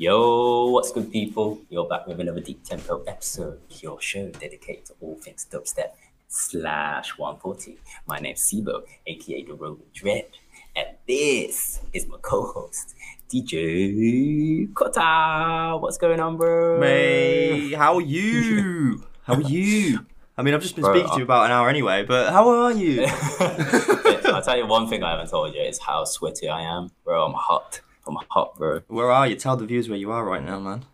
Yo, what's good, people? You're back with another Deep Tempo episode, your show dedicated to all things dubstep slash 140. My name's Sibo, aka The Roman Dread, and this is my co-host, DJ Kota. What's going on, bro? May, how are you? How are you? I mean, I've just been Bro, speaking to you about an hour anyway, but how are you? I'll tell you one thing I haven't told you is how sweaty I am, bro. I'm hot. I'm hot, bro. Where are you? Tell the viewers where you are right now, man.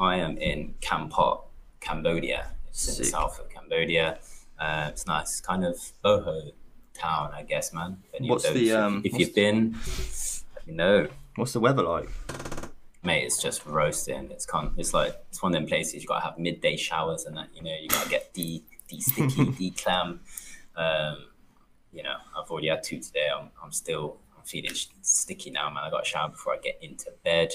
I am in Kampot, Cambodia. It's in the south of Cambodia. Uh, it's nice. It's kind of boho town, I guess, man. If What's the, um, if what's you've been, let me know, What's the weather like? mate. It's just roasting. It's con- It's like it's one of them places you gotta have midday showers and that. You know, you gotta get de de sticky, de clam. Um, you know, I've already had two today. I'm I'm still feeling sticky now, man. I got a shower before I get into bed.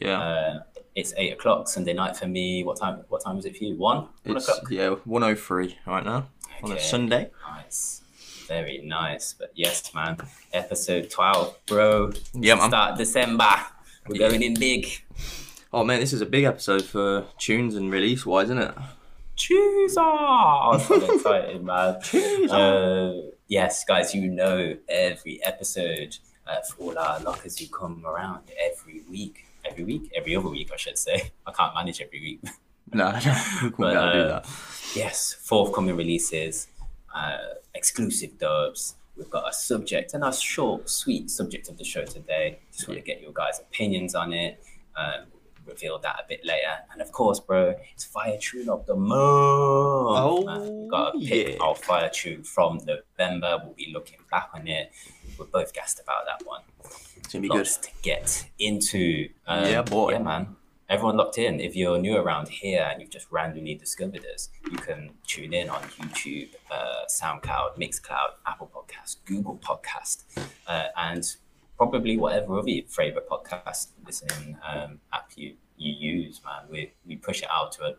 Yeah, Uh, it's eight o'clock Sunday night for me. What time? What time is it for you? One. One it's o'clock. yeah 103 right now on a Sunday. Nice. Very nice. But yes, man. Episode 12, bro. Yeah, man. Start December. We're Yeah. going in big. Oh man, this is a big episode for tunes and release wise, isn't it? Jesus! I'm so excited, man. Uh, yes, guys, you know every episode uh, for all our lockers who come around every week. Every week? Every other week, I should say. I can't manage every week. No, we couldn't But, uh, that. yes, forthcoming releases, uh, exclusive dubs. We've got a subject and a short, sweet subject of the show today. Just want to get your guys' opinions on it. Um, reveal that a bit later. And of course, bro, it's Fire Tune of the Month. Oh, man. We've got to pick yeah. our Fire Tune from November. We'll be looking back on it. We're both gassed about that one. It's gonna be good. To get into. Um, Yeah, boy. Yeah, man. Everyone locked in. If you're new around here and you've just randomly discovered us, you can tune in on YouTube, uh, SoundCloud, Mixcloud, Apple Podcast, Google Podcast, uh, and probably whatever other your favorite podcast listening um, app you, you use, man. We, we push it out to a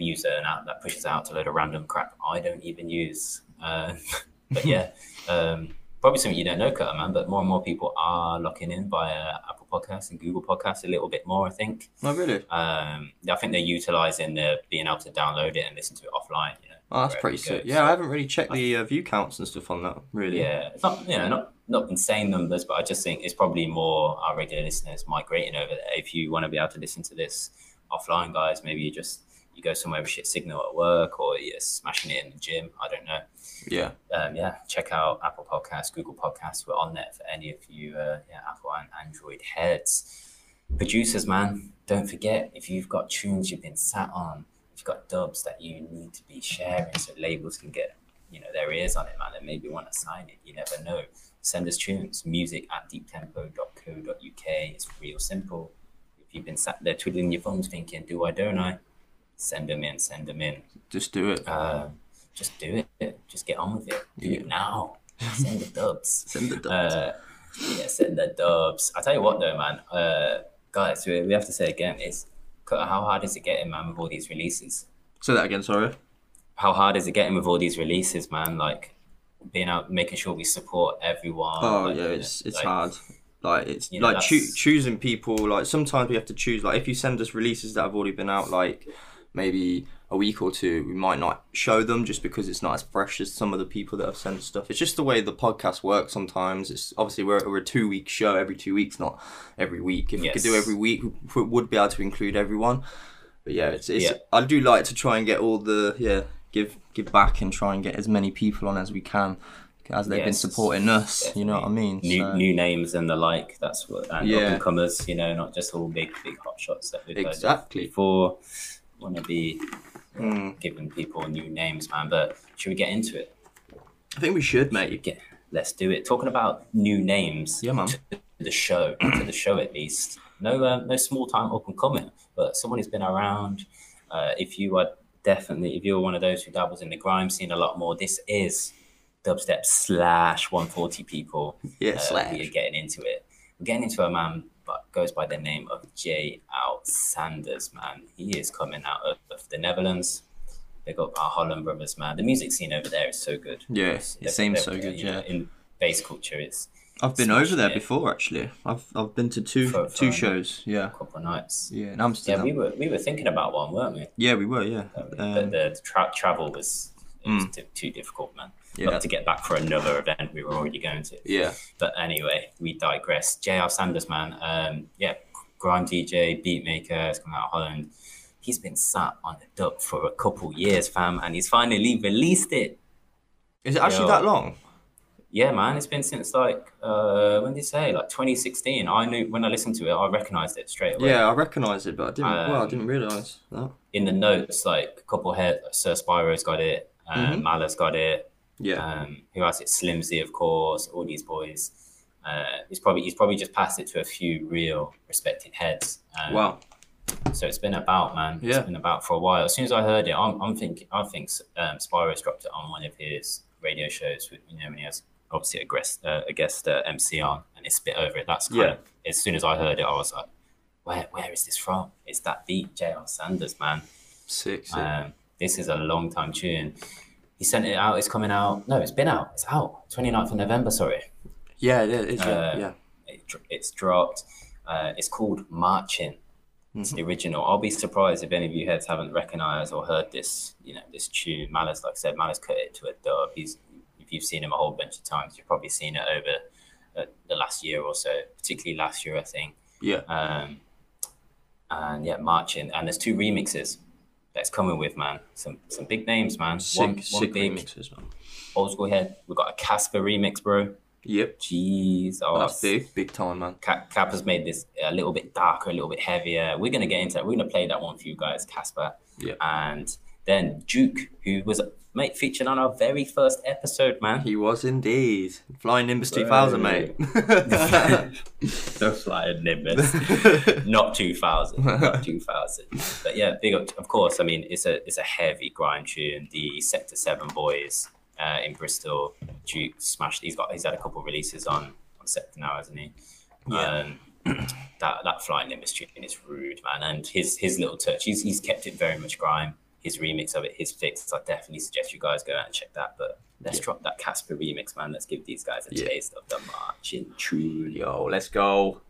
we use an app that pushes out to a load of random crap I don't even use. Uh, but yeah, um, probably something you don't know, Cutter, man. But more and more people are locking in via Apple Podcasts and Google Podcasts a little bit more, I think. Oh really? Um, I think they're utilizing the being able to download it and listen to it offline. You know, Oh, that's pretty sick. Yeah, So- I haven't really checked the uh, view counts and stuff on that. Really? yeah, it's not you know not not insane numbers, but I just think it's probably more our regular listeners migrating over there. If you want to be able to listen to this offline, guys, maybe you just you go somewhere with shit signal at work, or you're smashing it in the gym. I don't know. Yeah. Um, yeah, check out Apple Podcasts, Google Podcasts. We're on there for any of you uh, yeah, Apple and Android heads. Producers, man, don't forget if you've got tunes you've been sat on, if you've got dubs that you need to be sharing so labels can get you know their ears on it, man, and maybe want to sign it. You never know. Send us tunes, music at deeptempo.co.uk. It's real simple. If you've been sat there twiddling your thumbs thinking, do I, don't I? Send them in, send them in. Just do it. Uh, just do it. Just get on with it. Do Yeah. it now. Send the dubs. Send the dubs. Uh, yeah, send the dubs. I tell you what, though, man. Uh, guys, we, we have to say again, it's how hard is it getting, man, with all these releases? Say that again. Sorry. How hard is it getting with all these releases, man? Like being out, making sure we support everyone. Oh like, yeah, it's it's like, hard. Like it's You know, like choo- choosing people. Like sometimes we have to choose. Like if you send us releases that have already been out, like maybe a week or two, we might not show them just because it's not as fresh as some of the people that have sent stuff. It's just the way the podcast works. Sometimes it's obviously we're, we're a two week show every two weeks, not every week. If we could do every week, we would be able to include everyone. But yeah, it's, it's Yeah. I do like to try and get all the yeah give give back and try and get as many people on as we can. As they've been supporting us, you know what I mean. New, So- new names and the like. That's what and Yeah. up and comers. You know, not just all big big hot shots that we've heard Exactly. before. Want to be Mm. giving people new names, man. But should we get into it? I think we should, mate. Get, let's do it. Talking about new names. Yeah, man. To the show, to the show at least. No, uh, no small time up and coming, but someone who's been around. Uh, if you are definitely, if you're one of those who dabbles in the grime scene a lot more, this is dubstep slash 140 people. Yeah, uh, slash. We are getting into it. We're getting into a man, but goes by the name of Jay Out Sanders. Man, he is coming out of, of the Netherlands. They got our Holland brothers, man. The music scene over there is so good. Yeah, it seems so good, know, yeah. in bass culture, it's I've been over there before actually. I've I've been to two For- two shows. Yeah, a couple of nights. yeah, in Yeah, we were we were thinking about one, weren't we? yeah, we were. Yeah, but um, the tra- travel was, it was too, too difficult, man. Yeah. Not to get back for another event we were already going to. yeah. But anyway, we digress. JR Sanders, man. Um, yeah, grime DJ, beatmaker, he's come out of Holland. He's been sat on the dub for a couple years, fam, and he's finally released it. Is it actually Yo. that long? Yeah, man, it's been since like uh, when did you say like 2016? I knew when I listened to it, I recognized it straight away. Yeah, I recognized it, but I didn't. well, I Um, didn't realise that. In the notes, like a couple head, Sir Spyro's got it, um, Mala's got it. Yeah, Um, who else? It's Slimzee, of course. All these boys. Uh, he's probably he's probably just passed it to a few real respected heads. Um, wow. So it's been about, man. Yeah. It's been about for a while. As soon as I heard it, I'm, I'm thinking, I think um, Spyro's dropped it on one of his radio shows with, you know, when he has obviously a guest, uh, a guest uh, MC on and it's spit over it. That's kind Yeah. of, as soon as I heard it, I was like, where, where is this from? It's that beat, J.R. Sanders, man. Sick. sick. Um, this is a long time tune. He sent it out. It's coming out. No, it's been out. It's out. 29th of November, sorry. yeah, it is. Yeah, uh, yeah. It, it's dropped. Uh, it's called Marching. It's the original. I'll be surprised if any of you heads haven't recognized or heard this. You know, this tune. Mala's, like I said, Mala's cut it to a dub. He's if you've seen him a whole bunch of times, you've probably seen it over uh, the last year or so, particularly last year, I think. Yeah. Um, and yeah, Marching. And there's two remixes that's coming with man. Some some big names, man. Sick, one one sick big remixes, man. old school head. We've got a Kaspa remix, bro. Yep. Jeez, oh, That's big, big time, man. Cap, Cap has made this a little bit darker, a little bit heavier. We're gonna get into that. We're gonna play that one for you guys, Kaspa. Yeah. And then Duke, who was mate featured on our very first episode, man. He was indeed flying Nimbus 2000, mate. the flying Nimbus. not 2000, not 2000. But yeah, big up. Of course, I mean it's a it's a heavy grime tune. The Sector Seven boys uh, in Bristol, Duke smashed. He's got he's had a couple releases on on Sector now, hasn't he? Yeah. Um, that that flying Nimbus tune is rude, man. And his his little touch, he's he's kept it very much grime. His remix of it, his fix. I definitely suggest you guys go out and check that. But let's drop that Kaspa remix, man. Let's give these guys a Yeah. taste of the marching tune. Yo, let's go.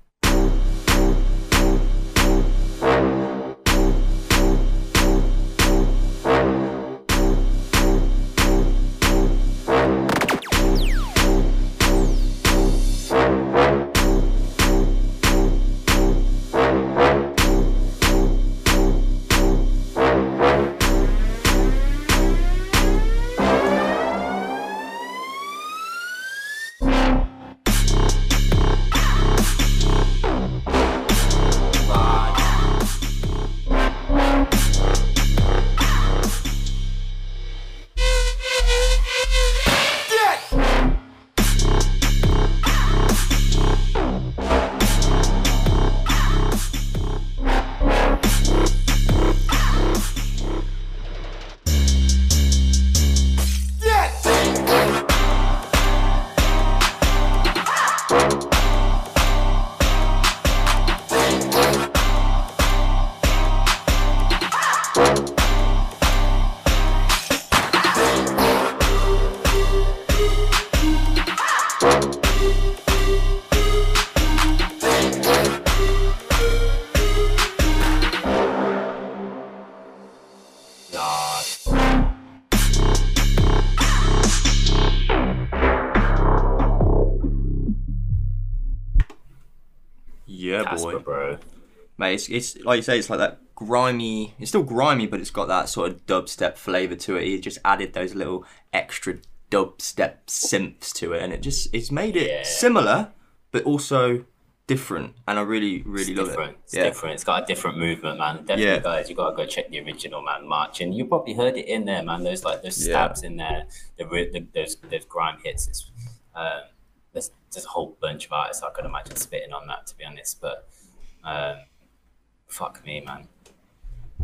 Kaspa, boy. bro. Mate, it's, it's like you say, it's like that grimy. It's still grimy, but it's got that sort of dubstep flavour to it. He just added those little extra dubstep synths to it, and it just it's made it Yeah. similar, but also different. And I really, really It's love different. it. It's yeah, different. It's got a different movement, man. Definitely, Yeah. guys, you gotta go check the original, man. Marching. You probably heard it in there, man. There's like those stabs in there. The, the those those grime hits. It's, um, there's there's a whole bunch of artists I could imagine spitting on that, to be honest. But um, fuck me, man.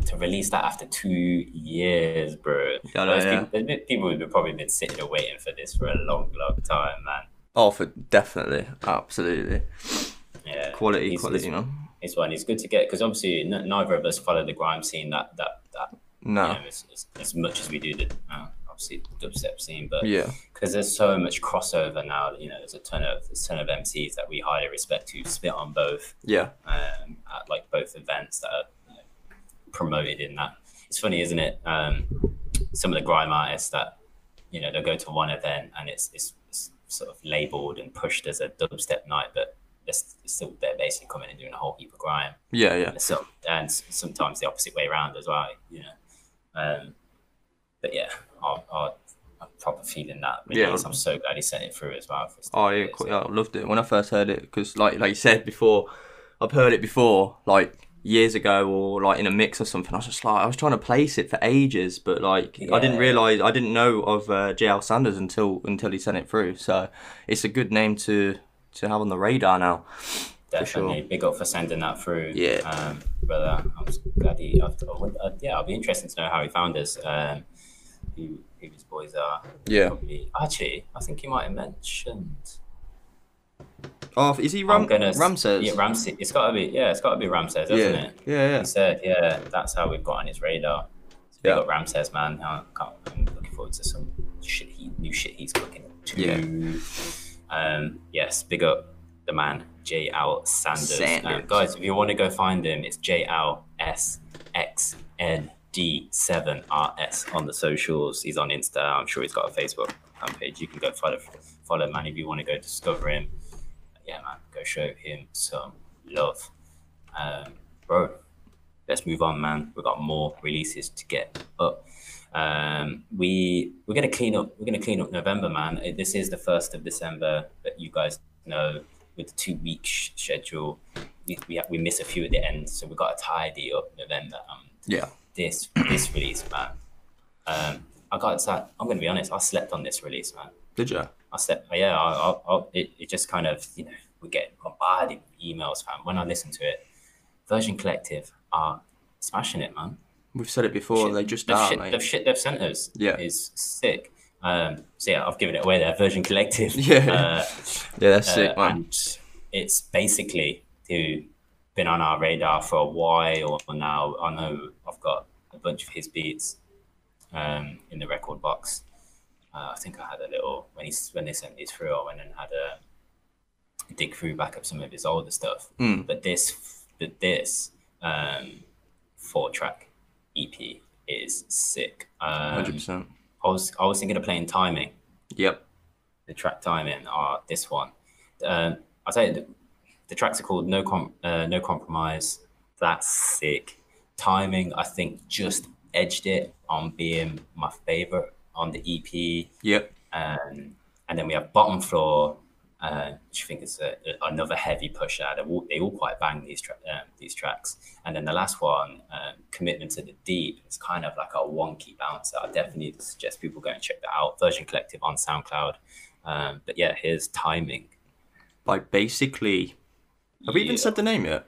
To release that after two years, bro. There's yeah. people, people who've probably been sitting and waiting for this for a long, long time, man. Oh, for definitely, absolutely, Yeah, quality, He's- quality. he's- You know, It's one. It's good to get because obviously n- neither of us follow the grime scene that that that no, you know, as, as, as much as we do the uh, obviously the dubstep scene, but Yeah. because there's so much crossover now. You know, there's a ton of there's a ton of MCs that we highly respect who spit on both Yeah. um, at like both events that are you know, promoted in that. It's funny, isn't it? Um, some of the grime artists that you know they'll go to one event and it's, it's, it's sort of labeled and pushed as a dubstep night, but it's still they're basically coming and doing a whole heap of grime. Yeah. Yeah. And So and sometimes the opposite way around as well. You know, um, but yeah, I, I, I'm proper feeling that. Yeah. I'm so glad he sent it through as well. For us to Oh yeah, it, qu- so- yeah, I loved it when I first heard it because, like, like you said before, I've heard it before, like years ago or like in a mix or something. I was just like, I was trying to place it for ages, but like, I didn't realize, I didn't know of uh, JL Sanders until until he sent it through. So it's a good name to to have on the radar now. Definitely, big up for sending that through. Yeah. um, brother. I'm glad he. I, I uh, yeah, I'll be interested to know how he found us. Um, who, who his boys are. Yeah. Probably, actually, I think he might have mentioned. Oh, is he Ram- gonna Ramses? Yeah, Ramsey. It's got to be. Yeah, it's got to be Ramses, hasn't yeah. it? yeah, yeah, He said, yeah, that's how we've got on his radar. Big Yeah. up Ramses, man. I I'm looking forward to some shit he, new shit he's cooking too. Yeah. Um, yes, big up the man, J L Sanders. Sanders. Um, guys, if you want to go find him, it's J L S X N D seven R S on the socials. He's on Insta. I'm sure he's got a Facebook page. You can go follow follow man if you want to go discover him. Yeah, man, go show him some love. Um, bro, let's move on, man. We've got more releases to get up. Um, we we're gonna clean up. We're gonna clean up November, man. Uh, This is the first of December, but you guys know with the two week sh- schedule, we we, we miss a few at the end, so we've got to tidy up November. Um, yeah. This this release, man. Um, I got to, I'm gonna be honest. I slept on this release, man. Did you? I slept. Yeah, I, I, I, it, it just kind of you know we get bombarded with emails, fam. When I listen to it, Virgin Collective are smashing it, man. We've said it before. Shit- They just the shit, the shit they've sent us Yeah. is sick. Um, so yeah, I've given it away there. Virgin Collective. Yeah. Uh, yeah, that's uh, sick, man. and it's basically who been on our radar for a while for now. I know I've got a bunch of his beats um, in the record box. Uh, I think I had a little when he when they sent these through. I went and had a dig through back up some of his older stuff. Mm. But this, but this um, four track EP is sick. Hundred Um, percent. I was I was thinking of playing timing Yep. the track timing are this one. Um, I'll tell you, the, tracks are called No Com- uh, No Compromise. That's sick. Timing, I think, just edged it on being my favorite on the EP. Yep. Um, and then we have Bottom Floor, uh, which I think is a, another heavy pusher. They all, they all quite bang these tra- um, these tracks. And then the last one, um, Commitment to the Deep, it's kind of like a wonky bouncer. I definitely suggest people go and check that out. Version Collective on SoundCloud. Um, but yeah, here's Timing. Like basically, have we even said the name yet?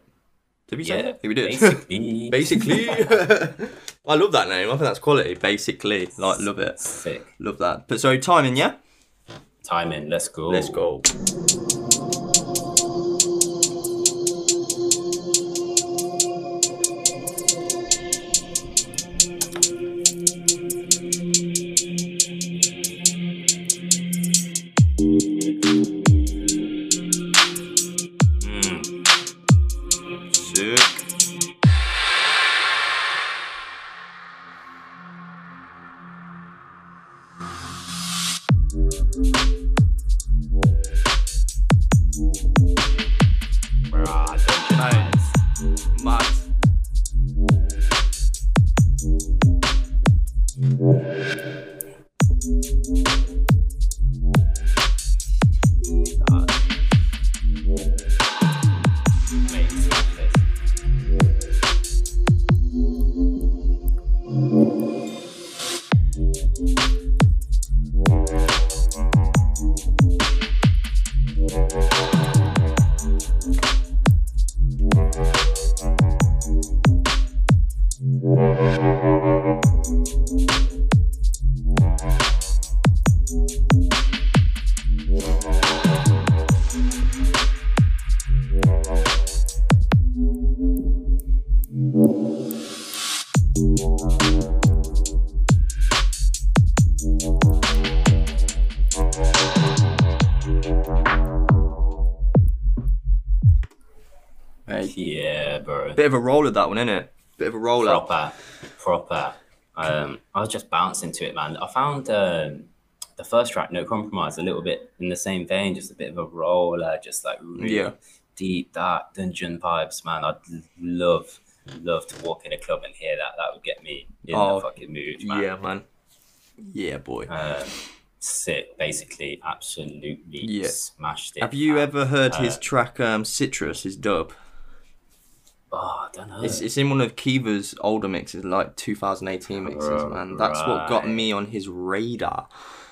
Did we say Yeah, we did. Basically, Basically, I love that name. I think that's quality. Basically, like love it, sick. love that. But sorry, timing, yeah. Timing, let's go. Let's go. Of a roller that one, isn't it? Bit of a roller. proper, proper. Um, I was just bouncing to it, man. I found um, the first track, No Compromise, a little bit in the same vein, just a bit of a roller, just like really Yeah. deep, dark dungeon vibes, man. I'd love, love to walk in a club and hear that. That would get me in Oh, the fucking mood, man. Yeah, man. Yeah, boy. Um, sick, basically, absolutely Yeah. smashed it. Have you ever heard his uh, track um, Citrus, his dub? Oh, I don't know. It's, it's in one of Kiva's older mixes, like 2018 mixes, Right. man. That's what got me on his radar.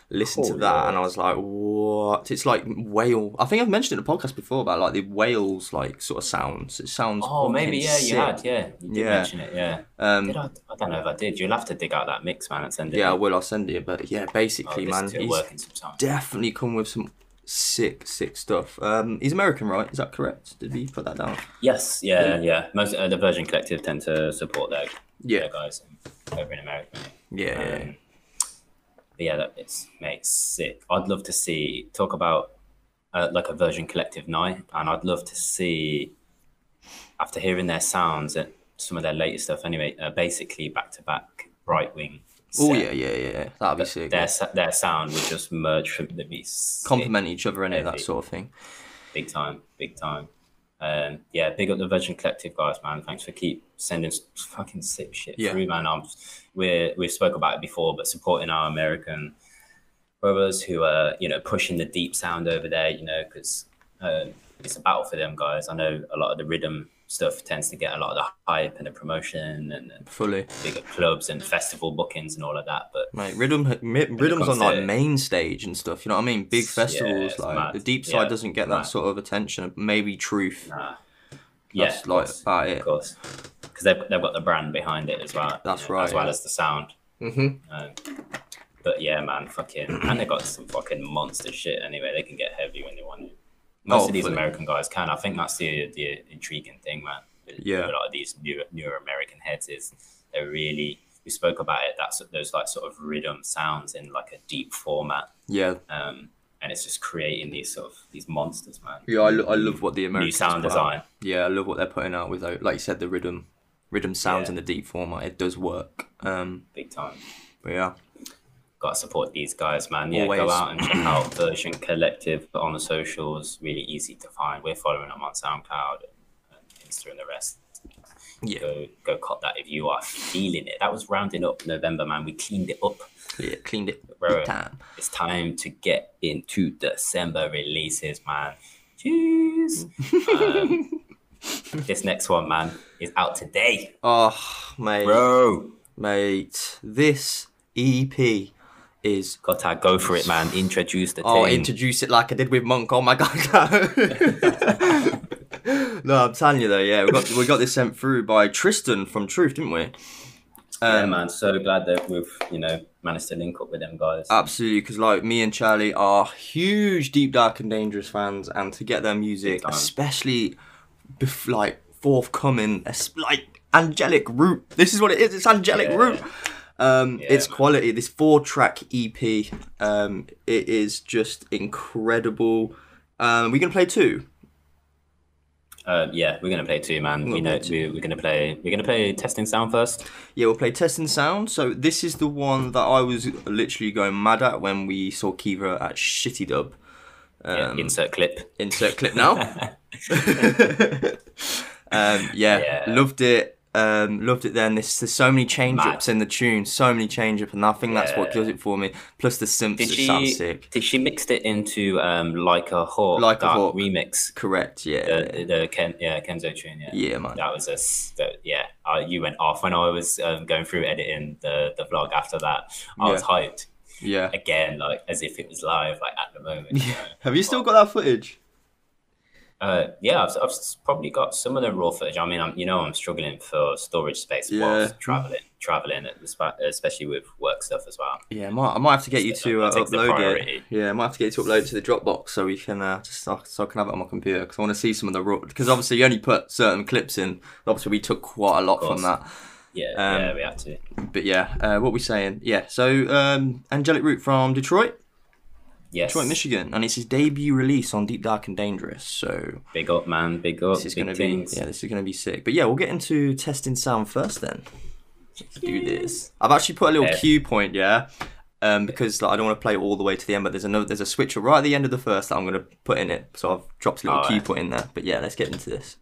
Listen to Oh, that, yeah. and I was like, "What?" It's like whale. I think I've mentioned it in the podcast before about like the whales, like sort of sounds. It sounds. Oh, maybe yeah, you had, yeah, you did Yeah. mention it, yeah. Um, Did I, I don't know if I did. You'll have to dig out that mix, man, and send it. yeah, I will. I'll send it. But yeah, basically, listen man, to he's definitely come with some sick, sick stuff. Um, he's American, right? Is that correct? Did we put that down? Yes, yeah, yeah. Most uh, the Virgin Collective tend to support their, Yeah, their guys over in America. yeah, yeah. Um, but yeah, that it's mate sick. I'd love to see talk about uh, like a Virgin Collective night, and I'd love to see after hearing their sounds and some of their latest stuff. Anyway, uh, basically back to back Right Wing. Oh yeah, yeah, yeah. That'd be sick. Their their sound would just merge from the be sick. Complement each other in it, that sort of thing. big time, big time. Um, yeah, big up the Virgin Collective guys, man. Thanks for keep sending fucking sick shit Yeah. through, man. I'm, we're we've spoke about it before, but supporting our American brothers who are you know pushing the deep sound over there, you know, because um, it's a battle for them guys. I know a lot of the rhythm stuff tends to get a lot of the hype and the promotion and, and Fully. bigger clubs and festival bookings and all of that, but Mate, rhythm, rhythm's on like main stage and stuff. You know what I mean? Big festivals, it's like mad. the deep side Yeah, doesn't get that mad. sort of attention. Maybe Truth. nah. Yeah, That's like course. about it. of course, because they've, they've got the brand behind it as well. That's you know, right, as well yeah. as the sound. Mm-hmm. Um, but yeah, man, fucking, and they got some fucking monster shit. Anyway, they can get heavy when they want to. Most Oh, of these fully. American guys can. I think that's the the intriguing thing, man. with- with Yeah. a lot of these new newer American heads is they're really. We spoke about it. That's those like sort of rhythm sounds in like a deep format, Yeah, um, and it's just creating these sort of these monsters, man. yeah. I, lo- I love what the American sound put out. design. Yeah, I love what they're putting out with, like like you said, the rhythm, rhythm sounds Yeah. in the deep format. It does work. Um, big time. but yeah, got to support these guys, man. Yeah, Always. go out and check out Version Collective on the socials. Really easy to find. We're following them on SoundCloud and, and Insta and the rest. yeah, Go go cop that if you are feeling it. That was rounding up November, man. We cleaned it up. yeah. Cleaned it. Bro. Time. It's time to get into December releases, man. Cheers. um, this next one, man, is out today, Oh, mate, bro. mate. This EP is Gotta go for it, man. Introduce the Oh, team. introduce it like I did with Monk. Oh my god. no, I'm telling you though, yeah, we got we got this sent through by Tristan from Truth, didn't we? yeah, Um, man. So glad that we've you know managed to link up with them guys. Absolutely, because like me and Charlie are huge Deep Dark and Dangerous fans, and to get their music, especially bef- like forthcoming, like Angelic Root. This is what it is. It's Angelic Yeah. Root. Um, Yeah, it's man. quality. This four track EP, um, it is just incredible. Um, we're gonna play two. Uh, yeah, we're gonna play two, man. We know we, we're gonna play. We're gonna play testing sound first. Yeah, we'll play testing Sound. So this is the one that I was literally going mad at when we saw Kiva at Shitty Dub. Yeah, Um, insert clip. Insert clip now. um, yeah, Yeah. loved it. Um, loved it. Then there's, there's so many change ups in the tune, so many change up, and I think that's what Yeah. does it for me. Plus the synths Did just sound she? sick. Did she mixed it into um like a hawk? Like a Hawk. remix? Correct. Yeah. The, the Ken, yeah, Kenzo tune. Yeah, yeah, man. that was a that, yeah. Uh, you went off when I was um, going through editing the the vlog. After that, I was hyped Yeah. again, like as if it was live, like at the moment. you know. Have you still got that footage? Uh, yeah, I've, I've probably got some of the raw footage. I mean, I'm, you know, I'm struggling for storage space Yeah. whilst traveling, traveling, especially with work stuff as well. Yeah, I might, I might have to get you to uh, that takes the upload it. Yeah, I might have to get you to upload it to the Dropbox so we can uh, just so, so I can have it on my computer because I want to see some of the raw. Because obviously you only put certain clips in. Obviously we took quite a lot from that. Yeah, Um, yeah, we have to. But yeah, uh, what we saying? Yeah, so um, Angelic Root from Detroit. Yes. Detroit, Michigan, and it's his debut release on Deep Dark and Dangerous. So Big up, man. Big up. this is going to be yeah, this is going to be sick. But yeah, we'll get into testing sound first then. Let's do this. I've actually put a little Yeah. cue point, yeah, um, because like, I don't want to play it all the way to the end. But there's another there's a switcher right at the end of the first that I'm going to put in it. So I've dropped a little cue Alright. point in there. But yeah, let's get into this.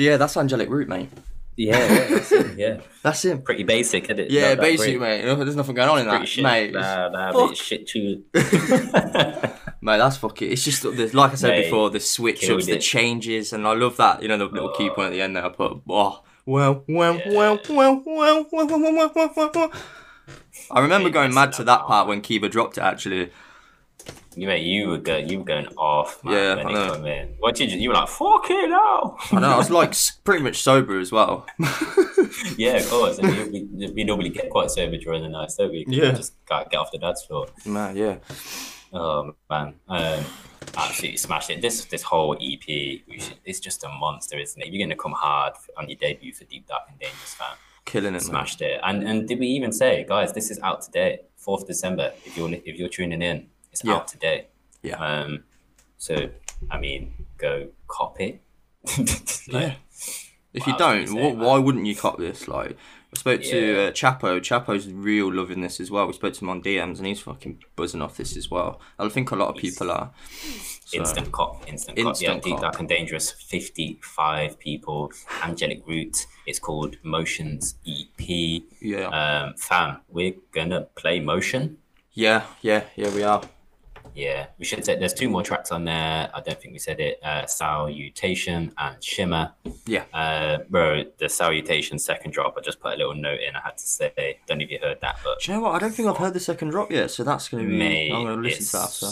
So yeah, that's Angelic Root, mate. Yeah, yeah, that's it, yeah. That's him. Pretty basic, isn't it? Yeah, basic, great. mate. There's nothing going on in Pretty that, shit. mate. Nah, nah, Fuck. shit too. Mate, that's fucking. It's just like I said Mate, before, the switch ups, the changes, and I love that. You know, the little key oh. point at the end there. I put, oh, well, well, Yeah. well, well, well, well, well, well, well, well, well. I remember Mate, going messing mad to up that now. part when Kiva dropped it. Actually, You mate, you were go, you were going off, man. Yeah, when I know. in. What did you? You were like, "Fuck it now." I know I was like pretty much sober as well. yeah, of course. And we, we, we normally get quite sober during the night, don't we Yeah. Just got get off the dance floor. man, yeah, Oh man, um, absolutely smashed it. This this whole EP, should, it's just a monster, isn't it? You're going to come hard on your debut for Deep Dark and Dangerous, fan. killing it, man. Smashed it. And and did we even say, guys, this is out today, fourth December. If you're if you're tuning in, it's Yeah. out today. Yeah. Um. So, I mean, go copy. Yeah. If you don't, say, wh- why wouldn't you cop this? Like, I spoke to Yeah. uh, Chapo. Chapo's real loving this as well. We spoke to him on DMs, and he's fucking buzzing off this as well. I think a lot of people are. So, Instant cop, instant, cop. Instant Yeah, Deep cop. Dark and Dangerous. Fifty-five people. Angelic Root. It's called Motions EP. Yeah, Um, fam, we're gonna play Motion. yeah, yeah, yeah. We are. Yeah, we should say there's two more tracks on there. I don't think we said it. Uh, Salutation and Shimmer. Yeah. Uh, bro, the Salutation second drop. I just put a little note in. I had to say. Don't know if you heard that, but Do you know what? I don't think I've heard the second drop yet, so that's gonna be. mate, I'm gonna listen to that after.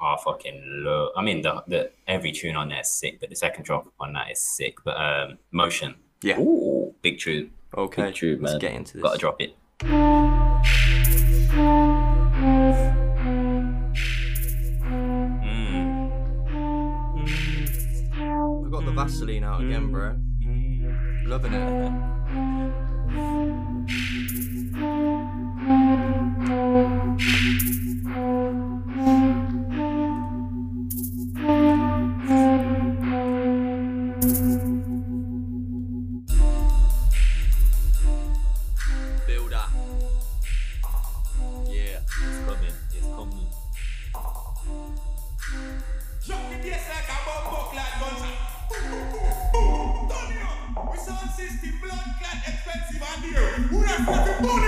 I fucking love. I mean, the, the every tune on there is sick, but the second drop on that is sick. But um, Motion. Yeah. Ooh, big tune. Okay, Big tune, man. let's get into this. Gotta drop it. Vaseline out again, mm. bro. Loving it. Who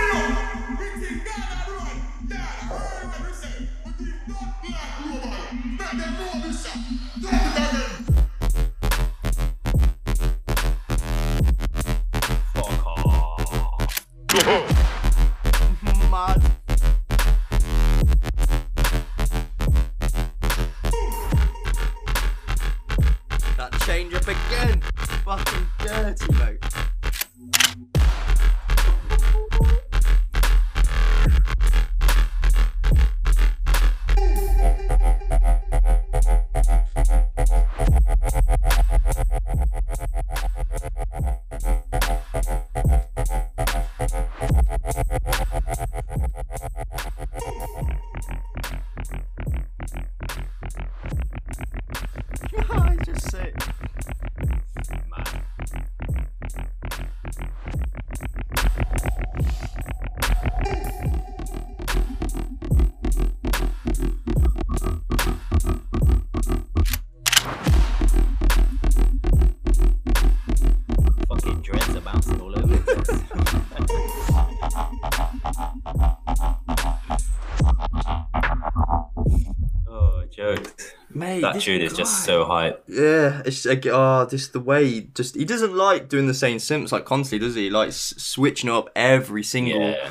Mate, That this tune is just so hype. Yeah, it's like oh, just the way he just he doesn't like doing the same synths like constantly, does he? Like s- switching up every single Yeah.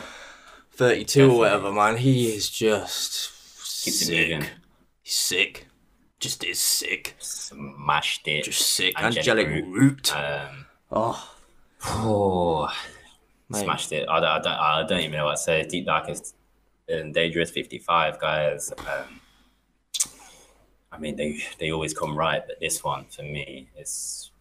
thirty-two or whatever, man. He is just Keeps sick. He's sick. Just is sick. Smashed it. Just sick. Angelic Angelic, Root. root. Um, oh, oh, mate. smashed it. I don't, I, don't, I don't even know what to say. Deep Darkest and Dangerous 55 guys. Um, I mean, they they always come right, but this one for me is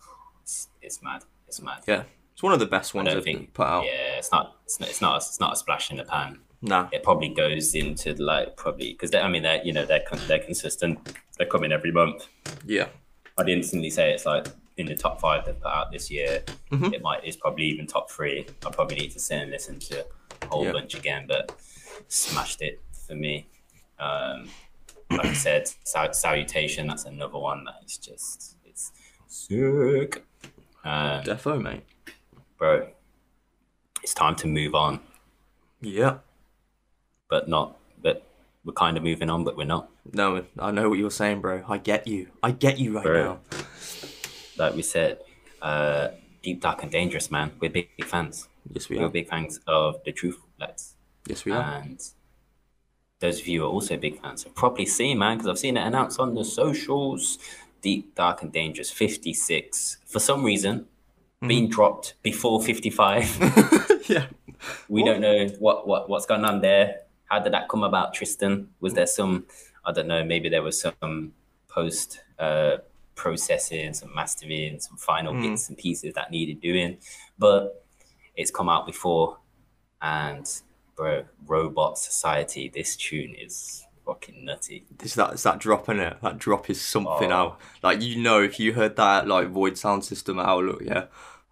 it's, it's mad. It's mad. Yeah, it's one of the best ones they've think. put out. Yeah, it's not. It's not. It's not. It's not a splash in the pan. Nah, It probably goes into like probably because I mean they're you know they're con- they're consistent. They're coming every month. yeah, I'd instantly say it's like in the top five they've put out this year. Mhm. It might it's probably even top three. I probably need to sit and listen to a whole Yeah. bunch again, but smashed it for me. Um, like I said, salutation. That's another one that is just it's sick, um, defo, mate. bro. It's time to move on, Yeah. but not. But we're kind of moving on, but we're not. No, I know what you're saying, bro. I get you. I get you right Bro. now. Like we said, uh, deep, dark, and dangerous, man. We're big, big fans. Yes, we We're are. big fans of the Truth Let's. Yes, we are. And those of you who are also big fans have probably seen, man, because I've seen it announced on the socials. Deep, Dark, and Dangerous 56. For some reason, Mm-hmm. being dropped before 55. yeah. we don't know what, what what's going on there. How did that come about, Tristan? Was there some, I don't know, maybe there was some post uh, processing, some mastering, some final Mm. bits and pieces that needed doing, but it's come out before. And bro, Robot Society, this tune is fucking nutty. It's that, it's that drop in it. That drop is something Oh. out. Like you know, if you heard that like Void sound system outlook, yeah,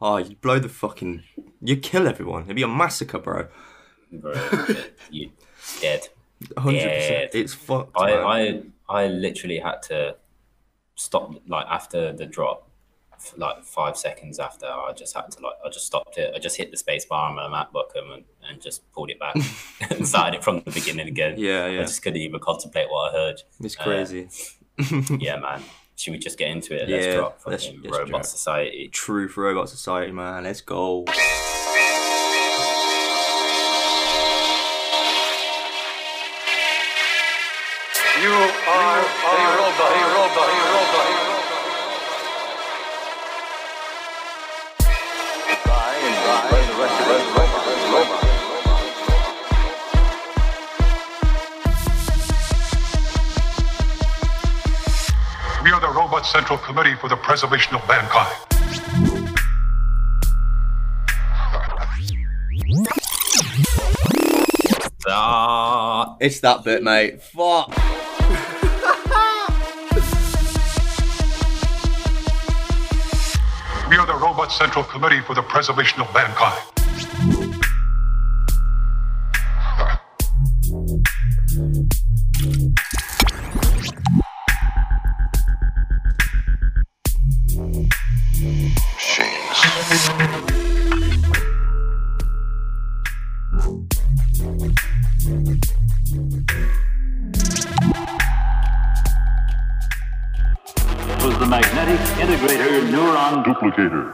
oh, you'd blow the fucking, you'd kill everyone. It'd be a massacre, bro. Bro, you dead. Hundred percent. It's fucked. I. I I literally had to stop like after the drop, like five seconds after. I just had to like I just stopped it. I just hit the space bar on my MacBook and, and just pulled it back and started it from the beginning again. Yeah, yeah. I just couldn't even contemplate what I heard. It's uh, crazy. Yeah, man. Should we just get into it? Let's Yeah, drop let's- let's Robot drop. Society. Truth Robot Society, man. Let's go. You Central Committee for the Preservation of Mankind. Ah, It's that bit, mate. Fuck. We are the Robot Central Committee for the Preservation of Mankind. Neuron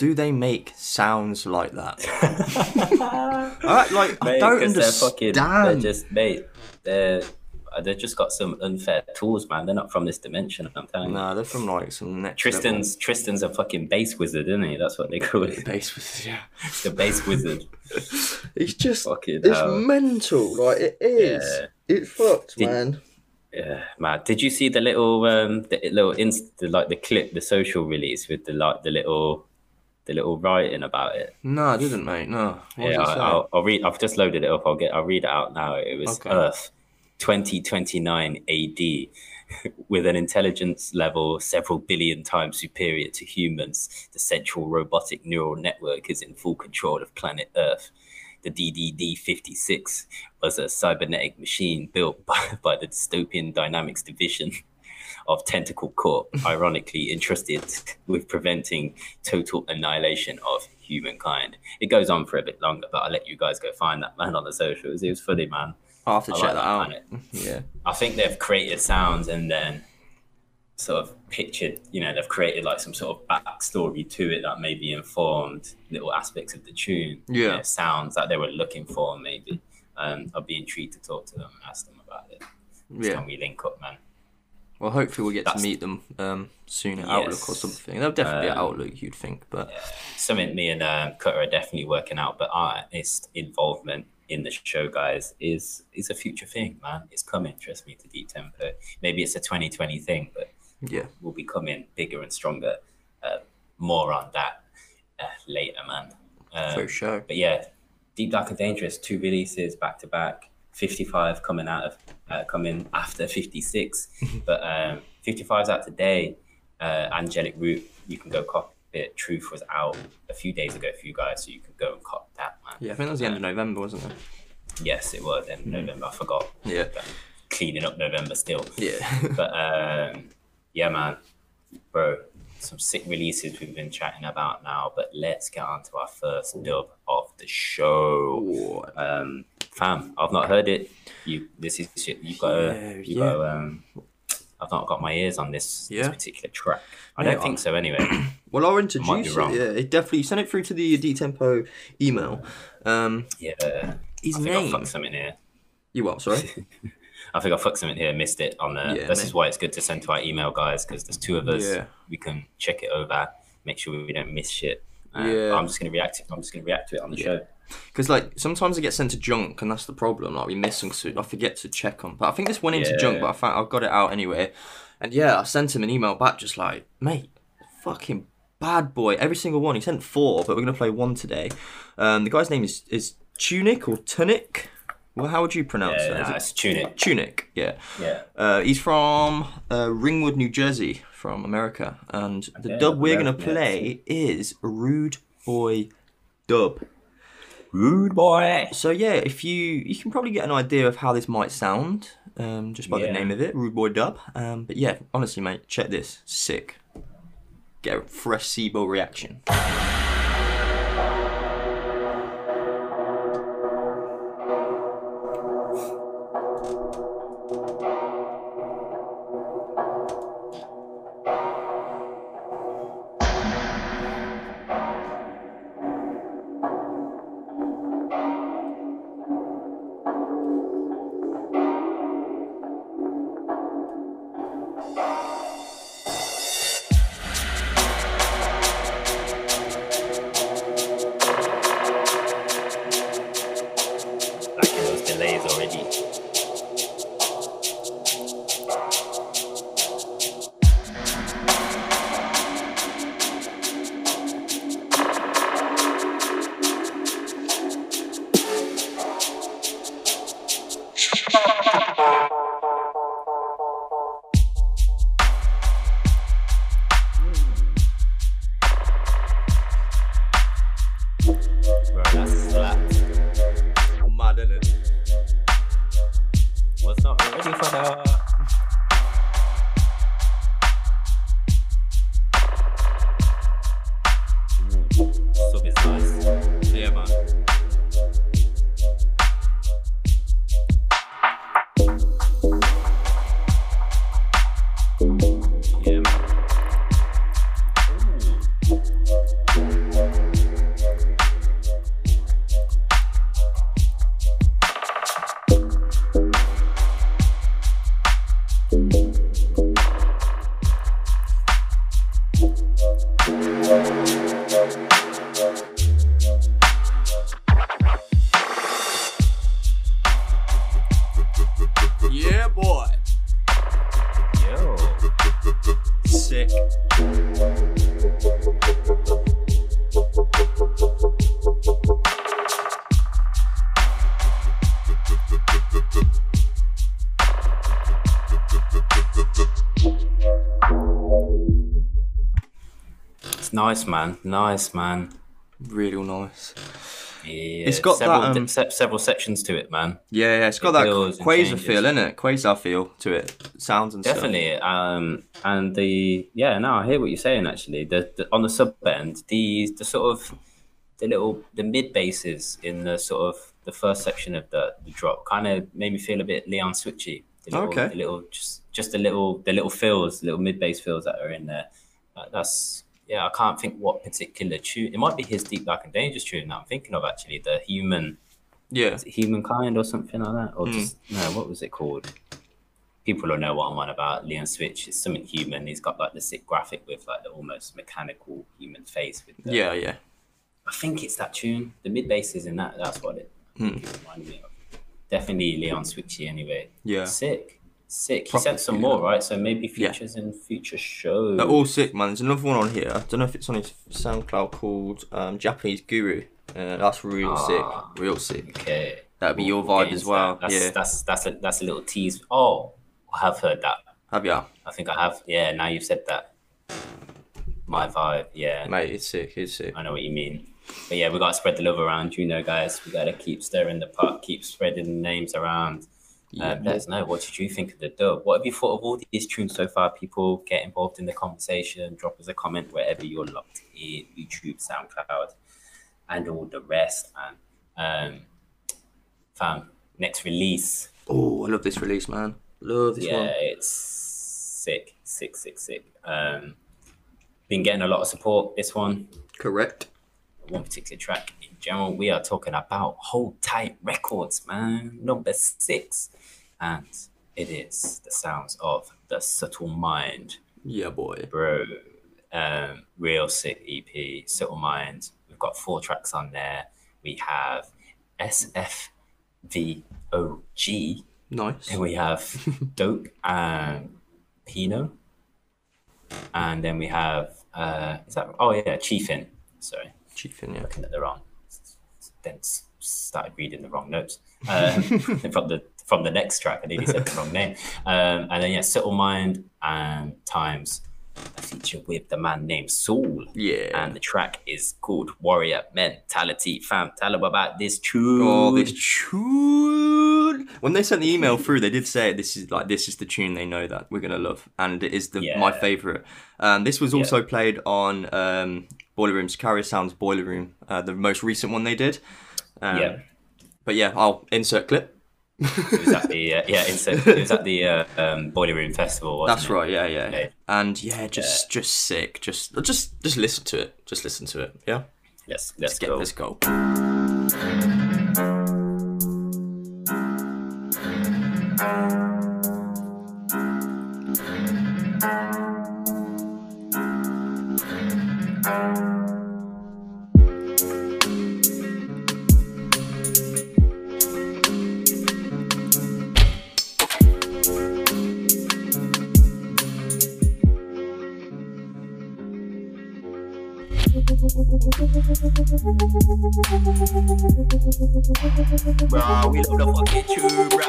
do they make sounds like that? I, like I don't understand. They're fucking, they're just mate. They're uh, they've just got some unfair tools, man. They're not from this dimension. I'm telling you. Nah, they're from like some next Tristan's Tristan's a fucking bass wizard, isn't he? That's what they call level it. base with yeah. The bass wizard. It's just Fucking it's hell. mental. Like it is. Yeah. It's fucked, Did- man. Yeah, man. Did you see the little um the little inst the, like the clip, the social release with the like the little the little writing about it? No, I didn't, mate. No. What yeah, I, I'll, I'll read. I've just loaded it up. I'll get. I'll read it out now. It was Okay. Earth, 2029 AD, with an intelligence level several billion times superior to humans. The central robotic neural network is in full control of planet Earth. The DDD 56 was a cybernetic machine built by, by the dystopian dynamics division of Tentacle Corp, ironically entrusted with preventing total annihilation of humankind. It goes on for a bit longer, but I'll let you guys go find that man on the socials. It was funny, man. I'll have to I check like that out. planet. Yeah. I think they've created sounds and then sort of pictured, you know, they've created like some sort of backstory to it that maybe informed little aspects of the tune. you Yeah. know, sounds that they were looking for, maybe. Um, I'd be intrigued to talk to them and ask them about it. Next Yeah. time we link up, man. Well, hopefully we'll get That's- to meet them um, soon at Outlook or something. They'll definitely be at Um, Outlook, you'd think, but something me and um, Cutter are definitely working out, but our artist involvement in the show, guys, is is a future thing, man. It's coming. Trust me, to Deep Tempo. Maybe it's a 2020 thing, but yeah, we'll be coming bigger and stronger. Uh, more on that uh, later, man. Um, for sure. but yeah, Deep Dark and Dangerous, two releases back to back. 55 coming out of uh, coming after 56, but um, 55's out today. Uh, Angelic Root, you can go cop it. Truth was out a few days ago for you guys, so you can go and cop that, man. Yeah, I think that was the end of November, wasn't it? Yes, it was in November. I forgot. Yeah. Cleaning up November still. Yeah. But um, yeah, man, bro, some sick releases we've been chatting about now. But let's get on to our first dub of the show. Um, fam, I've not heard it. You, this is shit. You got, Yeah, to you yeah. got. to Um, I've not got my ears on this, this particular track. I Yeah, don't think so. Anyway, Well, I'll introduce it. Yeah, it definitely send it through to the D Tempo email. Um, yeah. his I think I name. fucked something here. You what? Sorry. I think I fucked something here, missed it on the. Yeah, this mate. is why it's good to send to our email guys because there's two of us. Yeah. We can check it over, make sure we don't miss shit. Uh, Yeah. I'm just gonna react. To, I'm just gonna react to it on the show. Because like sometimes it gets sent to junk, and that's the problem. Like we miss them, so I forget to check them. But I think this went into junk, but I found I got it out anyway. And yeah, I sent him an email back, just like, mate, fucking bad boy. Every single one. He sent four, but we're gonna play one today. Um, the guy's name is is Tunic or Tunic. Well, how would you pronounce Yeah, that? Nah, it it's tune it. Tunic, yeah. Yeah. Uh, he's from uh, Ringwood, New Jersey, from America, and the Okay, dub we're gonna play is Rude Boy Dub. Rude boy. So yeah, if you you can probably get an idea of how this might sound, um, just by the name of it, Rude Boy Dub. Um, but yeah, honestly, mate, check this, sick. Get a fresh SIBO reaction. Nice, man. Nice, man. Real nice. Yeah. It's got several, that, um, se- several sections to it, man. Yeah, yeah, it's got It that builds and Quasar changes. feel, innit? Quasar feel to it. Sounds and Definitely. Um, and the yeah, no, I hear what you're saying. Actually, the, the on the sub end, the the sort of the little the mid basses in the sort of the first section of the, the drop kind of made me feel a bit Leon Switchy. The little, Okay. The little just just the little the little fills, little mid bass fills that are in there. Uh, that's yeah. I can't think what particular tune. It might be his Deep Dark and Dangerous tune that I'm thinking of. Actually, the human. Yeah. is it humankind or something like that or Hmm. just no what was it called people will know what i'm on about leon switch it's something human he's got like the sick graphic with like the almost mechanical human face with the, Yeah, yeah. i think it's that tune the mid bass is in that that's what it, Hmm. it reminded me of definitely leon switchy anyway Yeah. sick sick he sent some more right so maybe Yeah. features in future shows They're all sick, man. There's another one on here. I don't know if it's on his SoundCloud called um, Japanese Guru. Uh, that's real Ah. sick. Real sick. okay That'd be your vibe as well. that. that's, Yeah. that's that's a that's a little tease oh i have heard that Have ya? I think I have. Yeah, now you've said that. My vibe. Yeah, Mate, it's sick. It's sick. I know what you mean. But yeah, we got to spread the love around, you know, guys. We got to keep stirring the pot, keep spreading the names around. Um, let us know. What did you think of the dub? What have you thought of all these tunes so far? People get involved in the conversation. Drop us a comment wherever you're locked in YouTube, SoundCloud, and all the rest. And um, fam, next release. Oh, I love this release, man. Love this yeah, one. it's sick, sick, sick, sick. Um, been getting a lot of support. This one, Correct. one particular track in general. We are talking about Hold Tight Records, man, number six, and it is the sounds of the Subtle Mind, Yeah, boy. bro. Um, real sick EP, Subtle Mind. We've got four tracks on there. We have SFVOG. Nice. Then we have Dope and Pino. And then we have uh is that oh yeah, Chiefin. Sorry, Chiefin, yeah. looking at the wrong then started reading the wrong notes. Um, from the from the next track, I nearly said the wrong name. Um, and then yeah, Subtle Mind and Times a feature with the man named Saul. Yeah. And the track is called Warrior Mentality. Fam, tell them about this tune. Oh, this tune. When they sent the email through, they did say this is like this is the tune they know that we're gonna love, and it is the my favorite. Um, this was also played on um, Boiler Room's Carrier Sounds Boiler Room, uh, the most recent one they did. Um, Yeah. But yeah, I'll insert clip. It was at the uh, yeah, insert, it was at the uh, um, Boiler Room Festival. That's it? right. Yeah, yeah, Yeah. And yeah, just just sick. Just just just listen to it. Just listen to it. Yeah. Let's let's Get go. let's go. Bro, we love the fucking tune, bro.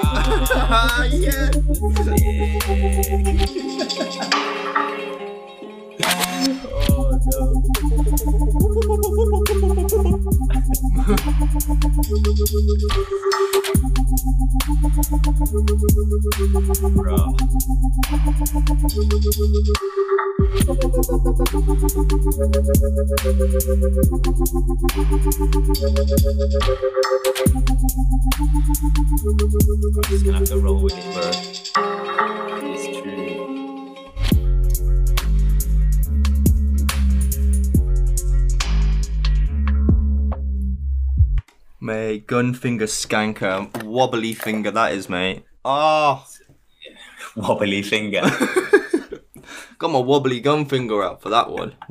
Ah, yeah. Bro. I'm just gonna have to roll with it, bro. It's true. Mate, gun finger skanker. Wobbly finger that is, mate. Oh, Wobbly finger. got my wobbly gun finger out for that one.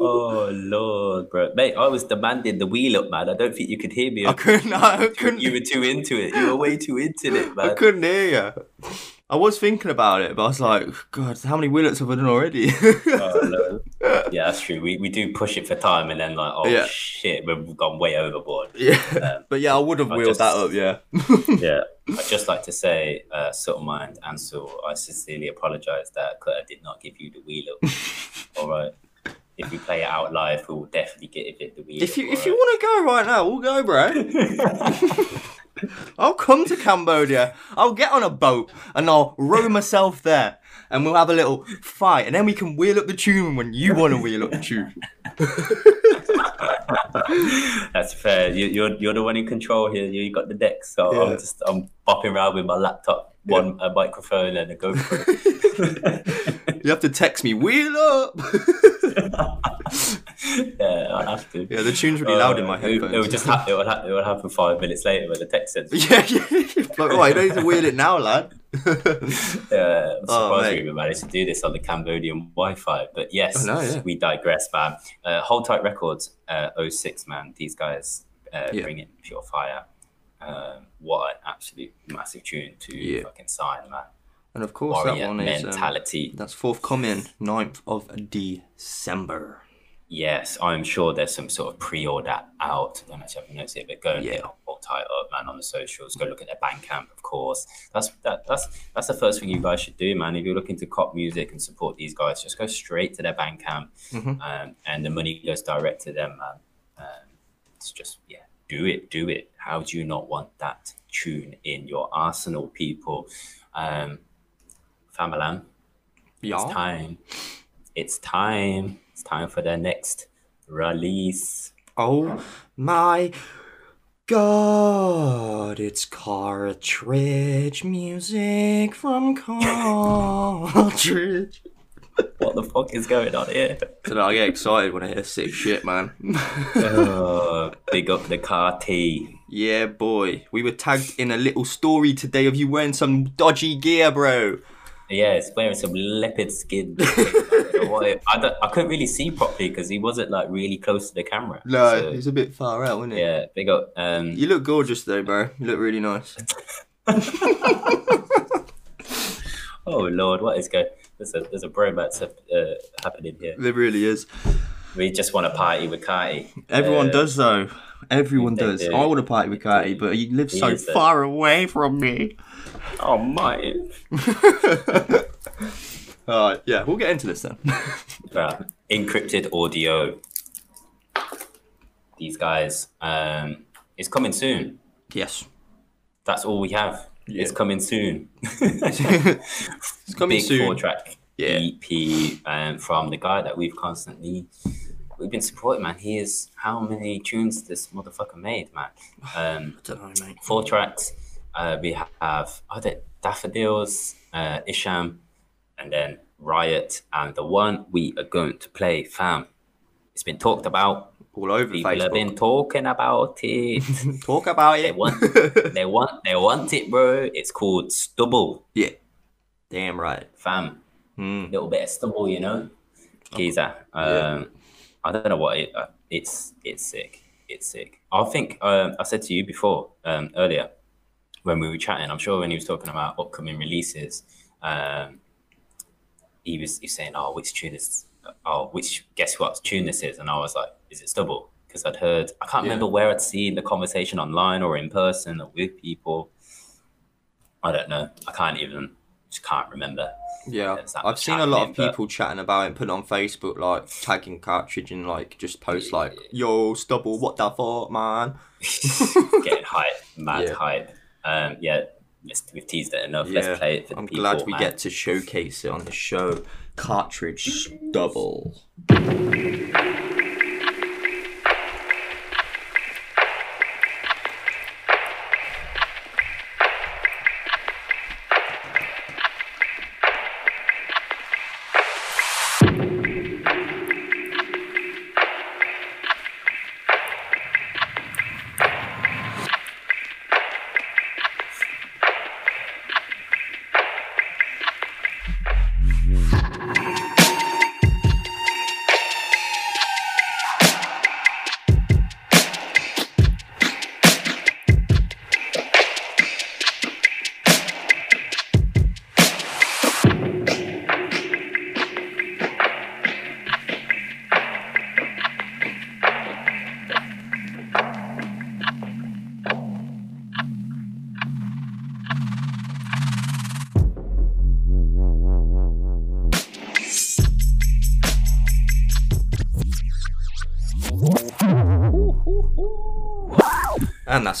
oh lord, bro. Mate, I was demanding the wheel up, man. I don't think you could hear me. I couldn't, I couldn't, You were too into it. You were way too into it, man. I couldn't hear you. I was thinking about it, but I was like, God, how many wheelets have I done already? Oh, no. Yeah, that's true. We, we do push it for time and then like, oh Yeah. shit, we've gone way overboard. yeah, but yeah, I would have wheeled that up. Yeah, Yeah. I'd just like to say, uh, Subtle Mind and Saul, I sincerely apologise that Cutter did not give you the wheel up. All right. If we play it out live, we will definitely get it the wheel if you up, if you all want to go right now, we'll go, bro. I'll come to Cambodia. I'll get on a boat and I'll row myself there, and we'll have a little fight, and then we can wheel up the tune when you want to wheel up the tune. That's fair. You, you're you're the one in control here. You got the deck, so Yeah. I'm just I'm bopping around with my laptop, one a microphone and a GoPro. You have to text me, wheel up. yeah, I have to. yeah, the tune's really loud in my Uh, it, headphones. it would just ha- it would, ha- it would happen five minutes later when the text sends. yeah, yeah. Like, right, you don't need to wheel it now, lad. Yeah, I'm Oh, surprised mate. we even managed to do this on the Cambodian Wi-Fi. But yes, I know, yeah. we digress, man. Uh, Hold Tight Records, uh, 06, man. These guys uh, Yeah. bring in pure fire. Um, what an absolute massive tune to Yeah. fucking sign, man. And of course, that Warrior one is um, mentality. that's forthcoming 9th of December. Yes, I'm sure there's some sort of pre-order out. I don't actually have notes here, but go and Yeah. hit Hold Tight up, man, on the socials. Go look at their Bandcamp, of course. That's that, that's that's the first thing you guys should do, man. If you're looking to cop music and support these guys, just go straight to their Bandcamp, Mhm. um, and the money goes direct to them, man. Um, it's just yeah, do it, do it. How do you not want that tune in your arsenal, people? Um, Famalan, it's time. It's time. It's time for their next release. Oh my god, it's cartridge music from cartridge. What the fuck is going on here? So I get excited when I hear sick shit, man. oh, big up the car T. yeah, boy. We were tagged in a little story today of you wearing some dodgy gear, bro. Yeah, it's wearing some leopard skin. I, I, I couldn't really see properly because he wasn't like really close to the camera. No, So, it's a bit far out, isn't it? yeah, big up. Um, You look gorgeous though, bro. You look really nice. oh lord, what is going? There's a there's a bromance uh, happening here. There really is. We just want to party with Carty. Everyone Uh, does though. Everyone does. do. I want to party with Carty, but he lives so far away from me. Oh my. Alright, yeah, we'll get into this then. Right. Encrypted audio. These guys. Um, it's coming soon. yes. That's all we have. It's coming soon. It's coming Big soon. four track Yeah. EP um, from the guy that we've constantly we've been supporting, man. He is how many tunes this motherfucker made, man. Um, I don't know, mate. four tracks. Uh, we have are there Daffodils, uh, Isham, and then Riot, and the one we are going to play, fam. It's been talked about. All over People have been talking about it. Talk about it. they it. want, they want, they want it, bro. It's called Stubble, yeah. Damn right. fam. Hmm. Little bit of stubble, you know. Geezer. Um, I don't know what it. Uh, it's it's sick. It's sick. I think um, I said to you before um, earlier when we were chatting. I'm sure when he was talking about upcoming releases, um, he was he was saying, "Oh, which tune is? Oh, which guess what tune this is?" And I was like, "Is it Stubble?" Because I'd heard. I can't Yeah. remember where I'd seen the conversation online or in person or with people. I don't know. I can't even. Just can't remember. Yeah, I've seen a lot of happening, but- people chatting about it, putting it on Facebook, like tagging cartridge and like just post like, "Yo, stubble, what the fuck, man?" getting hype, mad Yeah. hype. Um, yeah, we've teased it enough. Let's play it for I'm people. glad we man. get to showcase it on the show. Cartridge Stubble.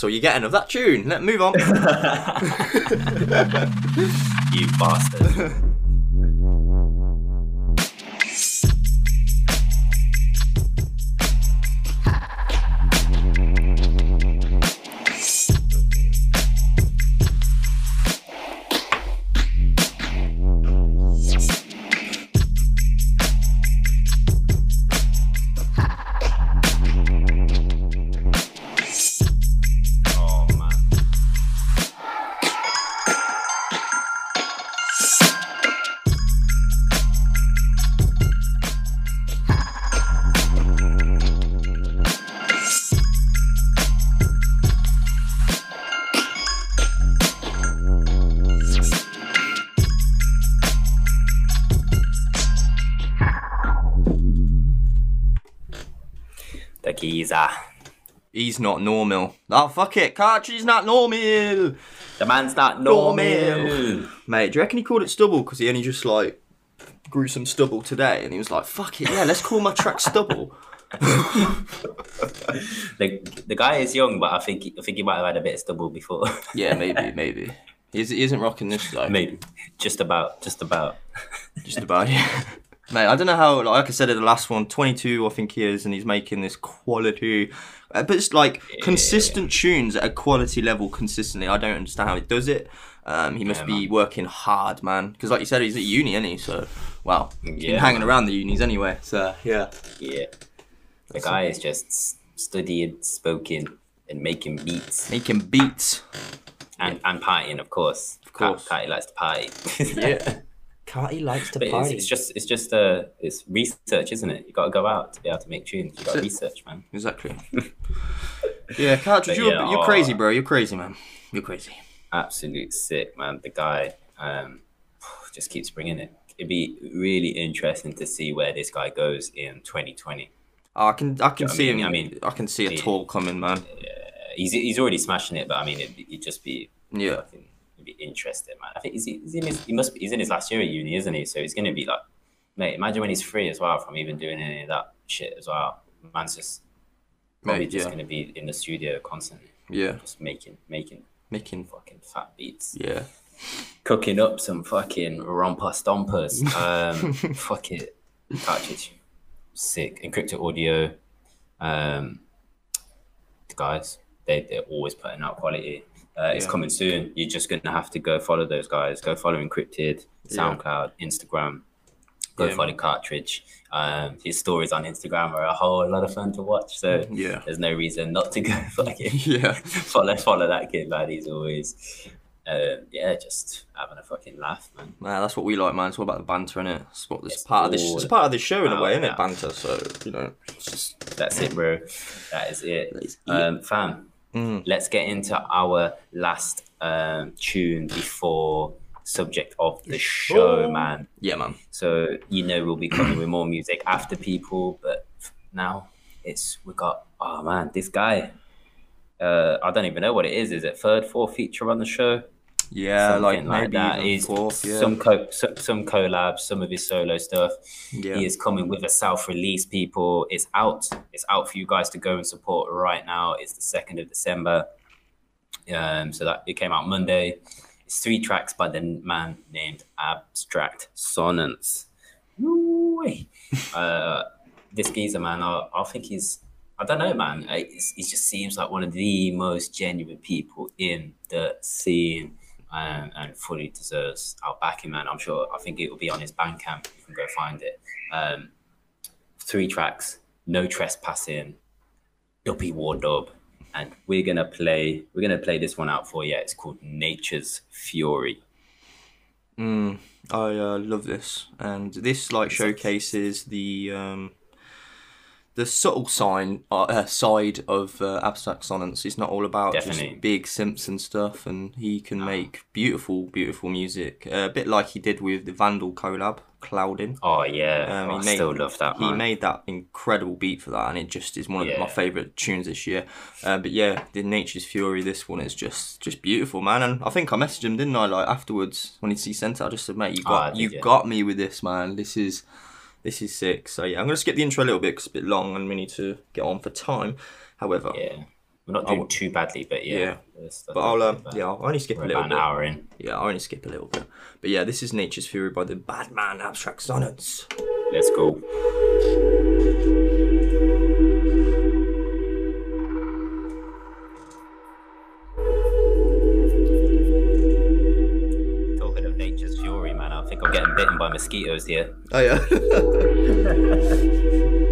And that's all you're getting of that tune. Let's move on. You bastard. not normal. Oh, fuck it. Cartridge not normal. The man's not Normal. normal. Mate, do you reckon he called it stubble because he only just like grew some stubble today and he was like, fuck it, yeah, let's call my track stubble. The, the guy is young, but I think I think he might have had a bit of stubble before. Yeah, maybe, maybe. He's, he isn't rocking this though. Maybe just about, just about. Just about, yeah. Mate, I don't know how, like I said in the last one, 22, I think he is, and he's making this quality, but it's like consistent tunes at a quality level consistently. I don't understand how he does it. Um, he must Yeah, be working hard, man. Because, like you said, he's at uni, isn't he? So, well, he's been hanging around the unis anyway. So, yeah. Yeah, the guy is just studying, spoken, and making beats Making beats. and and partying, of course. Of course. Carty likes to party. Yeah. Carty likes to But it's, it's just it's just uh it's research, isn't it? You got to go out to be able to make tunes. You got to research, man. Exactly. yeah, Cartridge, But you're, yeah, you're oh, crazy, bro. You're crazy, man. You're crazy. Absolute sick, man. The guy um just keeps bringing it. It'd be really interesting to see where this guy goes in 2020. Oh, I can, I can I see mean- him. I mean, I can see a yeah. tour coming, man. Uh, he's he's already smashing it, but I mean, it'd, it'd just be Yeah. fucking, it'd be interesting, man. I think he's, he's in his he must be, he's in his last year at uni, isn't he? So he's gonna be like, mate. Imagine when he's free as well from even doing any of that shit as well. Man's just probably Mate, just yeah. gonna be in the studio constantly, Yeah. just making making Making. fucking fat beats, Yeah. cooking up some fucking romper stompers. Um, fuck it, cartridge, sick. Encrypted audio. Um, guys, they they're always putting out quality. Uh, it's coming soon. You're just gonna have to go follow those guys. Go follow Encrypted, Yeah. SoundCloud, Instagram. Go Yeah, follow. Cartridge. Um, his stories on Instagram are a whole lot of fun to watch. So Yeah. there's no reason not to go fucking Yeah. follow follow that kid, man. He's always, uh, yeah, just having a fucking laugh, man. Nah, that's what we like, man. It's all about the banter, innit? It's what this It's part of this. It's part of this show in a way, innit? Banter. So you know, it's just That's it, bro. That is it. That is it. Um, fam, Mm. let's get into our last um, tune before subject of the show, man. yeah, man. So you know we'll be coming with more music after people, but now it's we got oh man, this guy. Uh, I don't even know what it is. Is it third, fourth feature on the show? Yeah, like like, maybe that. He's fourth. Yeah. some co- some, some collabs, some of his solo stuff. yeah. He is coming with a self-release. People, it's out. It's out for you guys to go and support right now. It's the second of December. Um, so that it came out Monday. It's three tracks by the man named Abstract. Woo-wee. uh, this geezer, man, I, I think he's, I don't know, man. He just seems like one of the most genuine people in the scene um, and fully deserves our backing, man. I'm sure, I think it will be on his Bandcamp. You can go find it. Um, three tracks, no trespassing, Duppy War Dub. And we're gonna play we're gonna play this one out for you. It's called Nature's Fury. I uh, love this, and this like showcases the um, the subtle sign uh, uh, side of uh, abstract sonnets. It's not all about Definitely. just big Simpson stuff, and he can make beautiful, beautiful music. Uh, a bit like he did with the Vandal collab, Clouding. Oh yeah, Um, oh, he I made- still love that He man. made that incredible beat for that, and it just is one of Yeah. my favorite tunes this year. Uh, but yeah, the Nature's Fury, this one is just just beautiful, man. And I think I messaged him, didn't I? Like afterwards when he sent it, I just said, mate, you got Ah, did you you? got me with this, man. This is this is sick. So yeah, I'm gonna skip the intro a little bit because it's a bit long, and we need to get on for time. However, yeah, we're not doing I'll- too badly, but yeah. Yeah. That's- but I'll um, yeah, I'll only skip We're a little about an bit. hour in. Yeah, I'll only skip a little bit. But yeah, this is Nature's Fury by the Badman Abstract Sonnets. Let's go. Mosquitoes here. Oh yeah.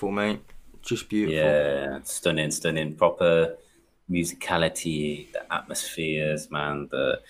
beautiful, mate. Just beautiful. Yeah, stunning, stunning. Proper musicality, the atmospheres, man. The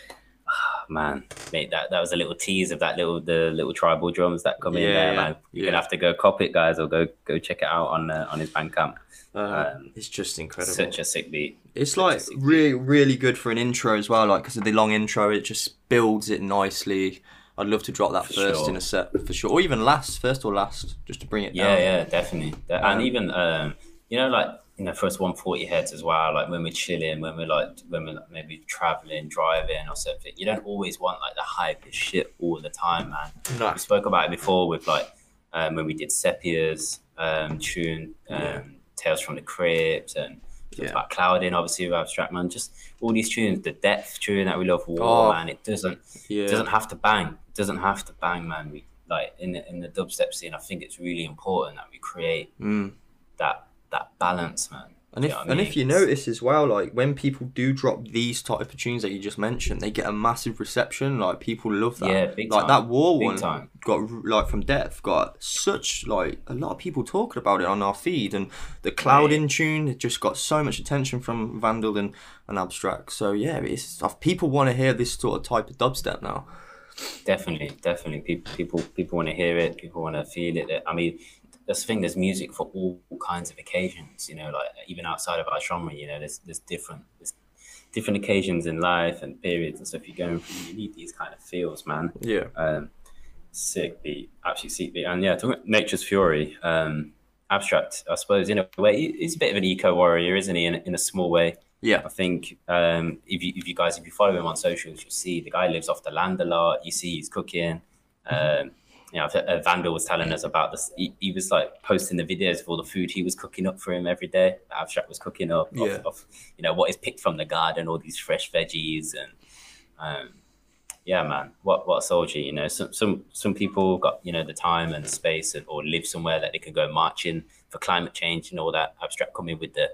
ah, man, mate, that that was a little tease of that little the little tribal drums that come in there, yeah, man. You're yeah. gonna have to go cop it, guys, or go go check it out on uh, on his Bandcamp. Uh, Um, it's just incredible. Such a sick beat. It's like really, really good for an intro as well. Like because of the long intro, it just builds it nicely. I'd love to drop that For first sure. in a set for sure, or even last, first or last, just to bring it Yeah, down. yeah, yeah, definitely. That- Um, and even um, you know, like you know, first one forty heads as well. Like when we're chilling, when we're like when we're like, maybe traveling, driving or something. You don't always want like the hype of shit all the time, man. No. We spoke about it before with like um, when we did Sepia's um, tune, um, Yeah. Tales from the Crypt, and Yeah. about Clouding, obviously with Abstract Man. Just all these tunes, the depth tune that we love for War, Oh. man. It doesn't Yeah. doesn't have to bang. Doesn't have to bang, man. We like in the in the dubstep scene. I think it's really important that we create Mm. that that balance, man. And if you know I and mean? if you notice as well, like when people do drop these type of tunes that you just mentioned, they get a massive reception. Like people love that. Yeah, big like time. that war Big one time. got like from Death got such like a lot of people talking about it on our feed, and the Clouding tune it just got so much attention from Vandal and, and Abstract. So yeah, it's people want to hear this sort of type of dubstep now. Definitely, definitely, people people people want to hear it. People want to feel it. I mean, that's the thing. There's music for all, all kinds of occasions. You know, like even outside of our genre, you know, there's there's different there's different occasions in life and periods and stuff you're going through. You need these kind of feels, man. Yeah. Um, sick beat, absolutely sick beat, and yeah, talking about Nature's Fury. Um, abstract, I suppose, in a way, he's a bit of an eco warrior, isn't he? In, in a small way. Yeah. I think um, if you if you guys if you follow him on socials, you'll see the guy lives off the land a lot. You see he's cooking. Um, you know, uh, Vandal was telling us about this. He, he was like posting the videos of all the food he was cooking up for him every day. Abstract was cooking up Yeah. of, of you know what is picked from the garden, all these fresh veggies and um, yeah, man, what what a soldier. You know, some some some people got you know the time and the space and, or live somewhere that they can go marching for climate change and all that. Abstract coming with the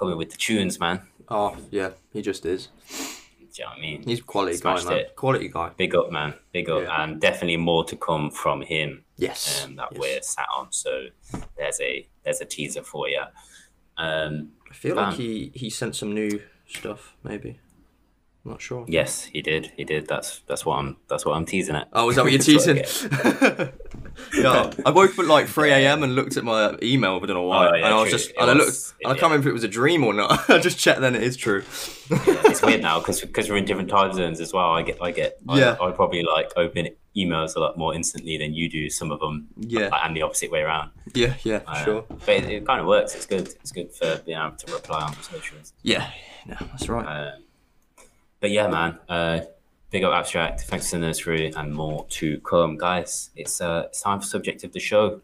coming with the tunes, man. Oh, yeah. He just is. Do you know what I mean? He's a quality guy, Smashed man. it. Quality guy. Big up, man. Big up, Yeah. and definitely more to come from him. Yes. Um, that yes. we're sat on. So there's a there's a teaser for you. Um, I feel like he he sent some new stuff. Maybe. I'm not sure. yes, he did. He did. That's that's what I'm that's what I'm teasing at. Oh, is that what you're I teasing? yeah, I woke up at like 3 a.m. and looked at my email. I don't know why, Oh, yeah, and I was true. just It and I was- looked and I can't remember if it was a dream or not. I just checked, then it is true. it's weird now because because we're in different time zones as well. I get I get Yeah. I, I probably like open emails a lot more instantly than you do. Some of them, Yeah. and the opposite way around. Yeah, yeah, Uh, sure. but it, it kind of works. It's good. It's good for being able to reply on the socials. Yeah, no, that's right. Um, but yeah, man. Uh, big up abstract. Thanks for sending those through, and more to come, guys. It's uh, it's time for subject of the show.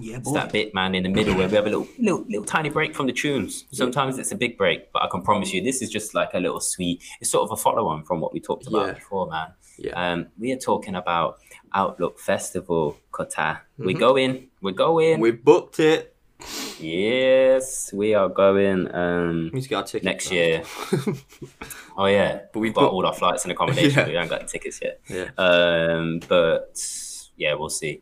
yeah, It's that bit, man, in the middle where we have a little, little, little tiny break from the tunes. Sometimes it's a big break, but I can promise you, this is just like a little sweet. It's sort of a follow-on from what we talked about Yeah. before, man. Yeah. Um, we are talking about Outlook Festival, Cutter. We're going. We're going. Mm-hmm. we booked it. Yes, we are going. Um, We to tickets next year. oh yeah, But we've got all our flights and accommodation. Yeah. We haven't got the tickets yet. Yeah. Um, but yeah, we'll see.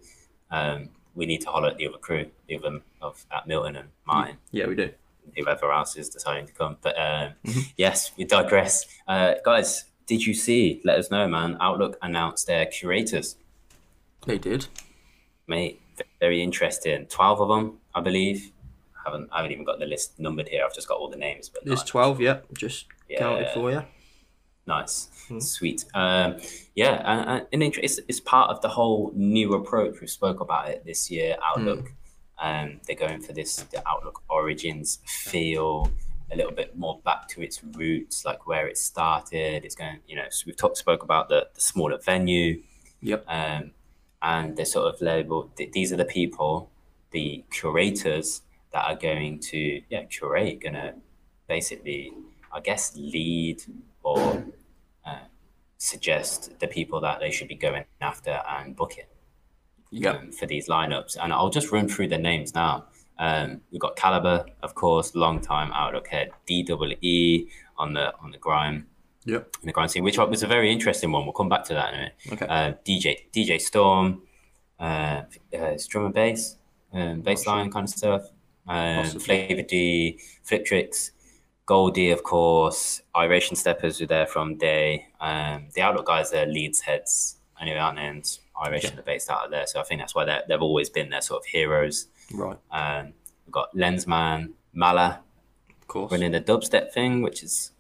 Um, we need to holler at the other crew, the other of at Milton and mine, Yeah, we do. whoever else is deciding to come. But um, Mm-hmm. yes, we digress. Uh, guys, did you see? Let us know, man. Outlook announced their curators. They did. Mate, very interesting. Twelve of them, I believe. I haven't I haven't even got the list numbered here. I've just got all the names. But There's not- 12, yeah. Just counted Yeah. for you. Nice, Hmm. sweet. Um, yeah, and, and, and it's, it's part of the whole new approach. We spoke about it this year. Outlook, Hmm. um, they're going for this the Outlook Origins feel, a little bit more back to its roots, like where it started. It's going, you know, so we've talked spoke about the, the smaller venue, Yep. um, and they're sort of labeled. th- These are the people, the curators that are going to yeah curate, gonna basically, I guess, lead or uh, suggest the people that they should be going after and booking Yep. um, for these lineups. And I'll just run through the names now. Um, we've got Calibre, of course, long time Outlook head, DWE on the on the grime Yep. in the grime scene, which was a very interesting one. We'll come back to that in a minute. Okay. Uh, DJ DJ Storm, uh, uh, drum and bass, um, bass line kind of stuff. Um. Flava D, Fliptrix, Goldie, of course. Iration Steppas were there from day. Um, the Outlook guys are Leeds heads anyway, aren't they? And Iration are based out of there, so I think that's why they've always been their sort of heroes. Right. Um, we've got Lenzman, Mala, Of course. running the dubstep thing, which is,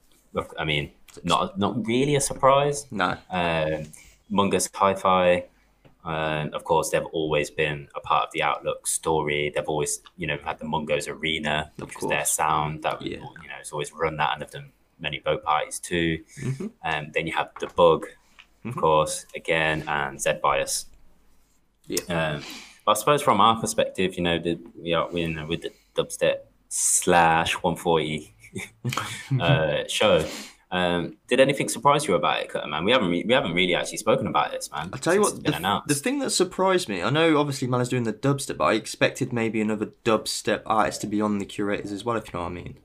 I mean, not not really a surprise. No. Um, Mungo's Hi-Fi, um, of course, they've always been a part of the Outlook story. They've always, you know, had the Mungos Arena, which was their sound. That Yeah. you know, it's always run that, and they've done many boat parties too. Mm-hmm. Um, then you have the Bug, of course, again, and Zed Bias. Yeah. Um, but I suppose from our perspective, you know, the, we are we, you know, with the dubstep slash 140 uh, show. Um, did anything surprise you about it, Cutter, man? We haven't re- we haven't really actually spoken about this, man. I'll tell you what, the, the thing that surprised me, I know obviously Mala's doing the dubstep, but I expected maybe another dubstep artist to be on the curators as well, if you know what I mean.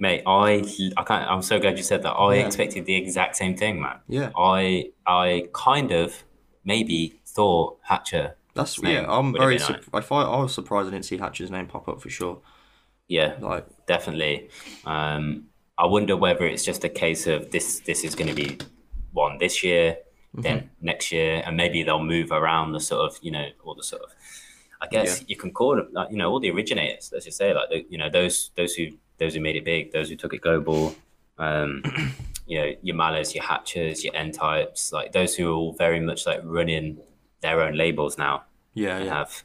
Mate, I I can't. I'm so glad you said that. I Yeah. expected the exact same thing, man. Yeah. I I kind of maybe thought Hatcha. That's yeah. I'm very. Su- I, find, I was surprised I didn't see Hatcha's name pop up for sure. Yeah, Like, definitely. Um, I wonder whether it's just a case of this. This is going to be one this year, Mm-hmm. then next year, and maybe they'll move around the sort of you know all the sort of I guess you can call them, like, you know, all the originators. Let's just say, like, the, you know, those those who those who made it big, those who took it global. Um, you know, your Malas, your Hatchas, your N-Types, like those who are all very much like running their own labels now. Yeah, yeah. have.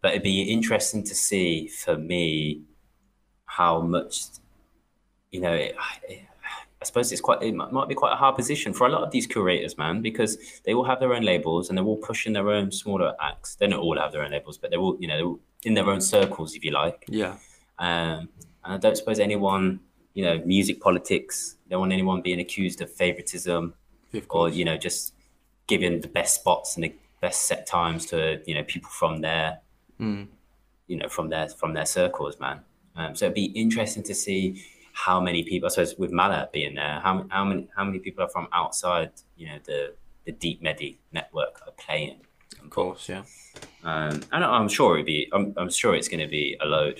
But it'd be interesting to see for me how much, you know, it, it, I suppose it's quite, it might be quite a hard position for a lot of these curators, man, because they all have their own labels and they're all pushing their own smaller acts. They don't all have their own labels, but they're all, you know, they're all in their own circles, if you like. Yeah. Um, and I don't suppose anyone, you know, music politics, don't want anyone being accused of favoritism Of or you know just giving the best spots and the best set times to you know people from their Mm. you know from their from their circles man um, so it'd be interesting to see how many people i suppose with Mala being there how, how many how many people are from outside you know the the deep medi network are playing Of course, yeah. um, and i'm sure it'd be i'm, I'm sure it's going to be a load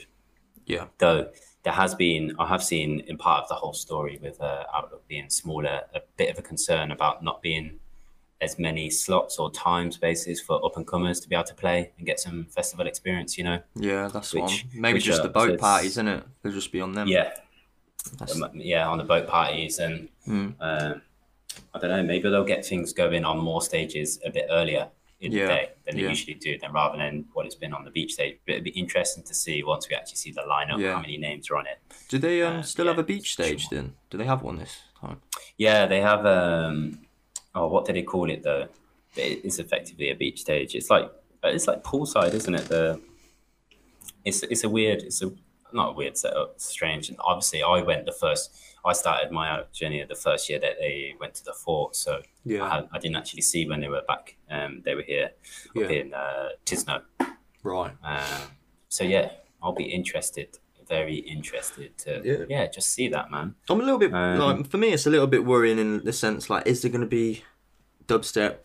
Yeah. though there has been i have seen in part of the whole story with uh, outlook being smaller a bit of a concern about not being as many slots or time spaces for up and comers to be able to play and get some festival experience you know Yeah, that's Which- one. Maybe which, just uh, the boat so parties, isn't it? They'll just be on them. yeah yeah on the boat parties and Mm. um, i don't know maybe they'll get things going on more stages a bit earlier in Yeah, the day than they yeah. usually do then rather than what it's been on the beach stage but it'd be interesting to see once we actually see the lineup Yeah. how many names are on it Do they um, Uh, still have a beach sure. stage then? Do they have one this time? Yeah, they have. Um, oh, what do they call it though? It's effectively a beach stage. It's like it's like poolside, isn't it? The it's it's a weird. It's a not a weird setup. Strange. And obviously, I went the first. I started my journey the first year that they went to the fort, so Yeah. I, had, I didn't actually see when they were back. Um, they were here Yeah. up in uh, Tisno. Right. Um, so yeah, I'll be interested. Very interested to Yeah. yeah, just see that man. I'm a little bit Um, like for me, it's a little bit worrying in the sense like, is there going to be dubstep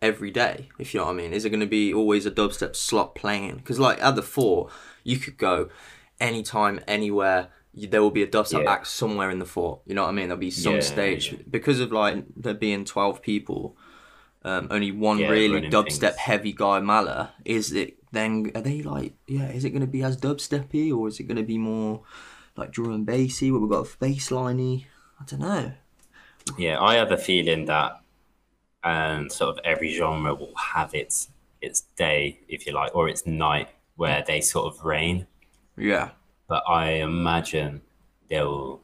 every day? If you know what I mean, is there going to be always a dubstep slot playing? Because like at the fort, you could go anytime, anywhere. There will be a dubstep Yeah. act somewhere in the fort. You know what I mean? There'll be some Yeah, stage yeah. because of like there being twelve people. Um, only one really dubstep things. heavy guy Mala. Is it then? Are they like yeah? Is it going to be as dubsteppy or is it going to be more like drum and bassy where we've got a bass? I don't know. Yeah, I have a feeling that um, sort of every genre will have its its day, if you like, or its night where they sort of reign. Yeah, But I imagine they'll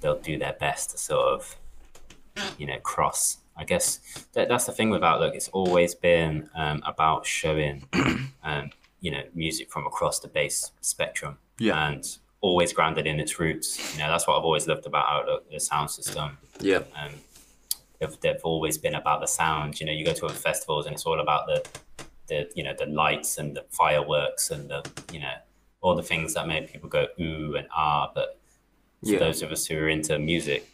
they'll do their best to sort of you know cross. I guess that, that's the thing with Outlook. It's always been um, about showing um, you know music from across the bass spectrum. Yeah. and always grounded in its roots. You know, that's what I've always loved about Outlook, the sound system yeah, um, they've, they've always been about the sound. You know, you go to other festivals and it's all about the, the you know, the lights and the fireworks and the, you know, all the things that make people go ooh and ah. But for Yeah. those of us who are into music,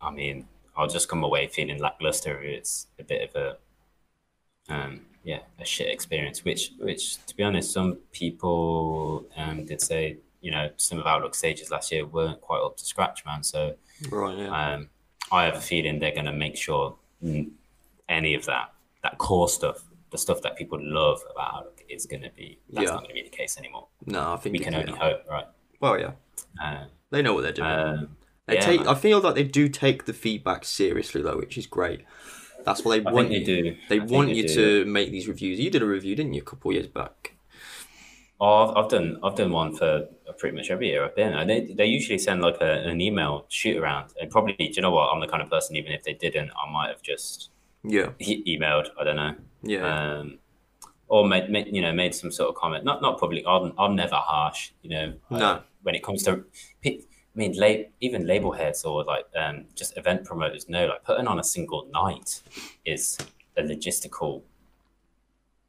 I mean, I'll just come away feeling lackluster. It's a bit of a, um, yeah, a shit experience. Which, which, to be honest, some people um, did say, you know, some of Outlook stages last year weren't quite up to scratch, man. So right, yeah, um, I have a feeling they're going to make sure any of that, that core stuff, the stuff that people love about Outlook, is going to be. That's Yeah. not going to be the case anymore. no, I think We can only yeah. hope, right? Well, yeah, Uh, they know what they're doing. um, they yeah, take. man. I feel like they do take the feedback seriously though, which is great. That's what they I want think they you. do. They I want they you do. to make these reviews. You did a review, didn't you, a couple years back? Oh, I've, I've done I've done one for pretty much every year I've been. And they, they usually send like a, an email shoot around. And probably, do you know what? I'm the kind of person, even if they didn't, I might have just Yeah, emailed. I don't know. yeah, um, or made, made you know made some sort of comment. Not not public. I'm I'm never harsh. You know. No. uh, when it comes to, I mean, la- even label heads or like um, just event promoters know like putting on a single night is a logistical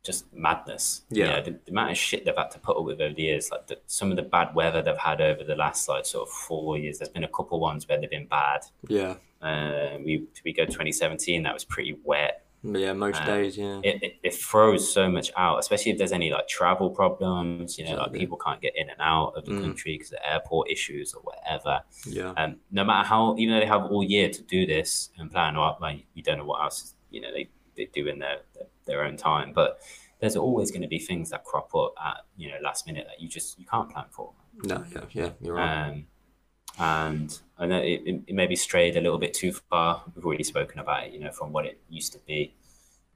just madness. You Yeah. know, the, the amount of shit they've had to put up with over the years, like the, some of the bad weather they've had over the last like sort of four years. There's been a couple ones where they've been bad. yeah, Uh, we we go 2017, that was pretty wet yeah. Most Um, days, yeah, it, it, it throws so much out, especially if there's any like travel problems, you know, like people can't get in and out of the Mm. country because of airport issues or whatever. yeah, Um, no matter how, even though they have all year to do this and plan, or like you don't know what else, you know, they, they do in their, their, their own time. But there's always going to be things that crop up at you know last minute that you just you can't plan for. No, yeah, yeah, you're right. Um, and I know it, it, it maybe strayed a little bit too far. We've already spoken about it, you know, from what it used to be.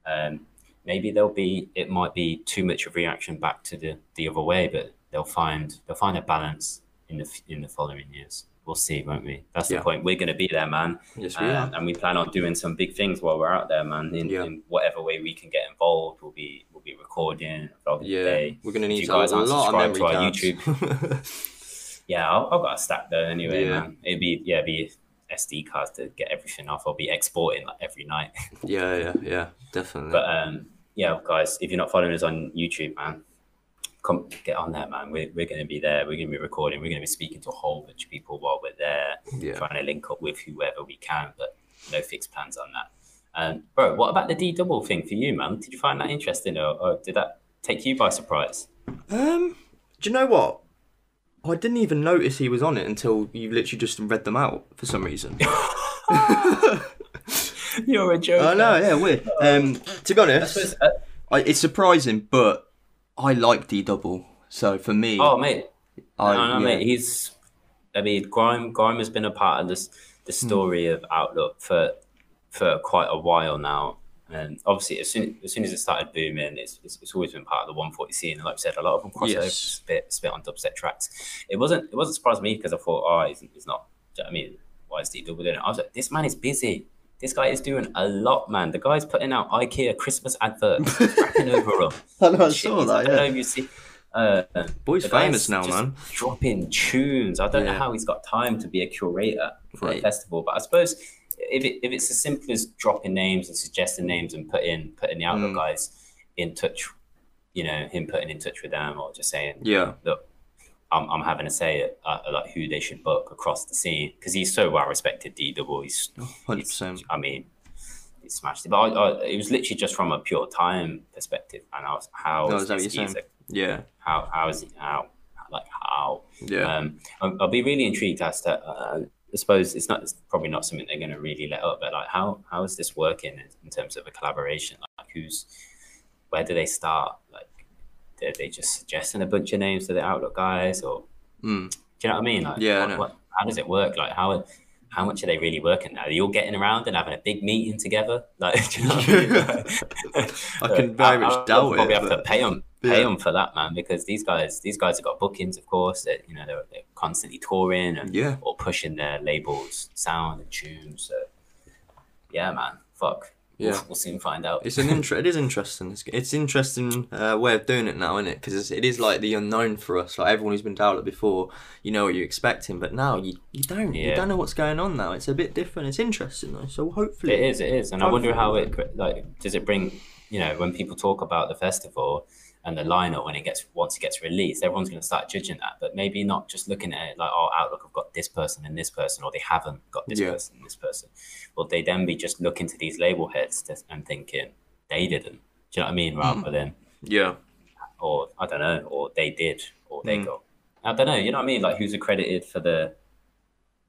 Um, maybe there'll be it might be too much of reaction back to the the other way, but they'll find they'll find a balance in the in the following years. We'll see, won't we? That's Yeah. the point. We're going to be there, man. yes, we Um, are. and we plan on doing some big things while we're out there, man. In, Yeah. in whatever way we can get involved, we'll be we'll be recording, vlogging Yeah, we're gonna need you to guys a lot of memory cards. to our Yeah, I'll, I've got a stack there anyway, Yeah. man. It'd be yeah, it'd be SD cards to get everything off. I'll be exporting like every night. yeah, yeah, yeah, definitely. but um, yeah, guys, if you're not following us on YouTube, man, come get on there, man. We're, we're going to be there. We're going to be recording. We're going to be speaking to a whole bunch of people while we're there, yeah, trying to link up with whoever we can. But no fixed plans on that. Um, bro, what about the D double thing for you, man? Did you find that interesting, or, or did that take you by surprise? Um, do you know what? I didn't even notice he was on it until you literally just read them out for some reason. You're a joker. I know, yeah, weird. Um, to be honest, uh, I, it's surprising, but I like D double. So for me, oh, mate, I, no, no, yeah, mate. He's, I mean, Grime. Grime has been a part of this the Hmm. story of Outlook for for quite a while now. And obviously, as soon as soon as it started booming, it's, it's, it's always been part of the 140 scene. And like I said, a lot of them cross over, Yes. spit, spit on dubstep tracks. It wasn't it wasn't surprised me because I thought, oh, he's, he's not. you know I mean, why is D double doing it? I was like, this man is busy. This guy is doing a lot, man. The guy's putting out IKEA Christmas adverts, rapping over them. I know, I saw he's- I don't know you see. Uh, boy's famous now, man. Dropping tunes. I don't know how he's got time to be a curator for a festival, but I suppose if, it, if it's as simple as dropping names and suggesting names and putting putting the Outlook Mm. guys in touch, you know, him putting in touch with them or just saying, Yeah, look, I'm, I'm having a say at uh, like who they should book across the scene because he's so well respected. D double, he's hundred He's-. I mean, he smashed it. But I, I, it was literally just from a pure time perspective, and I was how No, is that what you're saying? Yeah, how how is he how like how yeah, um I'll, I'll be really intrigued as to uh, I suppose it's not it's probably not something they're going to really let up but like how how is this working in, in terms of a collaboration like who's where do they start like are they just suggesting a bunch of names to the outlook guys or Mm. do you know what I mean like Yeah, I what, know. what, how does it work like how how much are they really working now? Are you all getting around and having a big meeting together? Like, you know I mean? I can very much I'll doubt probably it, have to pay them, pay Yeah. them for that, man, because these guys, these guys have got bookings, of course. That you know they're, they're constantly touring and Yeah. or pushing their labels' sound and tunes. So, yeah, man, fuck. Yeah. We'll, we'll soon find out. It's an inter- It is interesting. It's, it's interesting uh, way of doing it now, isn't it? Because it is like the unknown for us. Like everyone who's been down it before, you know what you're expecting, but now you you don't. You don't know what's going on now. It's a bit different. It's interesting though. So hopefully, It is, it is, and I wonder how it like does it bring you know when people talk about the festival and the lineup when it gets once it gets released, everyone's going to start judging that, but maybe not just looking at it like oh Outlook have got this person and this person, or they haven't got this Yeah. person and this person. Will they then be just looking to these label heads to, and thinking they didn't? Do you know what I mean? Rather than Yeah. or I don't know, or they did, or they Mm. go. I don't know. You know what I mean? Like who's accredited for the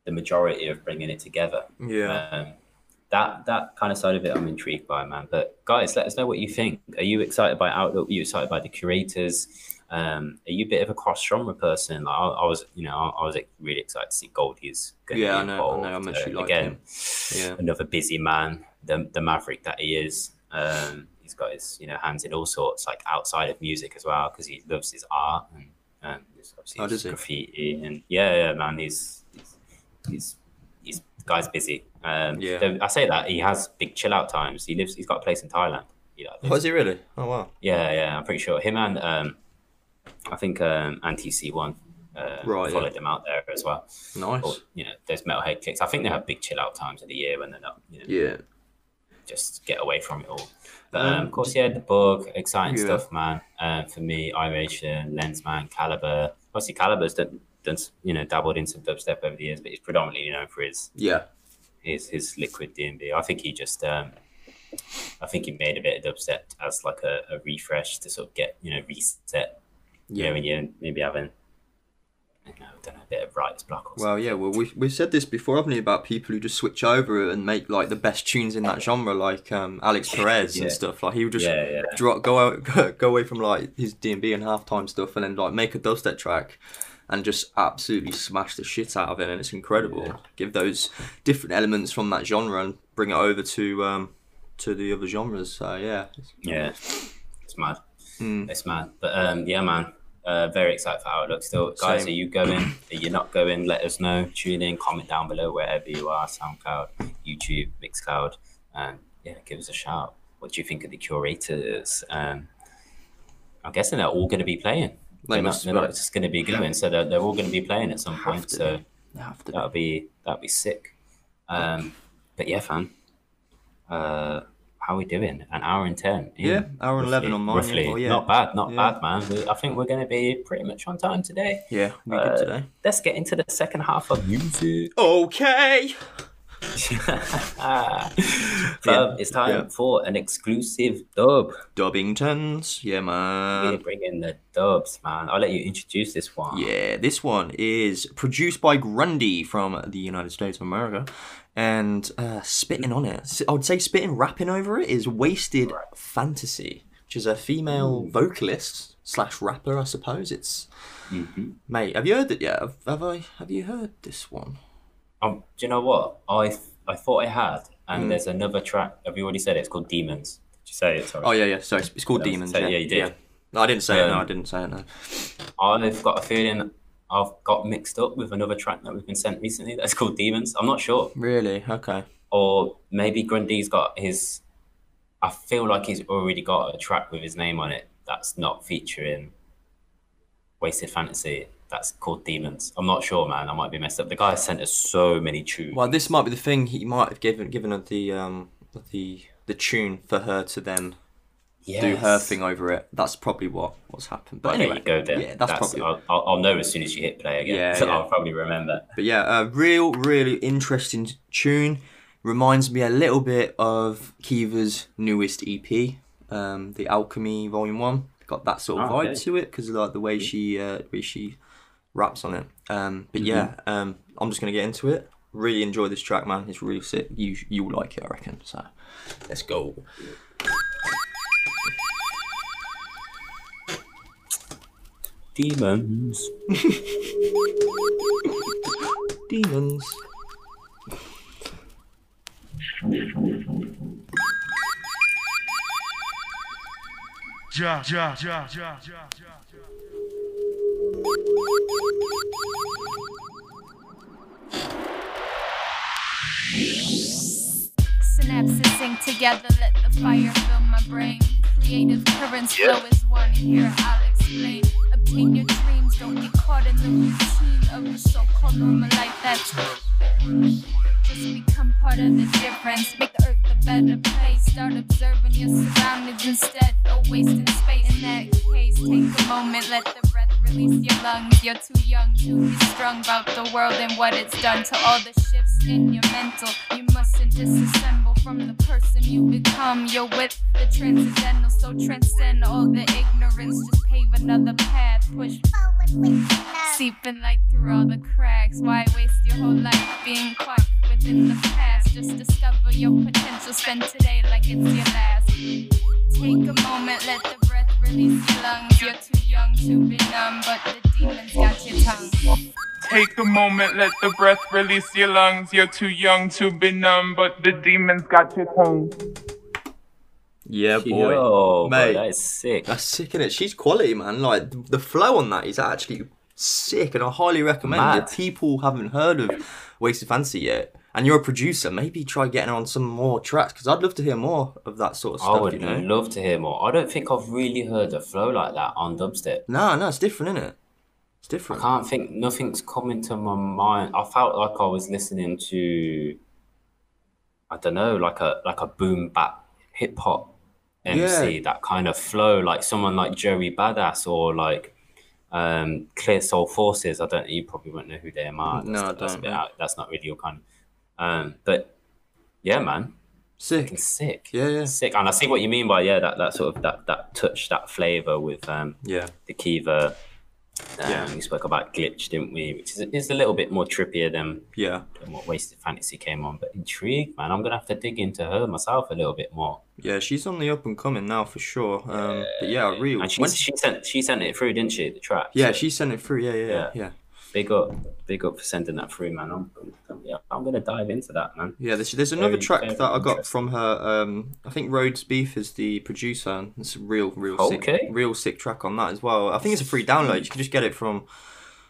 the majority of bringing it together? Yeah. Um, that that kind of side of it, I'm intrigued by, man. But guys, let us know what you think. Are you excited by Outlook? Are you excited by the curators? Um, are you a bit of a cross genre person? Like I, I was, you know, I, I was really excited to see Goldie's. gonna Yeah, be I know- I know involved. much you like again, him. Yeah. another busy man, the the maverick that he is. Um, he's got his you know hands in all sorts, like outside of music as well, because he loves his art and um, his, obviously Oh, he? and yeah, yeah, man, he's he's he's, guy's busy. Um, Yeah. I say that he has big chill out times. He lives. He's got a place in Thailand. Yeah, Oh, is he really? Oh wow. yeah, yeah. I'm pretty sure him and um, I think um, Ant TC1 uh, Right, followed yeah. him out there as well. Or, Nice. you know, there's Metalhead kicks. I think they have big chill out times of the year when they're not, you know, Yeah. just get away from it all. But Um, um, of course, yeah, the book, exciting Yeah. stuff, man. Um, for me, Iration, Lenzman, Calibre. Obviously, Calibre's done, done, you know, dabbled in some dubstep over the years, but he's predominantly known for his Yeah. his his liquid DnB. I think he just, um, I think he made a bit of dubstep as like a, a refresh to sort of get, you know, reset. You Yeah. know, when you're maybe having you know, I don't know, a bit of writer's block or something. Well, yeah, well, we we said this before, haven't we, about people who just switch over and make like the best tunes in that genre, like um, Alix Perez Yeah. and stuff. Like he would just Yeah, yeah. Drop, go out, go away from like his D and B and halftime stuff, and then like make a dubstep track, and just absolutely smash the shit out of it, and it's incredible. Give those different elements from that genre and bring it over to um to the other genres. So yeah, Yeah, it's mad. Hmm. It's mad. But um, yeah, man. Uh, very excited for Outlook. Still, guys, Same. are you going? Are you not going? Let us know. Tune in. Comment down below wherever you are. SoundCloud, YouTube, Mixcloud, and yeah, give us a shout. What do you think of the curators? Um, I'm guessing they're all going to be playing. They They're not, they're not just going to be going, so they're, they're all going to be playing at some point. to So they have to. that'll be that'll be sick. Um, but yeah, fam. Uh, how are we doing? An hour and ten. in, Yeah, hour and 11 on mine, Roughly, or yeah. not bad, not Yeah. bad, man. We, I think we're going to be pretty much on time today. Yeah, we Uh, good today. Let's get into the second half of music. Okay. It's time yeah. for an exclusive dub. Dubbingtons. Yeah, man. We're bringing the dubs, man. I'll let you introduce this one. Yeah, this one is produced by Grundy from the United States of America, and uh, spitting on it. I would say spitting, rapping over it is Wasted Fantasy, which is a female vocalist slash rapper, I suppose. It's mate. Have you heard it yet? Have, have I? Have you heard this one? Um, do you know what? I I thought I had, and Hmm. there's another track. Have you already said it? It's called Demons. Did you say it? Sorry. Oh yeah, yeah. Sorry, it's, called Demons. so- yeah, yeah, you did. No, I didn't say it. No, Um, I didn't say it. No. I've got a feeling I've got mixed up with another track that we've been sent recently that's called Demons. I'm not sure. Really? Okay. Or maybe Grundy's got his. I feel like he's already got a track with his name on it that's not featuring Wasted Fantasy. That's called Demons. I'm not sure, man. I might be messed up. The guy sent us so many tunes. Well, this might be the thing. He might have given given her the um the the tune for her to then do her thing over it. That's probably what what's happened. But Well, anyway, there you go there. yeah, that's, probably. I'll, I'll, I'll know as soon as you hit play again. Yeah, so yeah. I'll probably remember. But yeah, a real, really interesting tune. Reminds me a little bit of Kiva's newest EP, um, the Alchemy Volume One. Got that sort of Oh, vibe okay. to it because like the way she uh, way she raps on it. Um, but yeah, Mm-hmm. um, I'm just gonna get into it. Really enjoy this track, man. It's really sick. You you'll like it, I reckon. So let's go. Demons. Demons. Ja, ja, ja, ja, ja, ja. Synapses sync together, let the fire fill my brain. Creative currents flow as one. Here I'll explain. Obtain your dreams, don't get caught in the routine of the so-called normal life that's just become part of the difference. Make the earth a better place. Start observing your surroundings instead of wasting space. In that case, take a moment, let the breath release your lungs. You're too young to be strung about the world and what it's done to all the shifts in your mental. You mustn't disassemble from the person you become. You're with the transcendental, so transcend all the ignorance. Just pave another path, push forward. Seeping light through all the cracks. Why waste your whole life being quiet within the past? Just discover your potential. Spend today like it's your last. Take a moment, let the breath release your lungs. You're too young to be numb, but the demons got your tongue. Take a moment, let the breath release your lungs. You're too young to be numb, but the demons got your tongue. Yeah, boy. Yo, Mate. bro, that is sick. That's sick, innit? She's quality, man. Like the flow on that is actually sick, and I highly recommend Mad. it. People haven't heard of Wasted Fantasy yet, and you're a producer. Maybe try getting on some more tracks because I'd love to hear more of that sort of I stuff. I would you know? love to hear more. I don't think I've really heard a flow like that on dubstep. no, no, it's different, innit? It's different. I can't think. Nothing's coming to my mind. I felt like I was listening to, I don't know, like a like a boom bap hip hop MC. Yeah. That kind of flow, like someone like Joey Badass or like um, Clear Soul Forces. I don't. You probably won't know who they are. That's, No, I that's, don't, out, that's not really your kind. Um, but yeah, man, Sick. sick. Yeah, yeah. sick. And I see what you mean by yeah, that that sort of that that touch, that flavor with um Yeah. the Kiva Um, Yeah. We spoke about Glitch, didn't we? Which is, is a little bit more trippier than, Yeah, than what Wasted Fantasy came on. But intrigued, man. I'm gonna have to dig into her myself a little bit more. yeah, she's on the up and coming now for sure. Um, but yeah, I really. And she, when- she sent she sent it through, didn't she? The track. yeah, So she sent it through. Yeah, yeah, yeah. Yeah. Big up, big up for sending that through, man. I'm, I'm, yeah, I'm gonna dive into that, man. Yeah, there's, there's another Very, track very that I got from her. Um, I think Rhodes Beef is the producer. and It's a real, real Okay. sick, real sick track on that as well. I think it's a free download. You can just get it from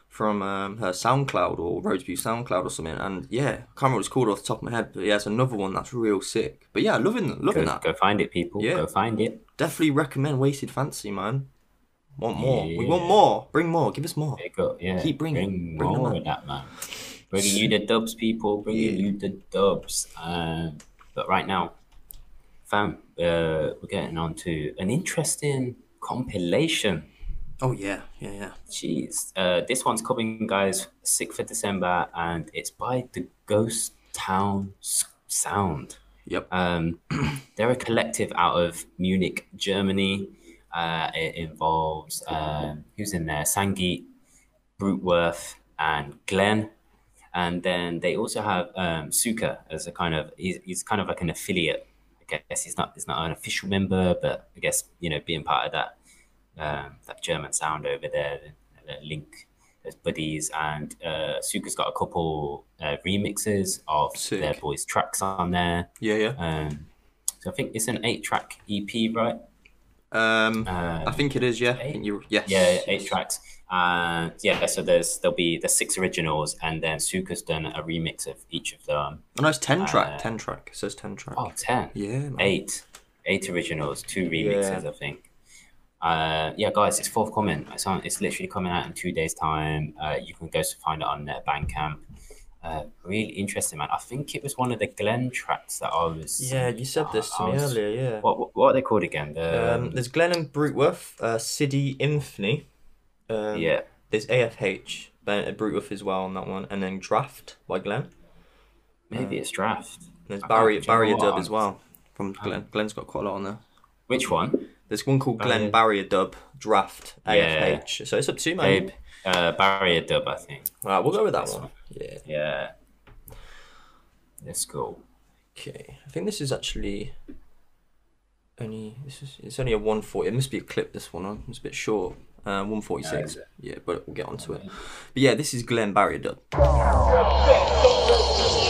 from um, her SoundCloud or Rhodes Beef SoundCloud or something. And yeah, I can't remember what it's called off the top of my head, but yeah, it's another one that's real sick. But yeah, loving loving Go, that. go find it, people. Yeah. Go find it. Definitely recommend Wasted Fantasy, man. Want more? We want more. Bring more. Give us more. Up, yeah. Keep bringing- Bring bring more of that, man. Bringing you the dubs, people. Bringing Yeah. you the dubs. Um, but right now, fam, uh, we're getting on to an interesting compilation. Oh yeah, yeah, yeah. Jeez. Uh, this one's coming, guys, 6th of December, and it's by the Ghost Town Sound. Yep. Um, they're a collective out of Munich, Germany. Uh, it involves um, who's in there? Sangeet, Bruteworth, and Glenn. And then they also have um, Suka as a kind of he's, he's kind of like an affiliate. I guess he's not he's not an official member, but I guess you know being part of that um, that German sound over there, the, the link as buddies. And uh, Suka's got a couple uh, remixes of Sick. their boys' tracks on there. Yeah, yeah. Um, so I think it's an eight-track EP, right? Um, Uh, I think it is. Yeah, think you. Yes. yeah, eight tracks. And yeah, so there's there'll be the six originals, and then Suka's done a remix of each of them. Oh, no, it's ten track. Uh, ten track. It says ten track. Oh, 10. Yeah, man. Eight. Eight originals, two remixes, Yeah. I think. Uh, yeah, guys, it's forthcoming. It's on. It's literally coming out in two days' time. Uh, you can go to find it on Bandcamp. Uh, really interesting, man. I think it was one of the Glen tracks that I was. Yeah, you said this to I me was- earlier. Yeah. What, what what are they called again? The, Um, there's Glen and Bruteworth, uh, City Infinity. Um, yeah. There's AFH, Ben, uh, Bruteworth as well on that one, and then Draft by Glen. Maybe it's draft. There's I Barrier can't- do you know Barrier? Dub as well from Glenn. Glen's got quite a lot on there. Which one? There's one called Glenn Barrier- Barrier Dub Draft Yeah. AFH. So it's up to you, man. Uh, Barrier Dub, I think. Right, we'll go with that This one. one. Yeah. Yeah. Let's go. Okay. I think this is actually only this is it's only a 140. It must be a clip. This one. huh? It's a bit short. Uh, 146. is yeah, but we'll get onto it. But yeah, this is Glenn Barrier Dub.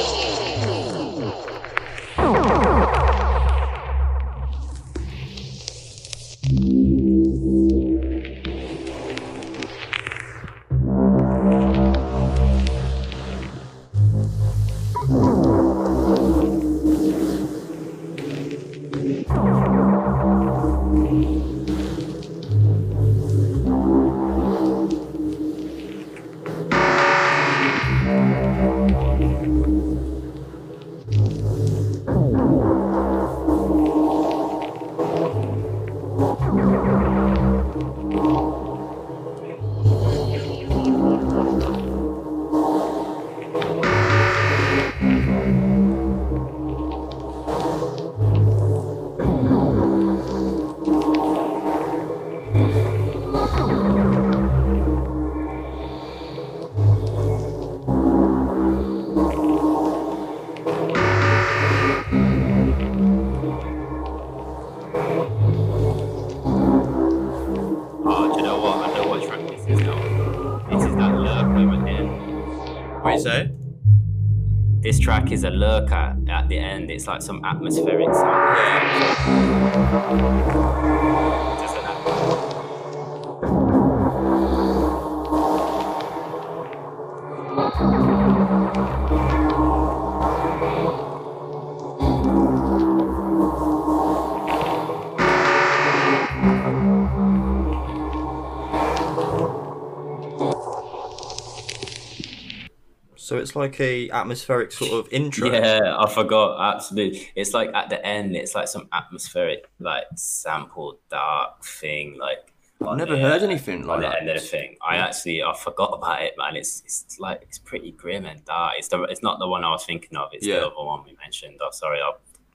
This track is a lurker at the end. It's like some atmospheric sound. It's like a atmospheric sort of intro. Yeah, I forgot. Absolutely. It's like at the end, it's like some atmospheric, like sample dark thing. Like I've never the- heard anything like that. end of the thing. I actually I forgot about it, man. It's it's like it's pretty grim and dark. It's the it's not the one I was thinking of. It's Yeah. the other one we mentioned. Oh, sorry, I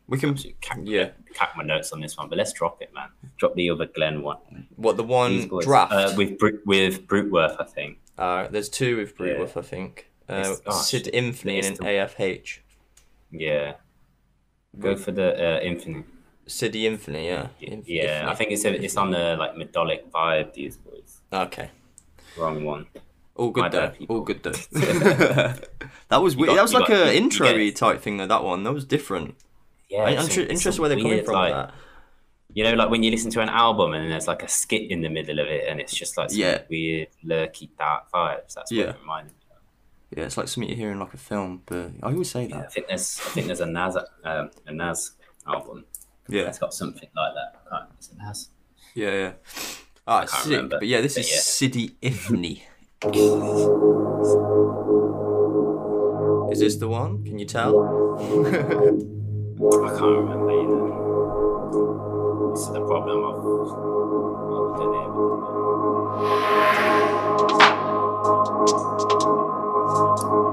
We can. Cack, Yeah. cack my notes on this one, but let's drop it, man. Drop the other Glenn one. What the one boys. draft? uh, with with Bruteworth, I think. Uh, there's two with Yeah. Bruteworth, I think. Uh, oh, Sid. Infinity and the- AFH. Yeah. Go for the uh, Infinite. City Infinity, yeah. Yeah, Inf- I think it's a, it's on the like Medolic vibe. These boys. Okay. Wrong one. All good My though. All good though. that was weird. got- that was like got- a intro type thing though. That one. That was different. Yeah, I, I'm some- sure, interested where they're coming from like- that. You know, like when you listen to an album and there's like a skit in the middle of it, and it's just like some Yeah. weird, lurky, dark vibes. That's what Yeah. it reminded me. Yeah, it's like something you hear in like a film. But I always say Yeah, I that. think there's, I think there's a Nas, um, a Nas album. Yeah. It's got something like that. I can't- Is it Nas? Yeah, yeah. Can't sick. remember, But yeah, this but is yeah. City Infinity. is this the one? Can you tell? I can't remember. Know, this is the problem of. of the name.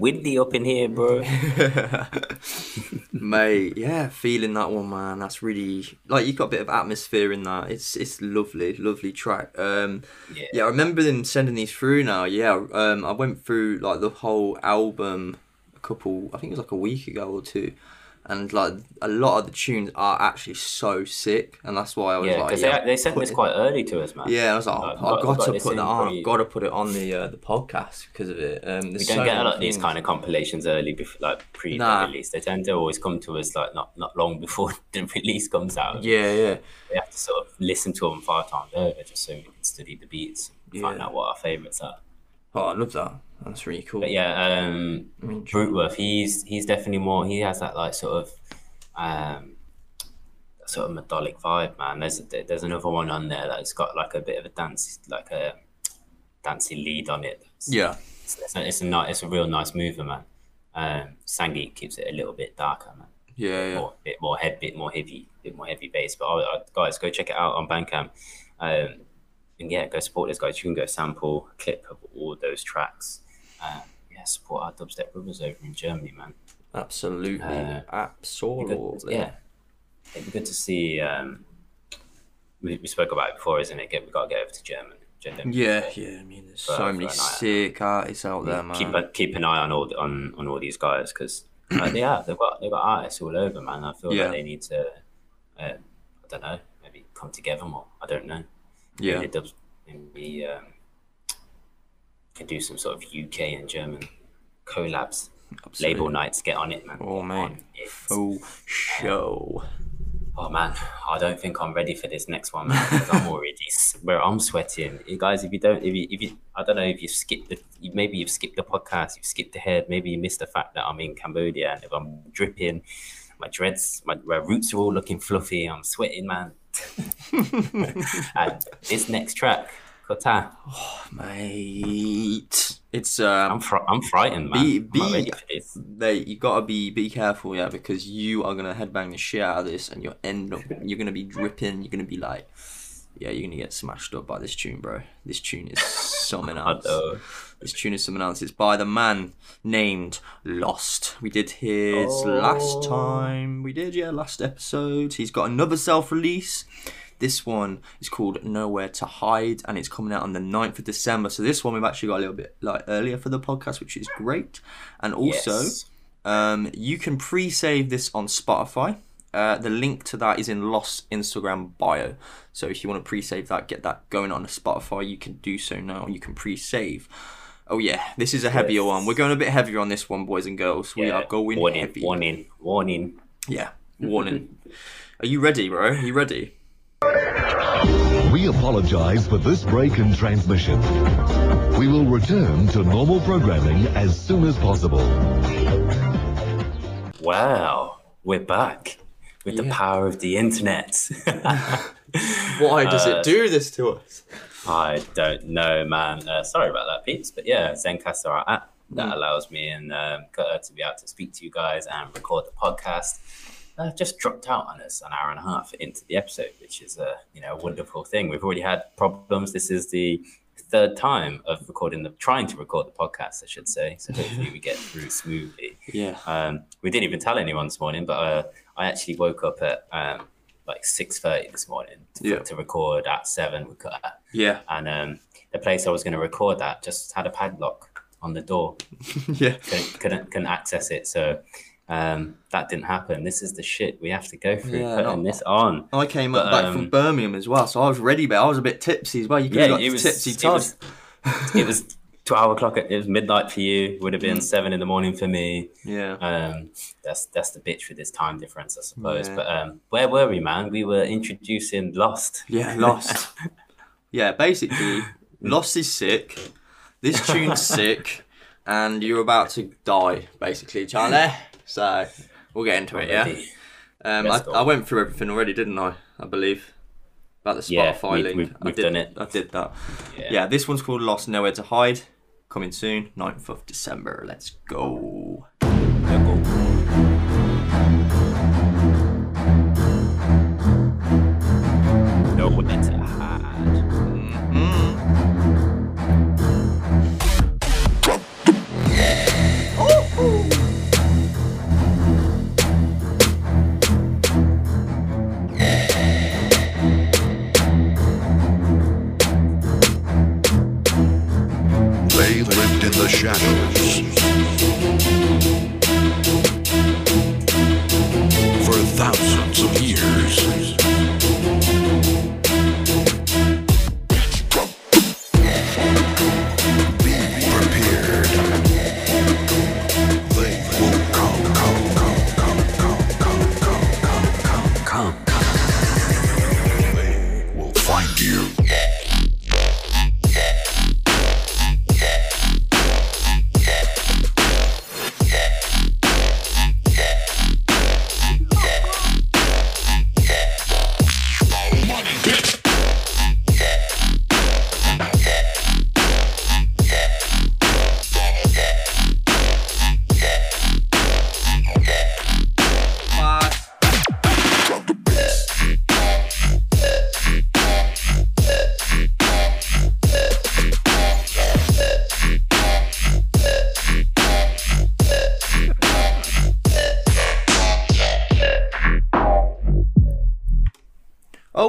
Windy up in here, bro. Mate, yeah, feeling that one, man. That's really like you got a bit of atmosphere in that. It's it's lovely, lovely track. Um, Yeah. yeah, I remember them sending these through. Now, yeah, um, I went through like the whole album a couple. I think it was like a week ago or two, and like a lot of the tunes are actually so sick, and that's why I was Yeah, like, yeah, they, they sent this it- quite early to us, man. Yeah, I was like, Like, I've got- got, to put that on. pretty- I've got to put it on the uh, the podcast because of it. Um, We don't get a lot of these kind of compilations early, before, like pre Nah. release. They tend to always come to us like not, not long before the release comes out. Yeah, yeah, We have to sort of listen to them five times over just so we can study the beats and find out what our favourites are. Oh, I love that. That's really cool. But yeah, um, Bruteworth, he's he's definitely more. He has that like sort of, um, sort of medolic vibe, man. There's there's another one on there that's got like a bit of a dance, like a dancey lead on it. It's, yeah, it's, it's a, it's a ni- it's a real nice mover, man. Um, Sangeet keeps it a little bit darker, man. yeah, yeah. More, bit more head, bit more heavy, bit more heavy bass. But I, I, guys, go check it out on Bandcamp. Um, and yeah, go support those guys. You can go sample a clip of all those tracks. Um, yeah, support our dubstep brothers over in Germany, man. Absolutely, Uh, absolutely. yeah, it'd be good to see. Um, we, we spoke about it before, isn't it? Get, we got to get over to Germany. German. Yeah, yeah. I mean, there's For- so many sick artists out there, man. keep keep an eye on all on on all these guys because uh, they have they've got they've got artists all over, man. I feel Yeah. like they need to. Uh, I don't know, maybe come together more. I don't know. Yeah, Maybe, dubs- maybe um, could do some sort of UK and German collabs. absolutely. Label nights, get on it, man. Oh man, it. full show. Oh man, I don't think I'm ready for this next one, man. I'm already where I'm sweating. You guys, if you don't, if you, if you, I don't know if you skipped the, maybe you've skipped the podcast, you've skipped ahead. Maybe you missed the fact that I'm in Cambodia and if I'm dripping, my dreads, my, my roots are all looking fluffy. I'm sweating, man. and this next track Good time. mate. It's um, I'm fr- I'm frightened, man. Be- be- they you gotta be be careful, yeah, because you are gonna headbang the shit out of this, and you'll end up you're gonna be dripping. You're gonna be like, yeah, you're gonna get smashed up by this tune, bro. This tune is something else. This tune is something else. It's by the man named Lost. We did his Oh. last time. We did, yeah, last episode. He's got another self release. This one is called Nowhere to Hide and it's coming out on the 9th of December. So this one we've actually got a little bit like earlier for the podcast, which is great. And also, Yes. um, you can pre-save this on Spotify. Uh, the link to that is in Lost Instagram bio. So if you want to pre-save that, get that going on Spotify, you can do so now. You can pre-save. Oh yeah, this is a heavier Yes. one. We're going a bit heavier on this one, boys and girls. We Yeah. are going warning, heavy. warning, warning. Yeah, warning. are you ready, bro? Are you ready? We apologize for this break in transmission. We will return to normal programming as soon as possible. Wow, we're back with the power of the internet. Why does Uh, it do this to us? I don't know, man. Uh, sorry about that, peeps. But yeah, Zencastr our app that allows me and um, to be able to speak to you guys and record the podcast. Uh, just dropped out on us an hour and a half into the episode, which is a you know a wonderful thing. We've already had problems. This is the third time of recording the trying to record the podcast, I should say. So hopefully we get through smoothly. Yeah. Um, we didn't even tell anyone this morning, but uh, I actually woke up at um, like six thirty this morning to, Yeah. to record at seven with Cutter Yeah. and um, the place I was going to record at just had a padlock on the door. yeah. Couldn't couldn't, couldn't access it, so um, that didn't happen. This is the shit we have to go through Yeah, putting no. this on. I came But, back from um, Birmingham as well, so I was ready, but I was a bit tipsy as well. You could have got it was tipsy it Todd. was, it was twelve o'clock. It was midnight for you. Would have Mm. been seven in the morning for me. Yeah. Um, that's that's the bitch with this time difference, I suppose. Yeah. But um, where were we, man? We were introducing Lost. Yeah, Lost. yeah, basically, Lost is sick. This tune's sick, and you're about to die, basically, Charlie. So we'll get into it. Yeah. Um, I, I went through everything already, didn't I? I believe about the Yeah, Spotify we- link. we've did, done it. I did that. Yeah. Yeah. this one's called Lost Nowhere to Hide. Coming soon, 9th of December. Let's go.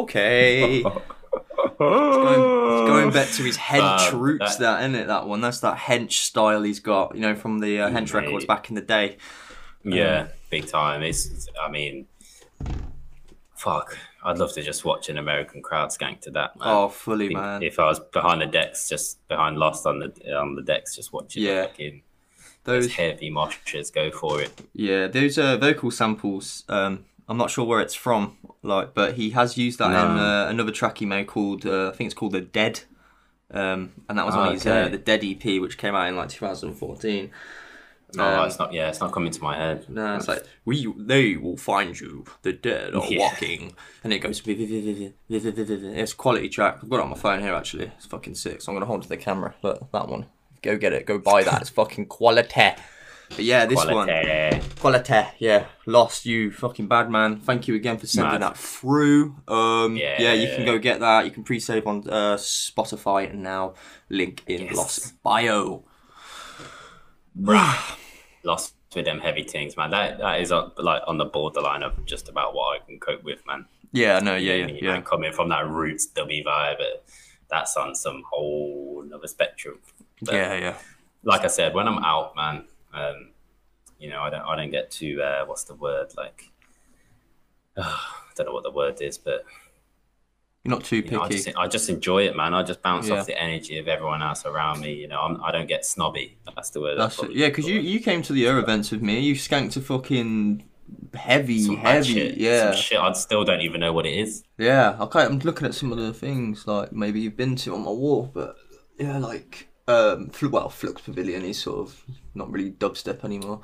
Okay. It's going, it's going back to his hench Um, roots, that- that isn't it? That one. That's that hench style he's got, you know, from the uh, hench Mate. records back in the day. Yeah, big time. It's, I mean, fuck. I'd love to just watch an American crowd skank to that, man. Oh, fully, If- man. If I was behind the decks, just behind Lost on the on the decks, just watching Yeah. those Those, heavy moshes go for it. yeah, those uh, vocal samples. Um, I'm not sure where it's from, like, but he has used that in uh, another track he made called, uh, I think it's called the Dead, um, and that was on Ah, his uh, the Dead EP, which came out in like 2014. No, Um, it's not. Yeah, it's not coming to my head. No, it's like we they will find you. The dead are Yeah. walking, and it goes. It's quality track. I've got it on my phone here actually. It's fucking sick. So I'm gonna hold to the camera. Look, that one. Go get it. Go buy that. It's fucking quality. But yeah, this one. Quality. Quality, yeah. Lost you, fucking bad man. Thank you again for sending Mad. that through. Um, yeah. Yeah. you can go get that. You can pre-save on uh, Spotify and now link in Yes. Lost bio. Bruh. Lost with them heavy things, man. That that is uh, like on the borderline of just about what I can cope with, man. Yeah, no, yeah, yeah, yeah. man, coming from that roots dummy vibe, but that's on some whole another spectrum. But Yeah, yeah. like I said, when I'm out, man, um, you know, I don't, I don't get to uh, what's the word like. I don't know what the word is, but You're not too you know, I picky. just I just enjoy it, man. I just bounce Yeah. off the energy of everyone else around me. You know, I'm, I don't get snobby. That's the word. That's yeah, because you you came to the Euro events with me. You skanked a fucking heavy, some heavy, shit, yeah, some shit. I still don't even know what it is. yeah. Okay, I'm looking at some of the things like maybe you've been to on my wall, but yeah, like um, well, Flux Pavilion is sort of not really dubstep anymore.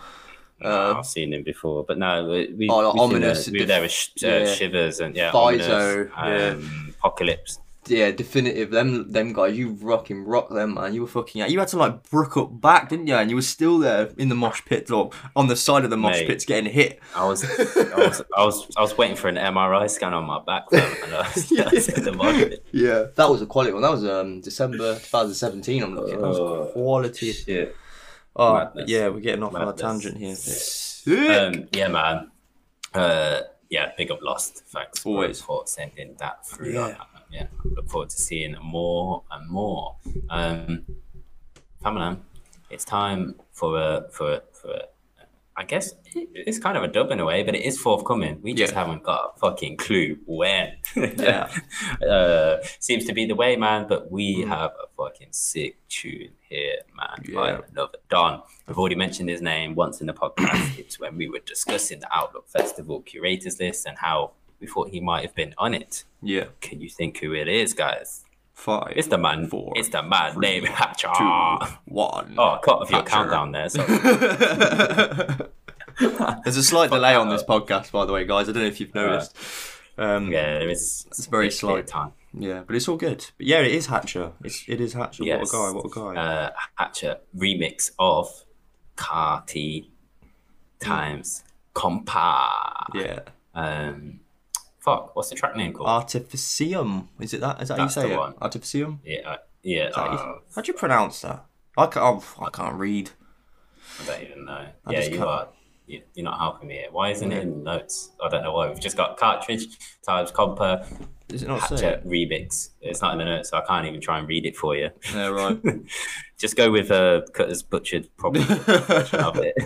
Uh, Uh, I've seen him before, but no, we, we, Oh, we, seen Ominous, the- we were there with sh- uh, yeah. Shivers and yeah, Pfizer, Ominous, yeah. um, Apocalypse. Yeah, definitive. Them them guys, you rocking rock them man. You were fucking out. You had to like brook up back, didn't you? And you were still there in the mosh pit or on the side of the mosh Mate. pits getting hit. I was, I was, I was, I was waiting for an MRI scan on my back, fam, and I was, I was in the market. Yeah, that was a quality one. That was um December 2017. I'm looking. That was Oh, quality. Shit. Oh, Madness. yeah, we're getting off on a tangent here. Um, yeah, man. Uh, yeah, big up Lost. Thanks Always. for sending that through. Yeah. I- yeah. Look forward to seeing more and more. Um, it's time for a for a, for a, I guess it's kind of a dub in a way, but it is forthcoming. We just Yeah. haven't got a fucking clue when. Yeah. uh, seems to be the way, man. But we have a fucking sick tune here, man. I love it. Don. I've already mentioned his name once in the podcast. it's when we were discussing the Outlook Festival curators list and how we thought he might have been on it. Yeah, Can you think who it is, guys? five. It's the man. Four, it's the man three, named Hatcha. two, one. Oh, I cut off your Hatcha. countdown there. So There's a slight delay on this podcast, by the way, guys. I don't know if you've noticed. Um, yeah. yeah, there is. It's very a bit of slight. time. Yeah, but it's all good. But yeah, it is Hatcha. It's it is Hatcha. Yes. What a guy! What a guy! Uh, Hatcha remix of Carty times Compa. yeah, Um, fuck, what's the track name called? Artificium. Is it that? Is that That's how you the say one. it? Artificium. yeah, uh, yeah. How uh, do you pronounce that? I can't. I can't read. I don't even know. I yeah, you can't- are. You, you're not helping me here. Why isn't it in notes? I don't know why. We've just got cartridge times compa Does it not hatchet it? remix. It's not in the notes, so I can't even try and read it for you. Yeah, right. Just go with uh, Cutter's butchered probably version of it.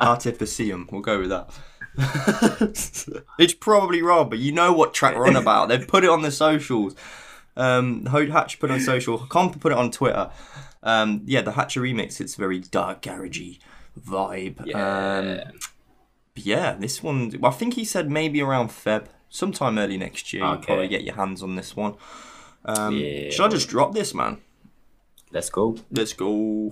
Artificium. We'll go with that. it's probably wrong, but you know what track we're on about. They've put it on the socials. Um, Hatch put it on social. Comp put it on Twitter. Um, yeah, the Hatcha remix. It's very dark, garagey vibe. Yeah. Um, yeah, this one. I think he said maybe around Feb, sometime early next year. You'll Okay. probably get your hands on this one. Um, Yeah. Should I just drop this, man? Let's go. Let's go.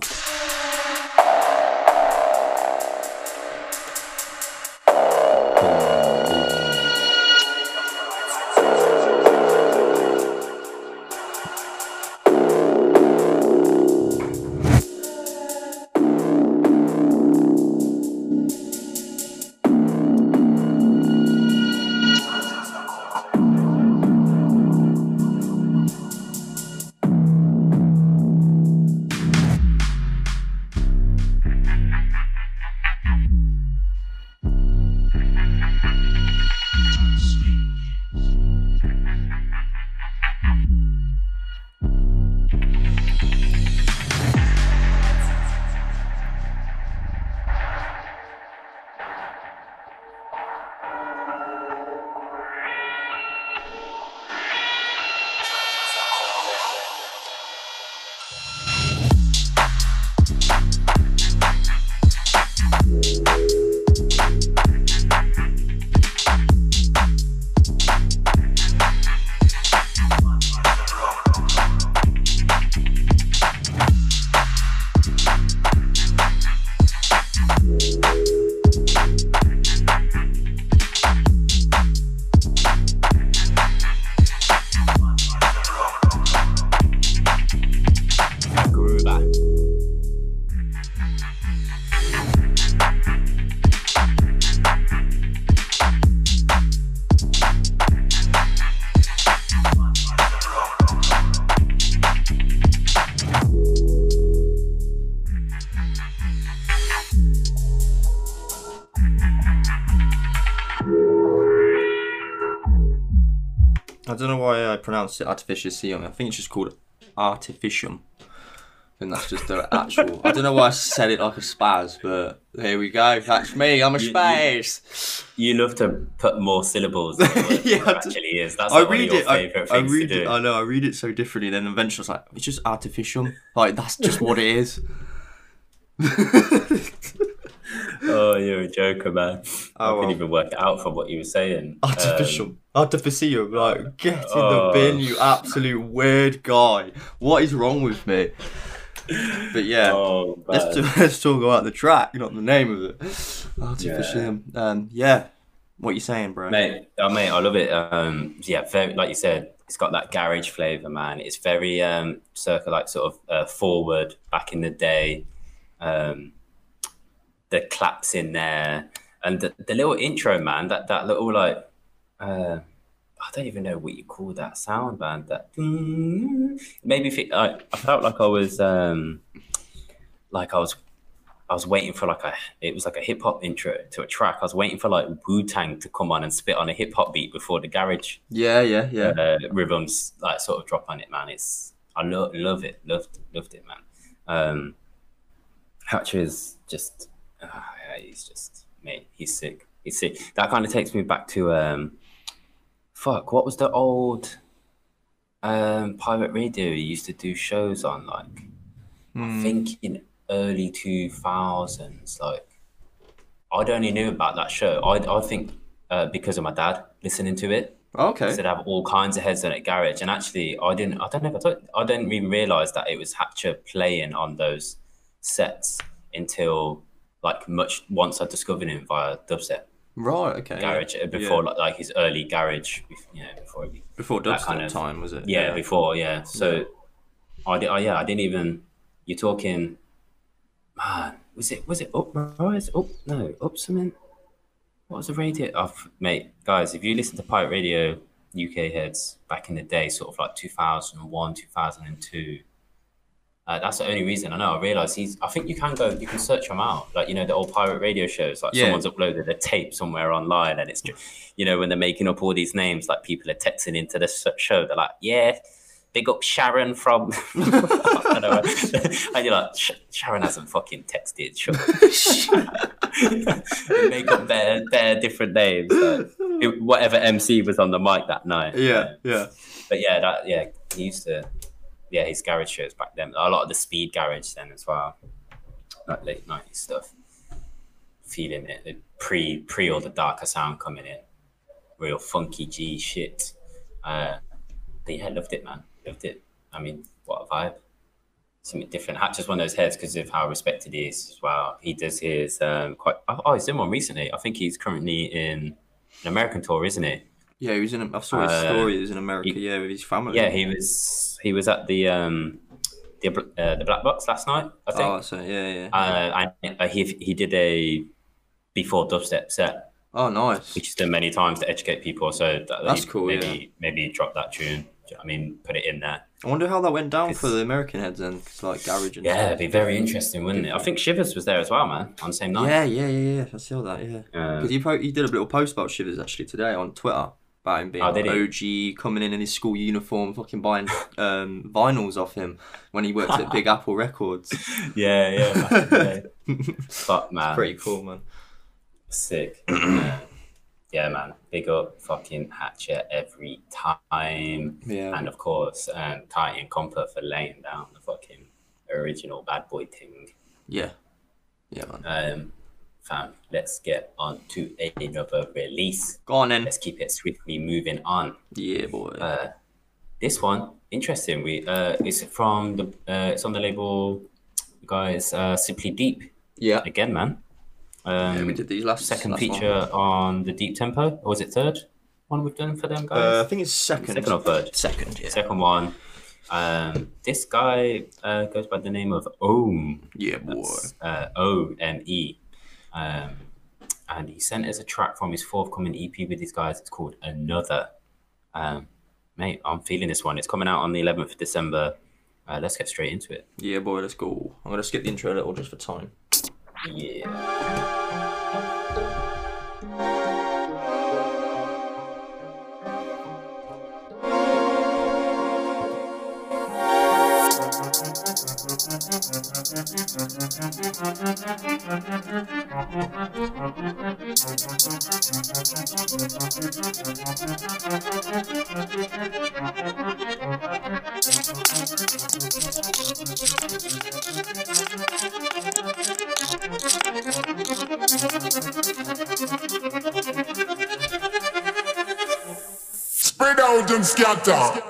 It artificium. I think it's just called artificium. And that's just the actual. I don't know why I said it like a spaz, but here we go. That's me. I'm a You- you- spaz. You love to put more syllables Yeah, it actually is. That's I like read your it. I, I read to it. I know. I read it so differently. Then eventually, it's like, it's just artificial. Like that's just what it is. Oh, you're a joker, man. Oh, I well. couldn't even work it out from what you were saying. Um, Artificial. Like get in the Oh. bin, you absolute weird guy. What is wrong with me? But yeah. Oh, Let's, let's talk about the track, not the name of it. Artificium. Um, yeah. What you saying, bro? mate. Oh, mate, I love it. Um, yeah, very like you said, it's got that garage flavor, man. It's very um, circa like sort of uh, forward back in the day. Um, the claps in there and the, the little intro, man. That that little like. Uh, I don't even know what you call that sound, man. That maybe if it, I, I felt like I was um, like I was I was waiting for like a it was like a hip hop intro to a track. I was waiting for like Wu Tang to come on and spit on a hip hop beat before the garage Yeah, yeah, yeah. uh, rhythms like sort of drop on it, man. It's I love love it, loved loved it, man. Um, Hatcha is just uh, yeah, he's just mate, he's sick. He's sick. That kind of takes me back to um, fuck. What was the old um pirate radio he used to do shows on? Like I think in early two thousands. Like I'd only knew about that show. I I think uh, because of my dad listening to it. Okay. So they have all kinds of heads on at garage, and actually, I didn't. I don't know. If I, thought, I didn't even realize that it was Hatcha playing on those sets until like much once I discovered him via dubstep Right. Okay. garage yeah. uh, before Yeah. like, like his early garage, you know, before he, before dubstep kind of- time was it? yeah, before yeah. So I did. I, yeah, I didn't even. You're talking, man. Was it was it uprise up? No, up something. What was the radio? Oh, mate, guys, if you listen to Pirate Radio UK heads back in the day, sort of like 2001, 2002. Uh, that's the only reason I know. I realize he's. I think you can go. You can search him out. Like you know the old pirate radio shows. Like Yeah. someone's uploaded a tape somewhere online, and it's just you know when they're making up all these names. Like people are texting into the show. They're like, yeah, big up Sharon from. I don't know. and you're like, Sharon hasn't fucking texted. Sure. They make up their their different names. like, whatever MC was on the mic that night. Yeah. Yeah. But yeah, that yeah, he used to yeah, his garage shows back then. A lot of the speed garage then as well. Like late nineties stuff. Feeling it. the Pre pre all the darker sound coming in. Real funky G shit. Uh but yeah, loved it man. Loved it. I mean, what a vibe. Something different. Hatcha's one of those heads because of how respected he is as well. He does his um quite oh he's done one recently. I think he's currently in an American tour, isn't he? Yeah. He was in. I saw his Uh, story. He was in America. he- yeah, with his family. Yeah, he was he was at the um the uh, the black box last night. I think. Oh, so yeah, yeah. uh, and uh, he he did a before dubstep set, oh, nice. which he's done many times to educate people. So that, That's cool, Maybe maybe drop that tune. You know I mean, put it in there. I wonder how that went down for the American heads then, 'cause, like garage and Yeah, stuff. it'd be very interesting, wouldn't it? I think Shivers was there as well, man, on the same night. Yeah, yeah, yeah, yeah. I saw that. Yeah. Uh, Because you po- he did a little post about Shivers actually today on Twitter about him being Oh, did? OG, coming in in his school uniform, fucking buying um, vinyls off him when he worked at Big Apple Records. yeah, yeah. back in the day. Fuck, man. Pretty cool, man. Sick. yeah. yeah, man. Big up fucking Hatcha every time. Yeah. And of course, um, Titan Comfort for laying down the fucking original bad boy thing. Yeah. Yeah, man. Um, fam, let's get on to another release. Go on then. Let's keep it swiftly moving on. Yeah, boy. Uh, this one, interesting. We uh, it's from the uh, it's on the label, guys. Uh, Simply Deep yeah. again, man. Um, yeah, we did these last second last feature One. on the deep tempo or was it third one we've done for them guys Uh, I think it's second. second or third Second, yeah. second one um this guy uh, goes by the name of Ohm Yeah, boy. Uh, O-M-E um and he sent us a track from his forthcoming EP with these guys. It's called Another. Um mate I'm feeling this one. It's coming out on the 11th of December. Uh, let's get straight into it. Yeah, boy, let's go. I'm going to skip the intro a little just for time. yeah Spread out and scatter.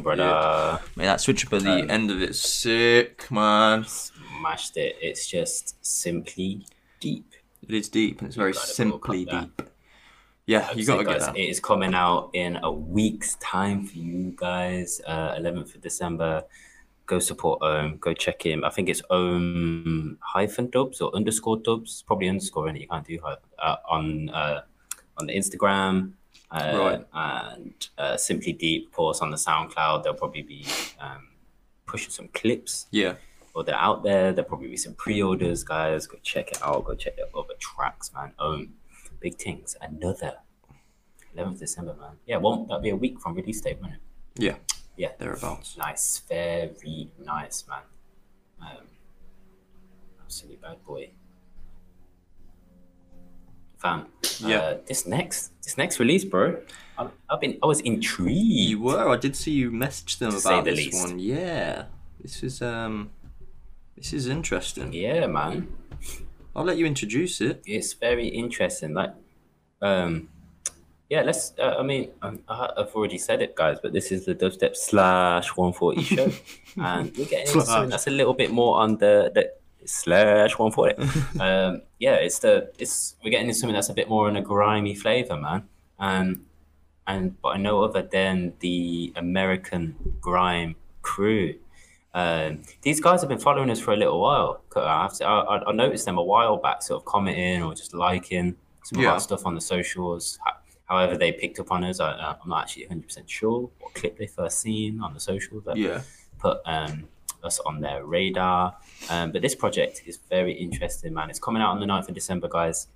Strong, brother. Man, that switch up at the end of it's sick, man. Smashed it. It's just simply deep. It is deep and it's very simply deep. Yeah, you gotta get that. It is coming out in a week's time for you guys. Uh, 11th of December. Go support Ohm. Go check him. I think it's Ohm hyphen dubs or underscore dubs. Probably underscore and you can't do hyphen uh, on uh, on the Instagram. Uh, Right. And uh, Simply Deep, of course, on the SoundCloud. There'll probably be um, pushing some clips Yeah. or they're out there. There'll probably be some pre-orders, guys. Go check it out. Go check the other tracks, man. Own big things. Another 11th December, man. Yeah, won't that be a week from release date, won't it? Yeah. Yeah, Thereabouts. nice, very nice, man. Um, absolutely bad boy. Fam, Yeah. uh, this next, this next release, bro. I, I've been, I was intrigued. You were. I did see you message them about the this least. one. Yeah. This is um this is interesting. Yeah, man. I'll let you introduce it. it's very interesting. Like, um, yeah, let's. Uh, I mean, um, I- I've already said it, guys, but this is the dubstep slash 140 show, and we're getting into something that's a little bit more on the the slash 140. um, yeah, it's the it's we're getting into something that's a bit more on a grimy flavor, man. Um, and but I know other than the American grime crew. Um, these guys have been following us for a little while. I, have to, I, I- noticed them a while back, sort of commenting or just liking some of Yeah. our stuff on the socials. However, they picked up on us. I, I'm not actually 100% sure what clip they first seen on the socials. But Yeah. put um, us on their radar. Um, but this project is very interesting, man. It's coming out on the 9th of December, guys.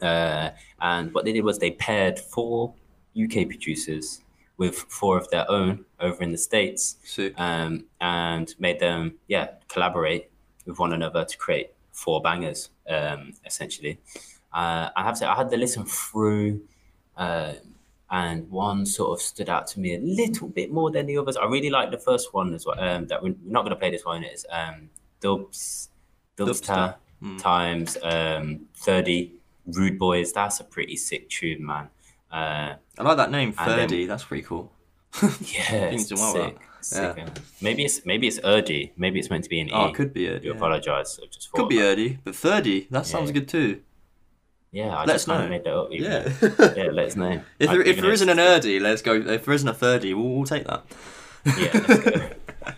Uh, and what they did was they paired four UK producers with four of their own over in the States um, and made them, yeah, collaborate with one another to create four bangers, um, essentially. Uh, I have to say, I had to listen through, uh, and one sort of stood out to me a little bit more than the others. I really like the first one as well. Um, that we're not going to play this one. It's um, Dubs, Dubstar Dubstar. times um, 30 Rude Boys. That's a pretty sick tune, man. Uh, I like that name, Ferdy. That's pretty cool. yeah, do well, sick. Yeah. uh, Maybe it's maybe it's Urdy. Maybe it's meant to be an E. Oh, it could be Erdy. do Yeah. apologize. I just Could be Erdy, but Thirty. That sounds good too. Yeah, I let's know. made that up. even Yeah. yeah. Let us know. If I- there, if there isn't an Erdy, let's go. If there isn't a Thirty, we'll, we'll take that. yeah, let's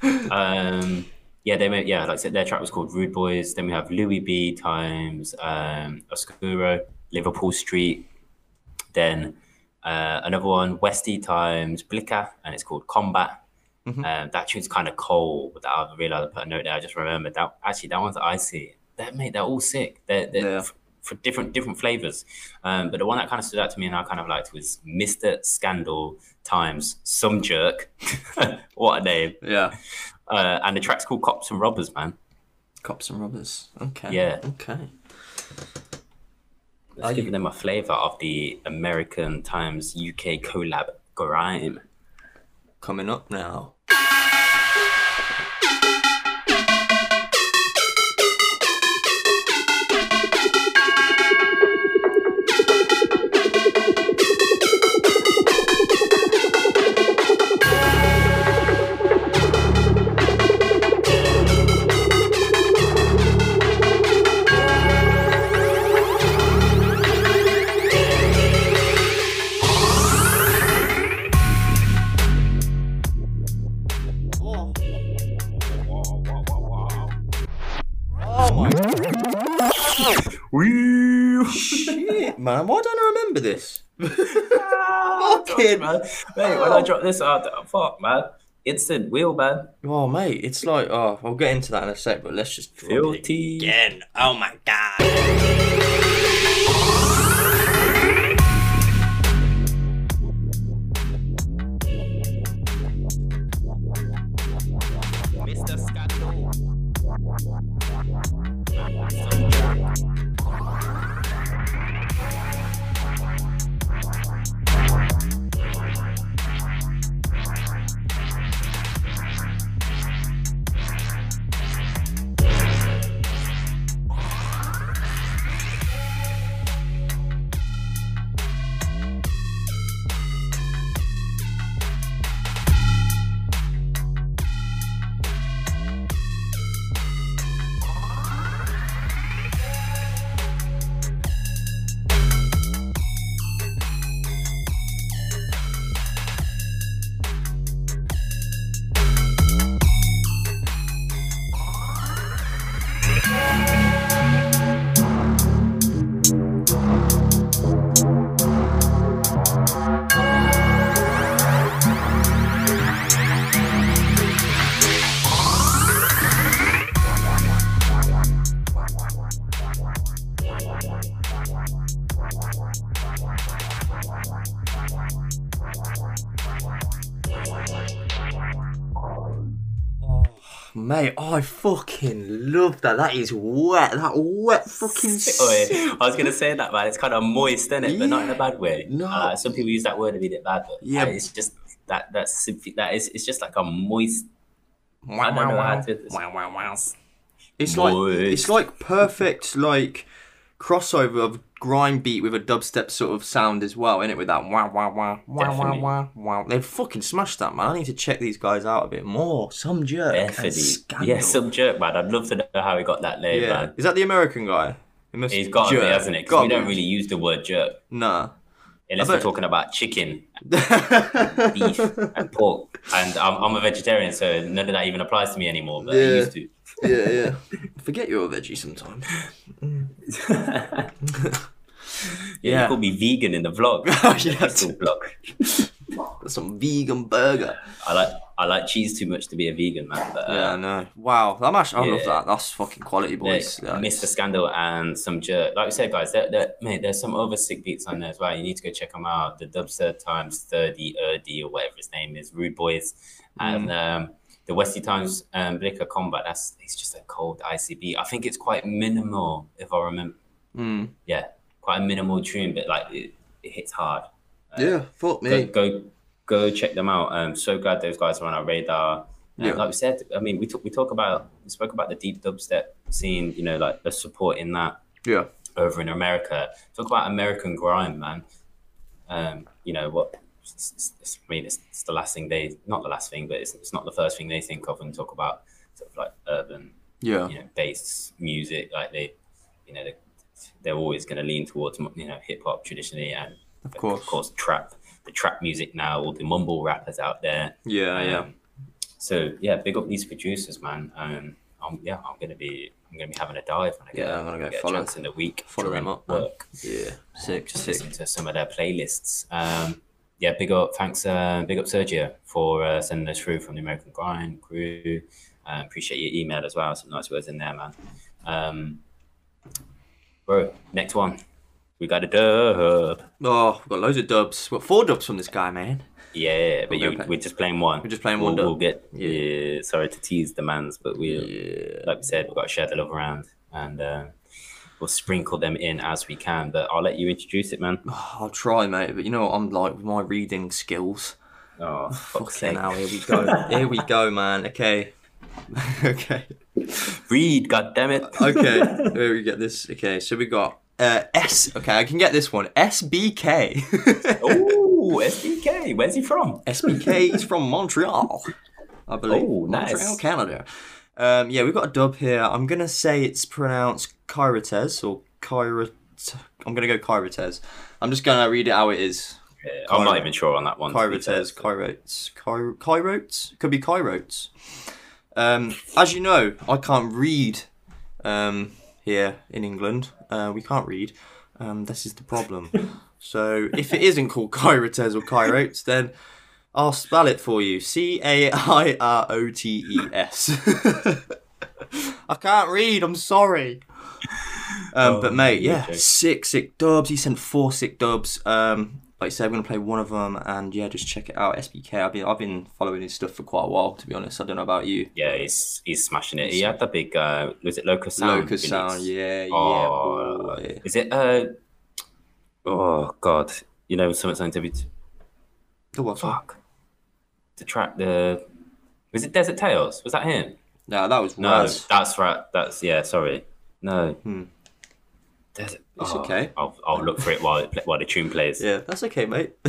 go. um, yeah, they made yeah, like I said, their track was called Rude Boys. Then we have Louis B times um, Oscuro, Liverpool Street. Then uh, another one, Westy times Blicker, and it's called Combat. Mhm. Um, that tune's kind of cold. That I realized I put a note there. I just remembered that actually that one's icy. That mate, they're all sick. They're, they're Yeah. f- for different different flavors. Um, but the one that kind of stood out to me and I kind of liked was Mr. Scandal times Some Jerk. what a name! Yeah. Uh, and the track's called Cops and Robbers, man. Cops and robbers. Okay. Yeah. Okay. Let's give them a flavor of the American times UK collab grime. Coming up now. Man. Why don't I remember this? Fucking man. Mate, when I drop this out, fuck man. Instant wheel man. Oh, mate, it's like, oh, I'll get into that in a sec, but let's just drop it again. Oh my god. Fucking love that. That is wet. That wet fucking sick. I was gonna say that man. It's kind of moist, isn't it? But not in a bad way. No. Uh, some people use that word a bit bad, but Yeah. yeah, it's just that that's simply- that is it's just like a moist. Wow, I don't wow, know how wow. to. Wow, wow, wow. It's like it's like perfect like crossover of grime beat with a dubstep sort of sound as well, innit? With that wow wow wow wow wow wow wow. They've fucking smashed that man. I need to check these guys out a bit more. Some jerk. and Definitely. Yeah, some jerk man. I'd love to know how he got that name, Yeah. man. Is that the American guy? He must He's got to be, jerk. hasn't it? 'Cause Gotta we don't really use the word jerk Nah. unless I we're talking about chicken, beef, and pork. And I'm, I'm a vegetarian, so none of that even applies to me anymore. But I used to. Yeah, yeah. Forget you're a veggie sometimes. Yeah, Yeah. you called me vegan in the vlog. Oh, yeah. Crystal vlog. Some vegan burger. I like I like cheese too much to be a vegan, man. But, uh, Yeah, I know. Wow, that match, I love that. That's fucking quality, boys. Yeah, Yeah, Mr. Scandal and some jerk. Like we said, guys, there, there, mate, there's some other sick beats on there as well. You need to go check them out. The Dubstep Times 30 Erdy or whatever his name is, Rude Boys, and um, the Westy Times um, Blicker Combat. That's it's just a cold ICB. I think it's quite minimal, if I remember. Mm. Yeah, quite a minimal tune, but like it, it hits hard. Yeah, fuck Go, me. go go check them out. I'm so glad those guys are on our radar. And Yeah. Like we said, I mean, we talk we talk about we spoke about the deep dubstep scene. You know, like the support in that Yeah. over in America. Talk about American grime, man. Um, you know what? It's, it's- it's- I mean, it's, it's the last thing they not the last thing, but it's, it's not the first thing they think of when they talk about sort of like urban, Yeah. you know, bass music. Like they, you know, they, they're always going to lean towards you know hip hop traditionally and Of course. of course trap. The trap music now, all the mumble rappers out there. Yeah, yeah. Um, So yeah, big up these producers, man. Um, I'm, yeah, I'm gonna be I'm gonna be having a dive when I get, Yeah, I'm gonna go get follow- a chance in the week. follow them up, man. Work. Yeah. Sick, Just sick. listen to some of their playlists. Um, yeah, big up, thanks, uh, big up Sergio for uh, sending us through from the American Grime crew. Uh, appreciate your email as well. Some nice words in there, man. Um, bro, next one. We got a dub. Oh, we've got loads of dubs. We've got four dubs from this guy, man. Yeah, but We're you, we're just playing one. We're just playing we'll, one dub. We'll get yeah. Sorry to tease the mans, but we, like we said, we've got to share the love around, and uh, we'll sprinkle them in as we can. But I'll let you introduce it, man. I'll try, mate. But you know what I'm like with my reading skills. Oh, Fucking hell, here we go. here we go, man. Okay. okay. Read, goddammit. Okay. Where we get this? Okay, so we got uh, S. Okay, I can get this one. SBK. Oh, SBK. Where's he from? SBK is from Montreal, I believe. Oh, nice. Montreal, Canada. Um, yeah, we've got a dub here. I'm gonna say it's pronounced Kyrates or Kyrat. I'm gonna go Kyrates. I'm just gonna read it how it is. Yeah, I'm not even sure on that one. to. Kyrates, Kyrotes, Kyro- Kyrotes? Could be Kyrotes. Um, as you know, I can't read um, here in England. Uh, we can't read. Um, this is the problem. so if it isn't called Kyrotes or Kyrotes, then I'll spell it for you. C A I R O T E S. I can't read. I'm sorry. Um, but mate, yeah, okay. sick, sick dubs. He sent four sick dubs. Um, like I said, we're gonna play one of them, and yeah, just check it out. SBK. I've been I've been following his stuff for quite a while, to be honest. I don't know about you. Yeah, he's he's smashing it. He had the big, uh, was it Locust Sound? Locust Sound, yeah, yeah. Oh, boy. Is it, uh, oh, God. You know, something scientific. The what? Fuck. The track, the, was it Desert Tales? Was that him? No, that was No, Raz. that's right. That's, yeah, sorry. No. Hmm. Desert. It's oh, okay. I'll, I'll look for it while, it, while the tune plays. Yeah, that's okay, mate.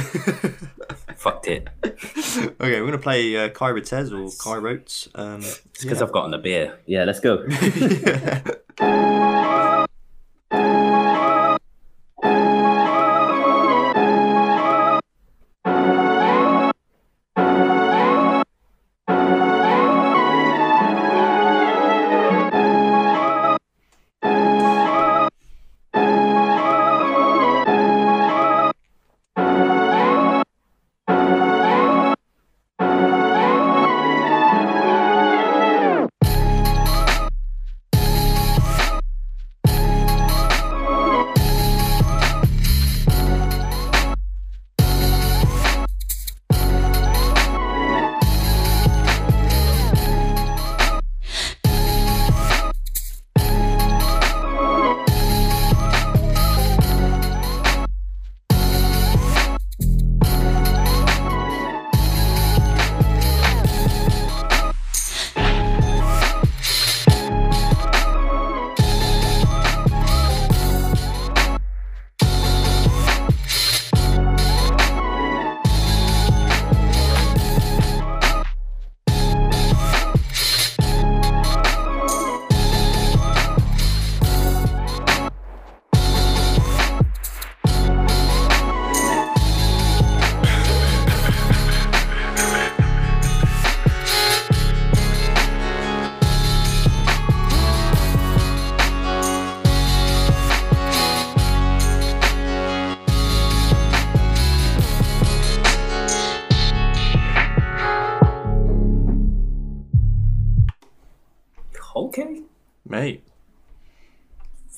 Fucked it. okay, we're gonna play uh, Kyrotes or Kyrotes. Um, It's because I've gotten a beer. Yeah, let's go. okay.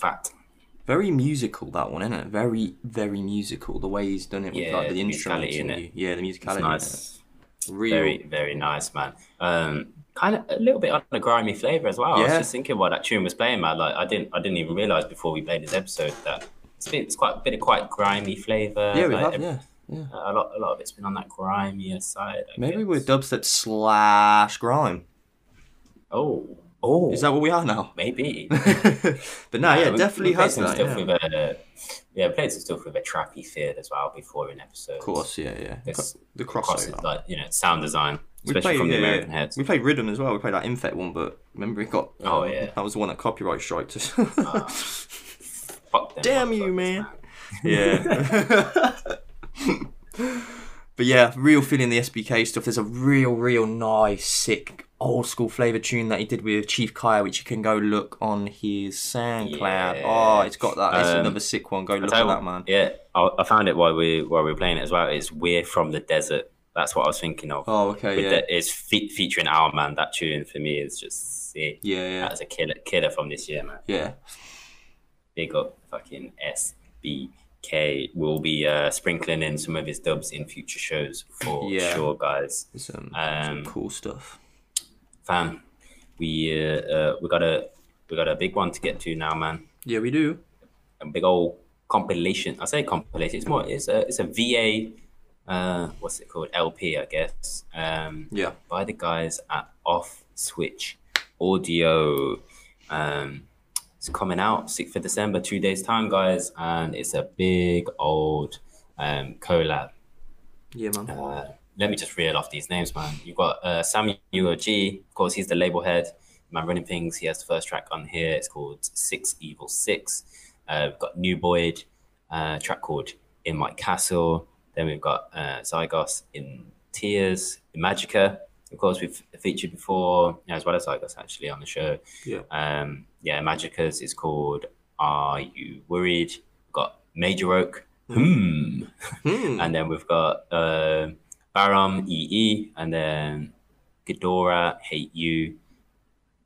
Fact. Very musical that one, isn't it? Very, very musical. The way he's done it with Yeah, like the the instruments, in it. yeah, the musicality. in nice. Real. Very, very nice, man. Um, kind of a little bit on a grimy flavor as well. I was just thinking while that tune was playing, man. Like I didn't, I didn't even realize before we played this episode that it's, been, it's quite a bit of quite grimy flavor. Yeah, we like, have. Yeah, yeah. A lot, a lot of it's been on that grimier side. I Maybe guess. we're dubstep slash grime. Oh, oh, Is that what we are now? maybe? But no, yeah, we- definitely we played has some that. stuff Yeah. with a, yeah, played some stuff with a trappy feel as well before in episodes. Of course, yeah, yeah. It's the across, crossover. like you know, sound design, We especially played, from the yeah, American heads. We played Rhythm as well. We played that Infect one, but remember it got. Oh, um, yeah. That was the one that copyright striked us. Fuck them Damn you, motherfuckers, man. Yeah. but yeah, real feeling the SBK stuff. There's a real, real nice, sick old school flavor tune that he did with Chief Kaya, which you can go look on his SoundCloud. Yeah. Oh, it's got that. It's Um, another sick one. Go look at that, man. Yeah, I, I found it while we while we were playing it as well. It's "We're from the Desert." That's what I was thinking of. Oh, okay, With yeah. the- it's fe- featuring our man. That tune for me is just sick. Yeah, yeah. That's a killer killer from this year, man. Yeah. Big up, fucking SBK. We'll be uh, sprinkling in some of his dubs in future shows for Yeah. sure, guys. Some, Um, some cool stuff. Fam, we uh, uh, we got a we got a big one to get to now, man. Yeah, we do. a big old compilation. I say compilation. It's more. It's a. It's a VA. Uh, what's it called? LP, I guess. Um, Yeah. By the guys at Off Switch Audio. Um, it's coming out sixth of December, two days time, guys, and it's a big old um collab. Yeah, man. Uh, let me just reel off these names, man. You've got uh, Samuel G. Of course, he's the label head. Man running things. He has the first track on here. It's called Six Evil Six. Uh, we've got New Boyd, uh, track called In My Castle. Then we've got uh, Zygos in Tears, Magica. Of course, we've featured before, as well as Zygos actually on the show. Yeah. Um, yeah, Magica's is called Are You Worried? We've got Major Oak. Hmm. and then we've got uh, Baram EE, and then Ghidorah Hate You,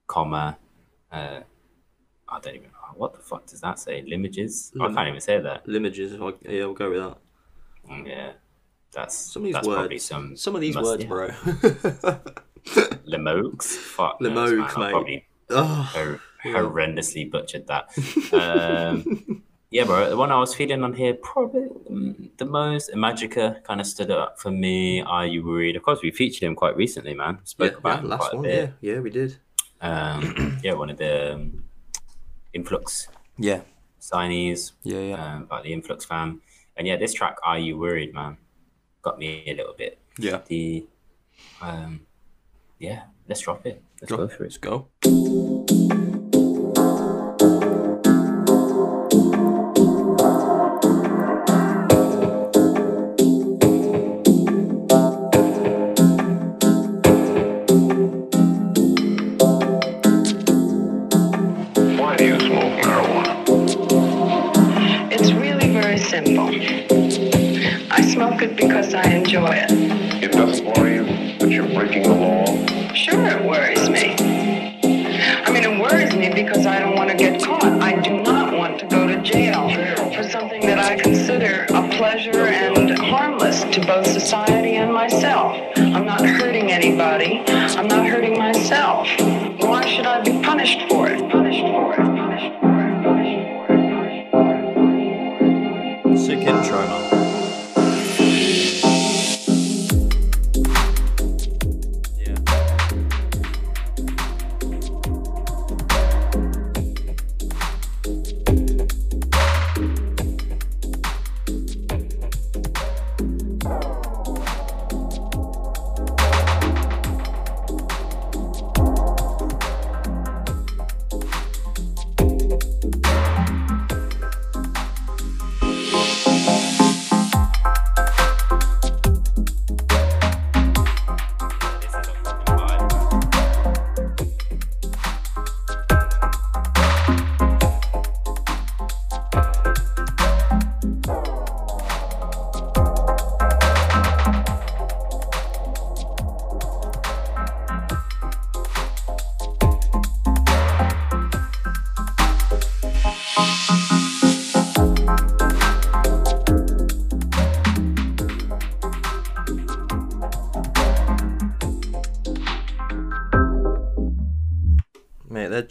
comma. Uh, I don't even know what the fuck does that say. Limages? I can't even say that. Limages. Yeah, we'll go with that. Mm, Yeah, that's Some of these that's probably words. some Some of these must- words, yeah. bro. Limoges. Fuck. knows, Limoges, man. Mate. Probably Oh, horrendously butchered that. Um, yeah, bro. The one I was feeling on here, probably mm, the most, Magica kind of stood up for me. Are you worried? Of course, we featured him quite recently, man. Spoke yeah, about yeah, last quite one. a Yeah, bit. yeah, we did. Um, yeah, one of the um, influx Yeah, signees. yeah, yeah. Um, about the influx fam, and yeah, this track, "Are You Worried," man, got me a little bit. Yeah. The, um, yeah, let's drop it. Let's go for it. Let's go. Pleasure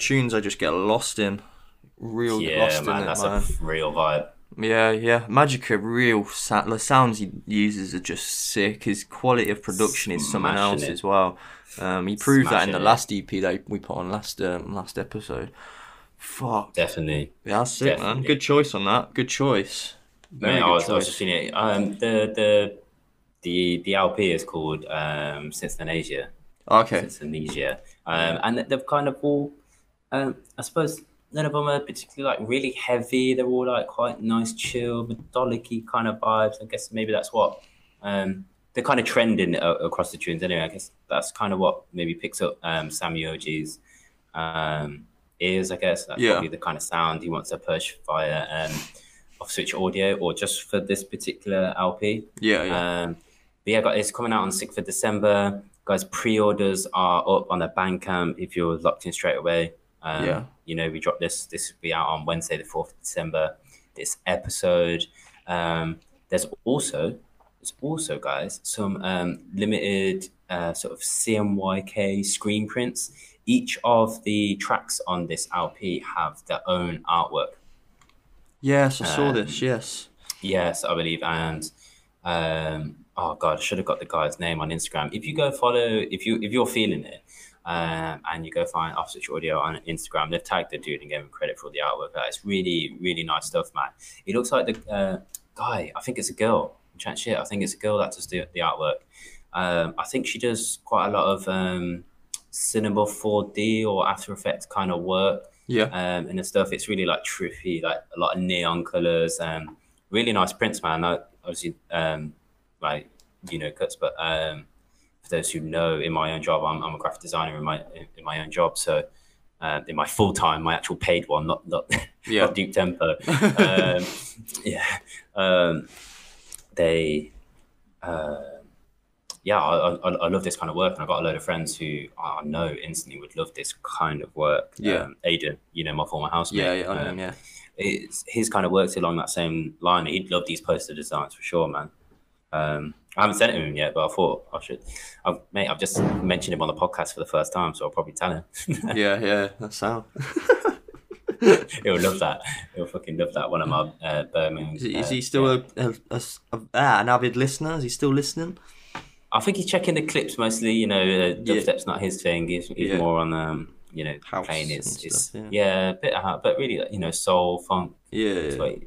tunes I just get lost in. Real Yeah, lost man, in it, that's man. a real vibe. Yeah, yeah. Magica, real sa- the sounds he uses are just sick. His quality of production is something Smashing else it. as well. Um, he proved that in the it. last EP that we put on last um, last episode. Fuck. Definitely. Yeah, that's sick, man. Good choice on that. Good choice. Very Mate, good I was, I was just feeling it. Um, the the the the LP is called um, Cincinnati. Okay. Cincinnati. Um, and they've kind of all, um, I suppose none of them are particularly like really heavy. They're all like quite nice, chill, methodically kind of vibes. I guess maybe that's what um, they're kind of trending uh, across the tunes anyway. I guess that's kind of what maybe picks up um, Sammy OG's um, ears. I guess that's Yeah. probably the kind of sound he wants to push via um, off switch audio or just for this particular LP. Yeah, yeah. Um, but yeah, it's coming out on 6th of December. Guys, pre-orders are up on the Bandcamp if you're locked in straight away. Um, Yeah. You know, we dropped this. This will be out on Wednesday, the 4th of December. This episode. Um, there's also, there's also, guys, some um, limited uh, sort of CMYK screen prints. Each of the tracks on this LP have their own artwork. Yes, I saw Um, this. Yes. Yes, I believe. And um, oh god, I should have got the guy's name on Instagram. If you go follow, if you if you're feeling it, um, and you go find Offswitch Audio on Instagram, they've tagged the dude and gave him credit for the artwork. Like, It's really really nice stuff, man. It looks like the uh, guy. I think it's a girl. I'm shit. I think it's a girl that does the, the artwork. Um, I think she does quite a lot of um, Cinema 4D or After Effects kind of work Yeah. um, and the stuff. It's really like trippy, like a lot of neon colors. Um, really nice prints, man. I, obviously, um, like you know, cuts, but um, for those who know, in my own job, I'm, I'm a graphic designer in my in my own job. So uh, in my full time, my actual paid one, not not, Yeah. not Deep Tempo. um, yeah, um, they. Uh, yeah, I, I, I love this kind of work, and I've got a load of friends who I know instantly would love this kind of work. Yeah. um, Aiden, you know, my former housemate. Yeah, yeah, I know him, um, yeah. it's his kind of works along that same line. He'd love these poster designs for sure, man. Um, I haven't sent him yet, but I thought I should. I've, mate, I've just mentioned him on the podcast for the first time, so I'll probably tell him. yeah, yeah. That's how. He'll love that. He'll fucking love that. One of my uh, Birmingham. Is he, is uh, he still a, a, a, a- ah, an avid listener? Is he still listening? I think he's checking the clips mostly. You know, uh, dubstep's not his thing. He's, he's Yeah. more on um, you know, House playing his, his stuff, yeah. a bit of but really, you know, soul funk. Yeah, That's yeah. he-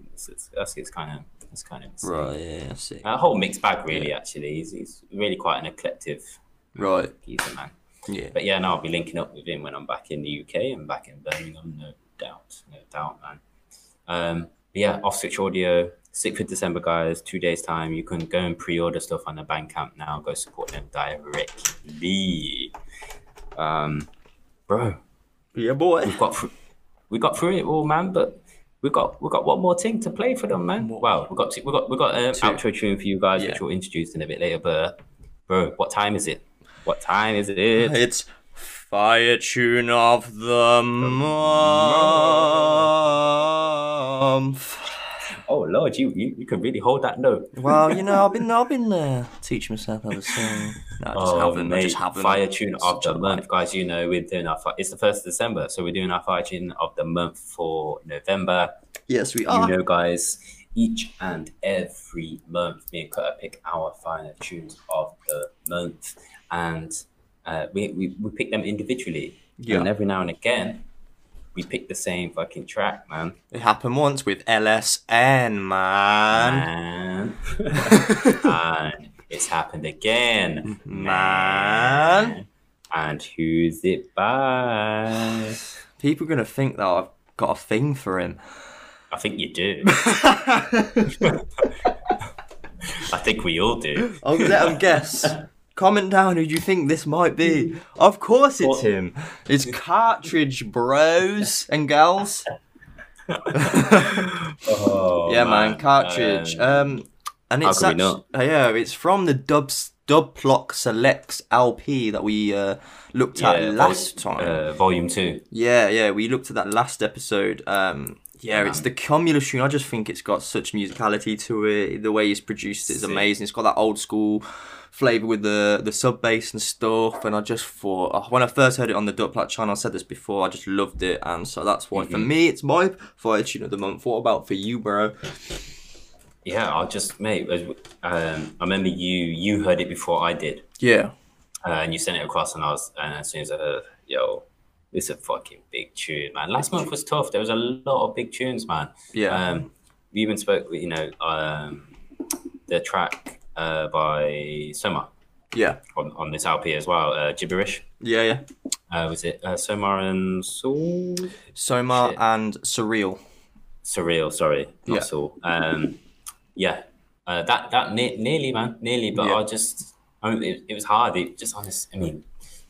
that's his kind of. That's kind of. Right, yeah, I see. A whole mixed bag, really. Actually, he's, he's really quite an eclectic Right. He's a man. Yeah. But yeah, no, I'll be linking up with him when I'm back in the UK and back in Birmingham, no doubt, no doubt, man. Um, yeah, off switch audio, 6th of December, guys, two days time. You can go and pre-order stuff on the Bandcamp now. Go support them directly. Um, bro, Yeah, boy. we've got through, we got through it all, man. But we got we got one more thing to play for them, man. Wow, we got we got we got an Two. outro tune for you guys, Yeah. which we'll introduce in a bit later. But bro, what time is it? What time is it? It's Fire Tune of the Month. Oh Lord, you, you you can really hold that note. Well, you know, I've been I've been uh, teaching myself how to sing. No, I just oh, haven't. I just haven't. fire tune of the month, guys. You know we're doing our. fi- It's the first of December, so we're doing our fire tune of the month for November. Yes, we are. You know, guys, each and every month, me and Cutter pick our fire tunes of the month, and uh, we, we we pick them individually. Yeah. And every now and again, we picked the same fucking track, man. It happened once with LSN, man. Man. and it's happened again, Man. And who's it by? People are gonna think that I've got a thing for him. I think you do. I think we all do. I'll let them guess. Comment down who you think this might be. Of course it's him. It's Cartridge Bros and gals. Oh, yeah, man, Cartridge. Um, and it's could we actu- uh, yeah, it's from the Dubs Dub Plock Selects LP that we uh, looked at Yeah, vol- last time. Uh, volume two. Yeah, yeah, we looked at that last episode. Um, yeah, it's the Cumulus tune. I just think it's got such musicality to it. The way he's produced it is amazing. It's got that old school flavor with the the sub bass and stuff. And I just thought oh, when I first heard it on the Dubplate channel, I said this before. I just loved it, and so that's why for Mhm. me it's my fire tune of the month. What about for you, bro? Yeah, I'll just mate. Um, I remember you you heard it before I did, Yeah, uh, and you sent it across, and I was and as soon as I heard, yo, this is a fucking big tune, man. Last month was tough. There was a lot of big tunes, man. Yeah. Um, we even spoke, you know, um, the track uh, by Soma yeah, on, on this LP as well. Uh, Gibberish. yeah, yeah. Uh, was it uh, Soma and Saul? Soma Shit. and Surreal. Surreal, sorry, not Yeah. Saul. Um, yeah, Uh, that that ne- nearly man, nearly, but Yeah. I just I mean, it, it was hard. It just honest. I mean,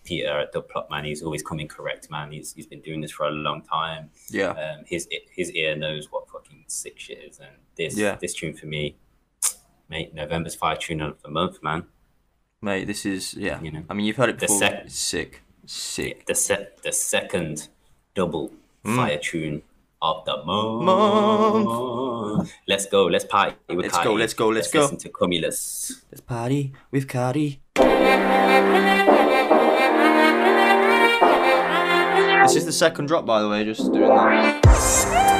Peter at the plot man, he's always coming correct, man. He's he's been doing this for a long time. Yeah. Um, his his ear knows what fucking sick shit is, and this Yeah. this tune for me, mate, November's fire tune of the month, man. Mate, this is yeah. You know, I mean, you've heard it the before. sec- It's sick, sick. The set the second double Mm. fire tune of the month. Let's go. Let's party. With Let's go, Carty. let's go, let's go. Listen to Cumulus. Let's party with Carty. This is the second drop, by the way. Just doing that.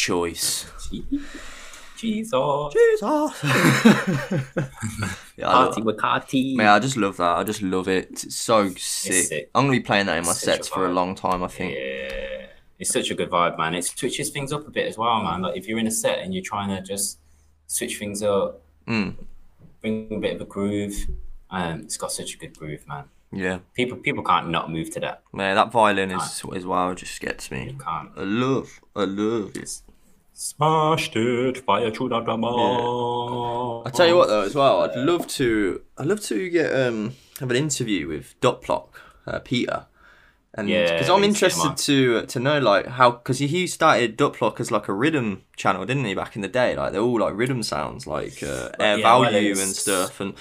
Choice. Jesus. Jesus. yeah, I Party with Carty. Man, I just love that. I just love it. It's so sick. sick. I'm gonna be playing that in my It's such a sets for a vibe. long time. I think. Yeah, it's such a good vibe, man. It switches things up a bit as well, man. Like if you're in a set and you're trying to just switch things up, Mm. bring a bit of a groove, um, it's got such a good groove, man. Yeah. People people can't not move to that. Man, that violin is as well just gets me. can't. I love, I love it. Smashed it, fire through the drama. I tell you what though, as well, I'd love to, I'd love to get um have an interview with Dot Block, uh, Peter, and Yeah, because I'm to get interested to to know like how because he started Dot Block as like a rhythm channel, didn't he? Back in the day, like they're all like rhythm sounds, like uh, air yeah, well, value it's- and stuff, and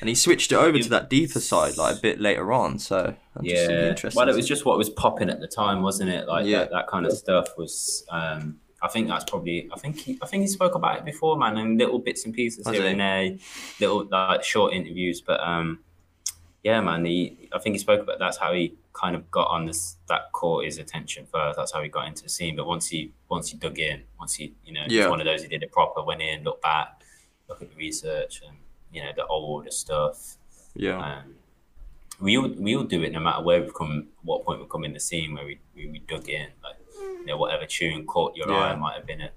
and he switched it over to that deeper side like a bit later on. So I'm just Yeah, interested. well, it was just what was popping at the time, wasn't it? Like Yeah. that, that kind of stuff was. Um, I think that's probably. I think he, I think he spoke about it before, man, and little bits and pieces Has here he? and there, little like short interviews. But um, yeah, man, he. I think he spoke about that's how he kind of got on this. That caught his attention first. That's how he got into the scene. But once he once he dug in, once he you know, Yeah. one of those who did it proper. Went in, looked back, looked at the research, and you know the older stuff. Yeah. Um, we all we all do it no matter where we've come, what point we've come in the scene where we we, we dug in, like you know whatever tune caught your Yeah. eye might have been a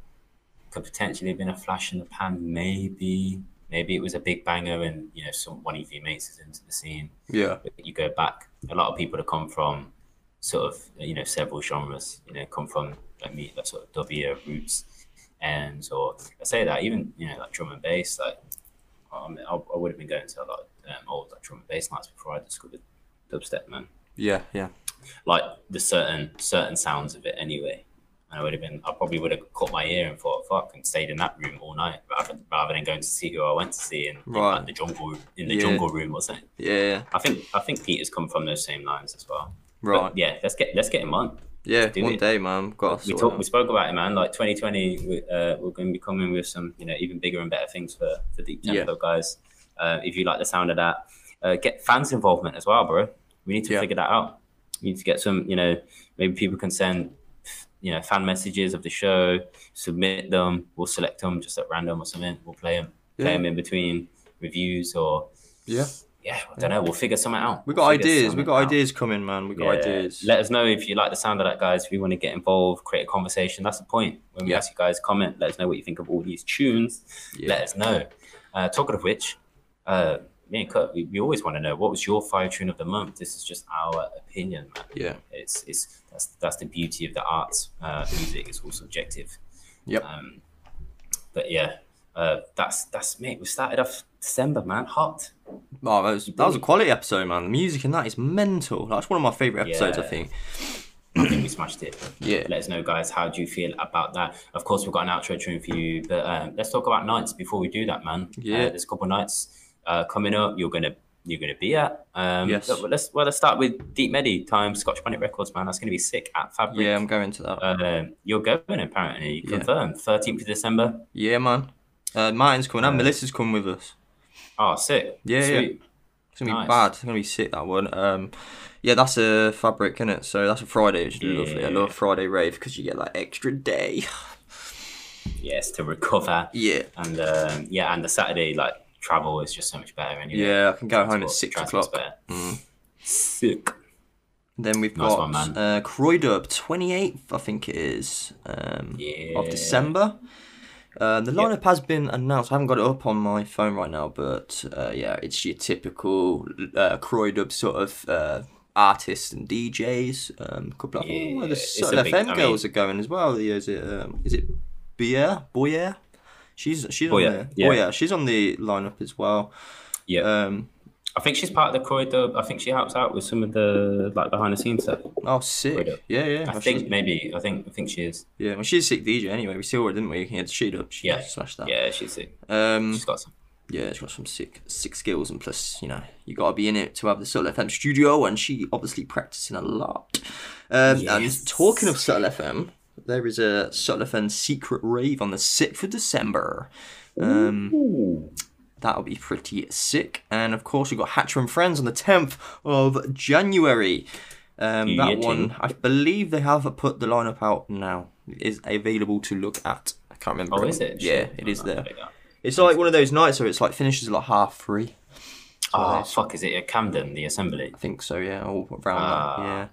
could potentially have been a flash in the pan, maybe maybe it was a big banger and you know some one of your mates is into the scene. Yeah. But you go back, a lot of people that come from sort of you know several genres, you know, come from like me, that sort of W roots, and or I say that even you know like drum and bass, like um, I, I would have been going to a lot of um, old like drum and bass nights before I discovered dubstep, man. Yeah, yeah. Like the certain certain sounds of it, anyway. And I would have been, I probably would have caught my ear and thought, "Fuck," and stayed in that room all night rather, rather than going to see who I went to see in, in, like, the jungle in the Yeah. jungle room, wasn't it? Yeah. I think I think Peter's come from those same lines as well. But, Right. yeah, let's get let's get him on. Yeah, Do one it. day, man. Got We talked. We spoke about it, man. Like 2020, we, uh, we're going to be coming with some, you know, even bigger and better things for for Deep Yeah. Tempo guys. Uh, if you like the sound of that, uh, get fans involvement as well, bro. We need to Yeah. figure that out. We need to get some, you know, maybe people can send, you know, fan messages of the show, submit them. We'll select them just at random or something. We'll play them, play them in between reviews or Yeah. yeah, I don't know. We'll figure something out. We We'll got ideas. We something got out. ideas coming, man. We got Yeah. ideas. Let us know if you like the sound of that, guys. If you want to get involved, create a conversation. That's the point. When we Yeah. ask you guys, comment. Let us know what you think of all these tunes. Yeah. Let us know. Uh, talking of which, uh, me and Kurt, we, we always want to know what was your fire tune of the month. This is just our opinion, man. Yeah. It's it's that's that's the beauty of the arts. Uh, music is all subjective. Yep. Um, but yeah, Uh, that's that's mate. We started off December, man, hot. Oh, that was, that was a quality episode, man. The music in that is mental. That's one of my favorite episodes, I think. I think we smashed it. Yeah. Let us know, guys. How do you feel about that? Of course, we've got an outro tune for you, but um, let's talk about nights before we do that, man. Yeah. Uh, there's a couple nights uh, coming up. You're gonna you're gonna be at. Um, Yes. let's well let's start with Deep Medi times Scotch Bonnet Records, man. That's gonna be sick at Fabric. Yeah, I'm going to that. Um, you're going apparently. Yeah. Confirmed. Thirteenth of December. Yeah, man. Uh, Martin's coming and Melissa's coming with us. Oh, sick. Yeah, yeah. It's gonna be Nice. bad. It's gonna be sick that one. Um, yeah, that's a fabric, isn't it? So that's a Friday, which is lovely. I Yeah. love Friday rave because you get that extra day. Yes, to recover. Yeah. And um, yeah, and the Saturday like travel is just so much better. Anyway. Yeah, I can go home at six o'clock. Mm. Sick. Then we've Nice got one, uh, Croydub, 28th, I think it is, um, Yeah. of December. Uh, the lineup has been announced. I haven't got it up on my phone right now, but uh, yeah, it's your typical uh, Croydub sort of uh, artists and DJs. Um, a couple of Yeah, oh, the Subtle big- FM I girls mean- are going as well. Is it um, is it Boyer? Boyer? She's she's Boyer, on there. yeah. Boyer, she's on the lineup as well. Yeah. Um, I think she's part of the Croydub. I think she helps out with some of the like behind the scenes stuff. oh, sick. Croydub. Yeah, yeah. I Well, think she's- maybe. I think. I think she is. Yeah, well, she's a sick DJ anyway. We saw her, didn't we? He had sheet up. She Yeah. smashed that. Yeah, she's sick. Um, She's got some. yeah, she's got some sick, sick skills, and plus, you know, you got to be in it to have the Subtle FM studio, and she obviously practicing a lot. Um, Yes. And talking of Subtle FM, there is a FM secret rave on the sixth of December. Um, that'll be pretty sick. And of course, we've got Hatcha and Friends on the tenth of January. Um, that one. I believe they have put the lineup out now. It is available to look at. I can't remember. Oh, is it? Yeah, it is there. there you go. It's like one of those nights where it's like finishes at like half three. Oh fuck! Is it at Camden, the assembly? I think so, yeah, all around Ah. that. Yeah.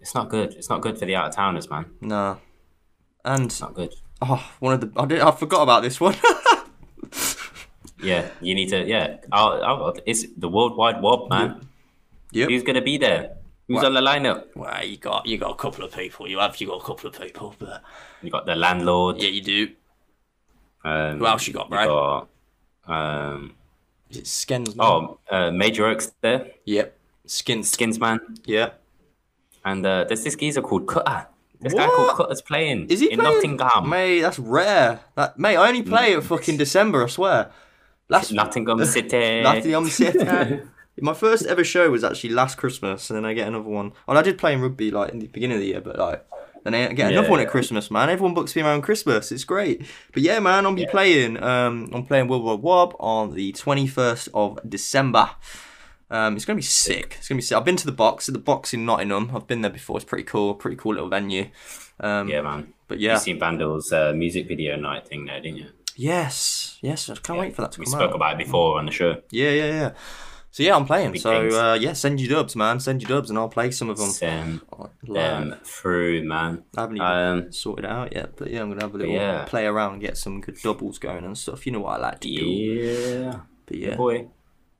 It's not good. It's not good for the out of towners, man. Nah. And It's not good. oh, one of the I did I forgot about this one. Yeah, you need to. Yeah, I'll, I'll, it's the worldwide wob, man. Yep. Who's gonna be there? Who's What? on the lineup? well, you got you got a couple of people. You have you got a couple of people, but You got the landlord. yeah, you do. Um, Who else you got, bro? got, um, Is it Skins? oh, uh, Major Oaks there, Yep. Skins. Skins man, Yeah. and uh, there's this geezer called Cutter. This guy What? called Cutter's playing. Is he in playing? Nottingham? Mate, that's rare. That mate, I only play at fucking December. I swear. Last Nottingham City. Nottingham City. My first ever show was actually last Christmas, and then I get another one. Well, I did play in rugby like in the beginning of the year, but like then I get another Yeah, one at. Christmas, man. Everyone books me around Christmas. It's great. But yeah, man, I'll be Yeah. playing. Um, I'm playing World War Wob on the 21st of December. Um, it's gonna be sick. It's gonna be sick. I've been to the box. The box in Nottingham. I've been there before. It's pretty cool. Pretty cool little venue. Um, Yeah, man. But yeah, You yeah. seen Vandal's uh, music video night thing there, didn't you? Yes. Yes. I can't wait for that to We come spoke about it before on the show. Yeah, yeah, yeah. So yeah, I'm playing. Big So uh, yeah, send you dubs, man. Send you dubs, and I'll play some of them. Send them through, man. I haven't even Um, sorted it out yet, but yeah, I'm gonna have a little yeah. play around, get some good doubles going and stuff. You know what I like to do. yeah. But yeah, Good boy.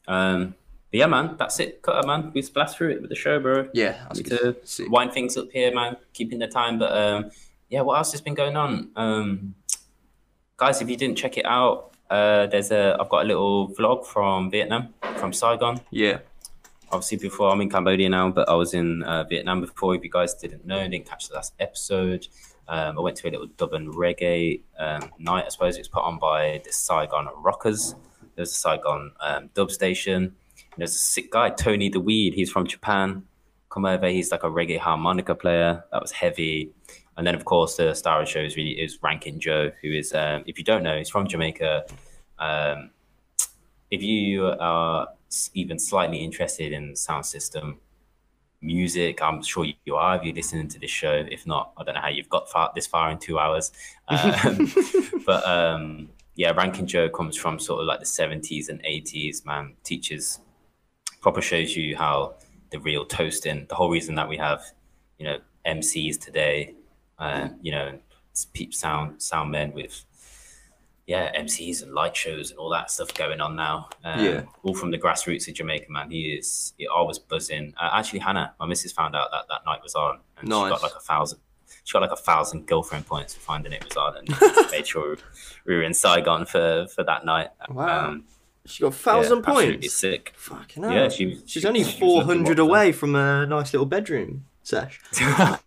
Um, but yeah, man, that's it. Cutter, man. We blast through it with the show, bro. yeah, that's to Sick. wind things up here, man. Keeping the time, but um, yeah. What else has been going on, um, guys? If you didn't check it out, uh, there's a I've got a little vlog from Vietnam, from Saigon. Yeah, Obviously, before I'm in Cambodia now, but I was in uh, Vietnam before. If you guys didn't know, didn't catch the last episode, um, I went to a little dub and reggae um, night. I suppose it was put on by the Saigon Rockers. There's a Saigon um, dub station. There's a sick guy, Tony the Weed. He's from Japan. Come over. He's like a reggae harmonica player. That was heavy. And then, of course, the star of the show is really is Ranking Joe, who is, um, if you don't know, he's from Jamaica. Um, if you are even slightly interested in sound system music, I'm sure you are if you're listening to this show. If not, I don't know how you've got far this far in two hours. Um, but um, yeah, Ranking Joe comes from sort of like the 70s and 80s. Man, teaches proper shows you how the real toasting. The whole reason that we have, you know, MCs today, uh, you know, peep sound sound men with yeah, MCs and light shows and all that stuff going on now. Um, Yeah. All from the grassroots of Jamaica, man. He is, he, I was buzzing. Uh, actually, Hannah, my missus found out that that night was on and she got like a thousand. she got like a thousand girlfriend points for finding it was on, and made sure we were in Saigon for for that night. Wow. Um, She got a thousand yeah, points. Sick. Fucking hell. Yeah, she- she's she- only she four hundred away from a nice little bedroom sesh.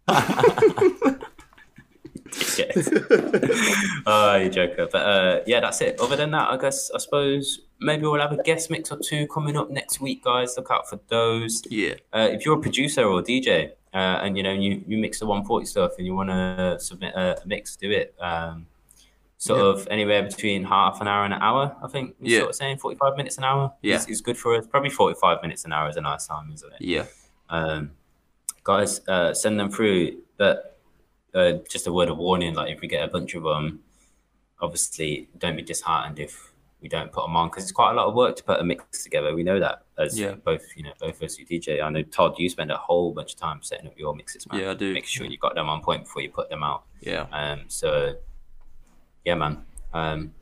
oh, you joker. But uh, yeah, that's it. Other than that, I guess I suppose maybe we'll have a guest mix or two coming up next week, guys. Look out for those. Yeah. Uh, if you're a producer or DJ uh, and you know you, you mix the 140 stuff and you want to submit a, a mix, do it. Um, sort Yeah. of anywhere between half an hour and an hour. I think you're Yeah. sort of saying 45 minutes an hour. Yeah. is, is good for us. Probably 45 minutes an hour is a nice time, isn't it? Yeah. um, guys, uh, send them through. But uh, just a word of warning: like if we get a bunch of them, obviously don't be disheartened if we don't put them on because it's quite a lot of work to put a mix together. We know that as Yeah. both you know both of us who DJ. I know Todd, you spend a whole bunch of time setting up your mixes, man. Yeah, I do. Make sure you got them on point before you put them out. Yeah. Um. So, yeah, man. Um,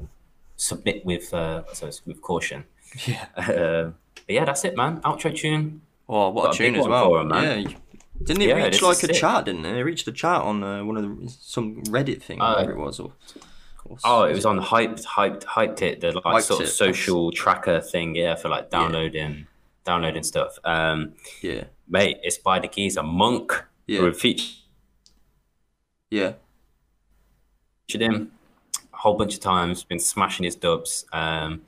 submit with uh, so with caution. Yeah. Uh, but yeah, that's it, man. Outro tune. Oh, what Got a tune as well. 'em, man. Yeah. Didn't it Yeah, reach like a sick. chart? Didn't it? It reached a chart on uh, one of the some Reddit thing, Uh, whatever it was. Or, or Oh, it was on hyped, hyped, hyped it. The like Hyped sort of it. social tracker thing, yeah, for like downloading, downloading stuff. Um, yeah, mate, it's by the keys a Monk. Yeah. featured yeah, him a whole bunch of times. Been smashing his dubs. Um,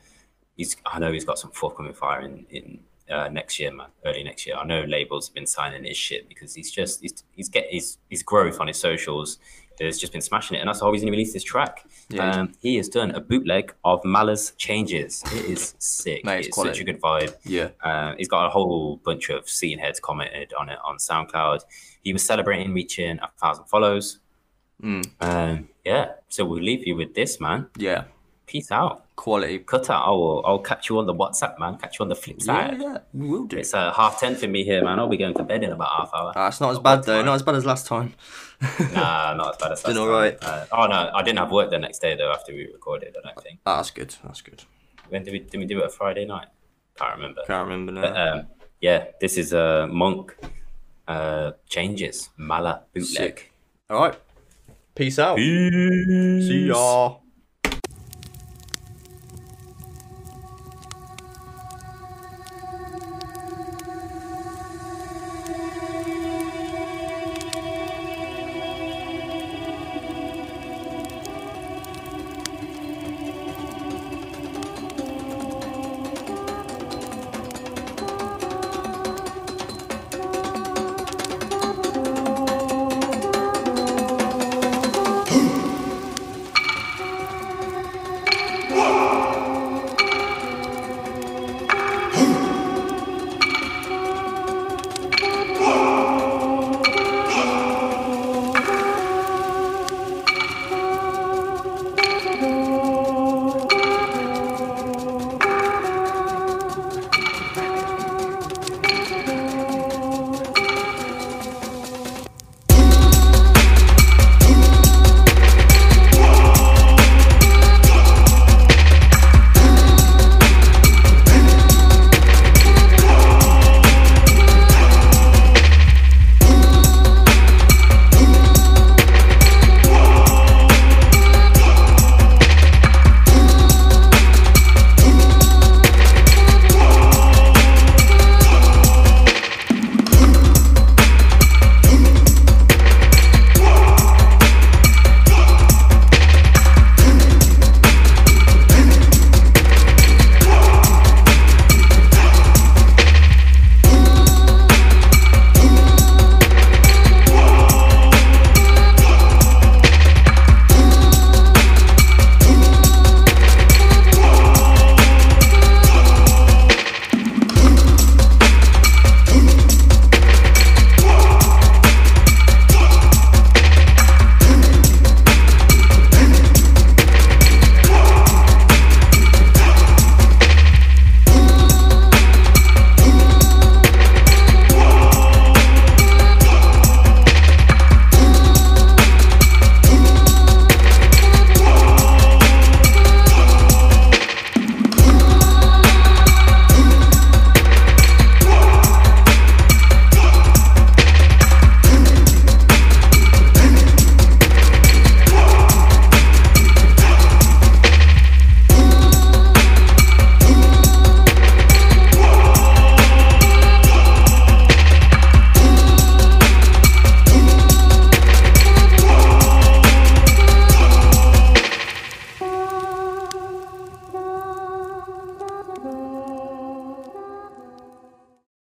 he's, I know he's got some forthcoming fire in in uh, next year, man. Early next year. I know labels have been signing his shit because he's just he's he's get his his growth on his socials. Has just been smashing it, and that's the whole reason he released this track. Yeah. Um, he has done a bootleg of Mala's Changes. It is sick. Mate, it's it's such a good vibe. yeah. Uh, he's got a whole bunch of scene heads commented on it on SoundCloud. He was celebrating reaching a thousand follows. Mm. Um, yeah, so we'll leave you with this, man. Yeah, Peace out. quality. Cut out. I'll, I'll catch you on the WhatsApp, man. Catch you on the flip side. yeah, we will do. It's uh, half ten for me here, man. I'll be going to bed in about half hour. That's it's not as bad though. tomorrow. Not as bad as last time. Nah, not as bad as Been last all time. right. Uh, oh no, I didn't have work the next day though. After we recorded, I don't think. Ah, that's good. That's good. When did we did we do it? A Friday night? Can't remember. Can't remember now. But um, yeah, this is a uh, monk. Uh, changes Mala bootleg. Sick. All right. Peace out. See ya.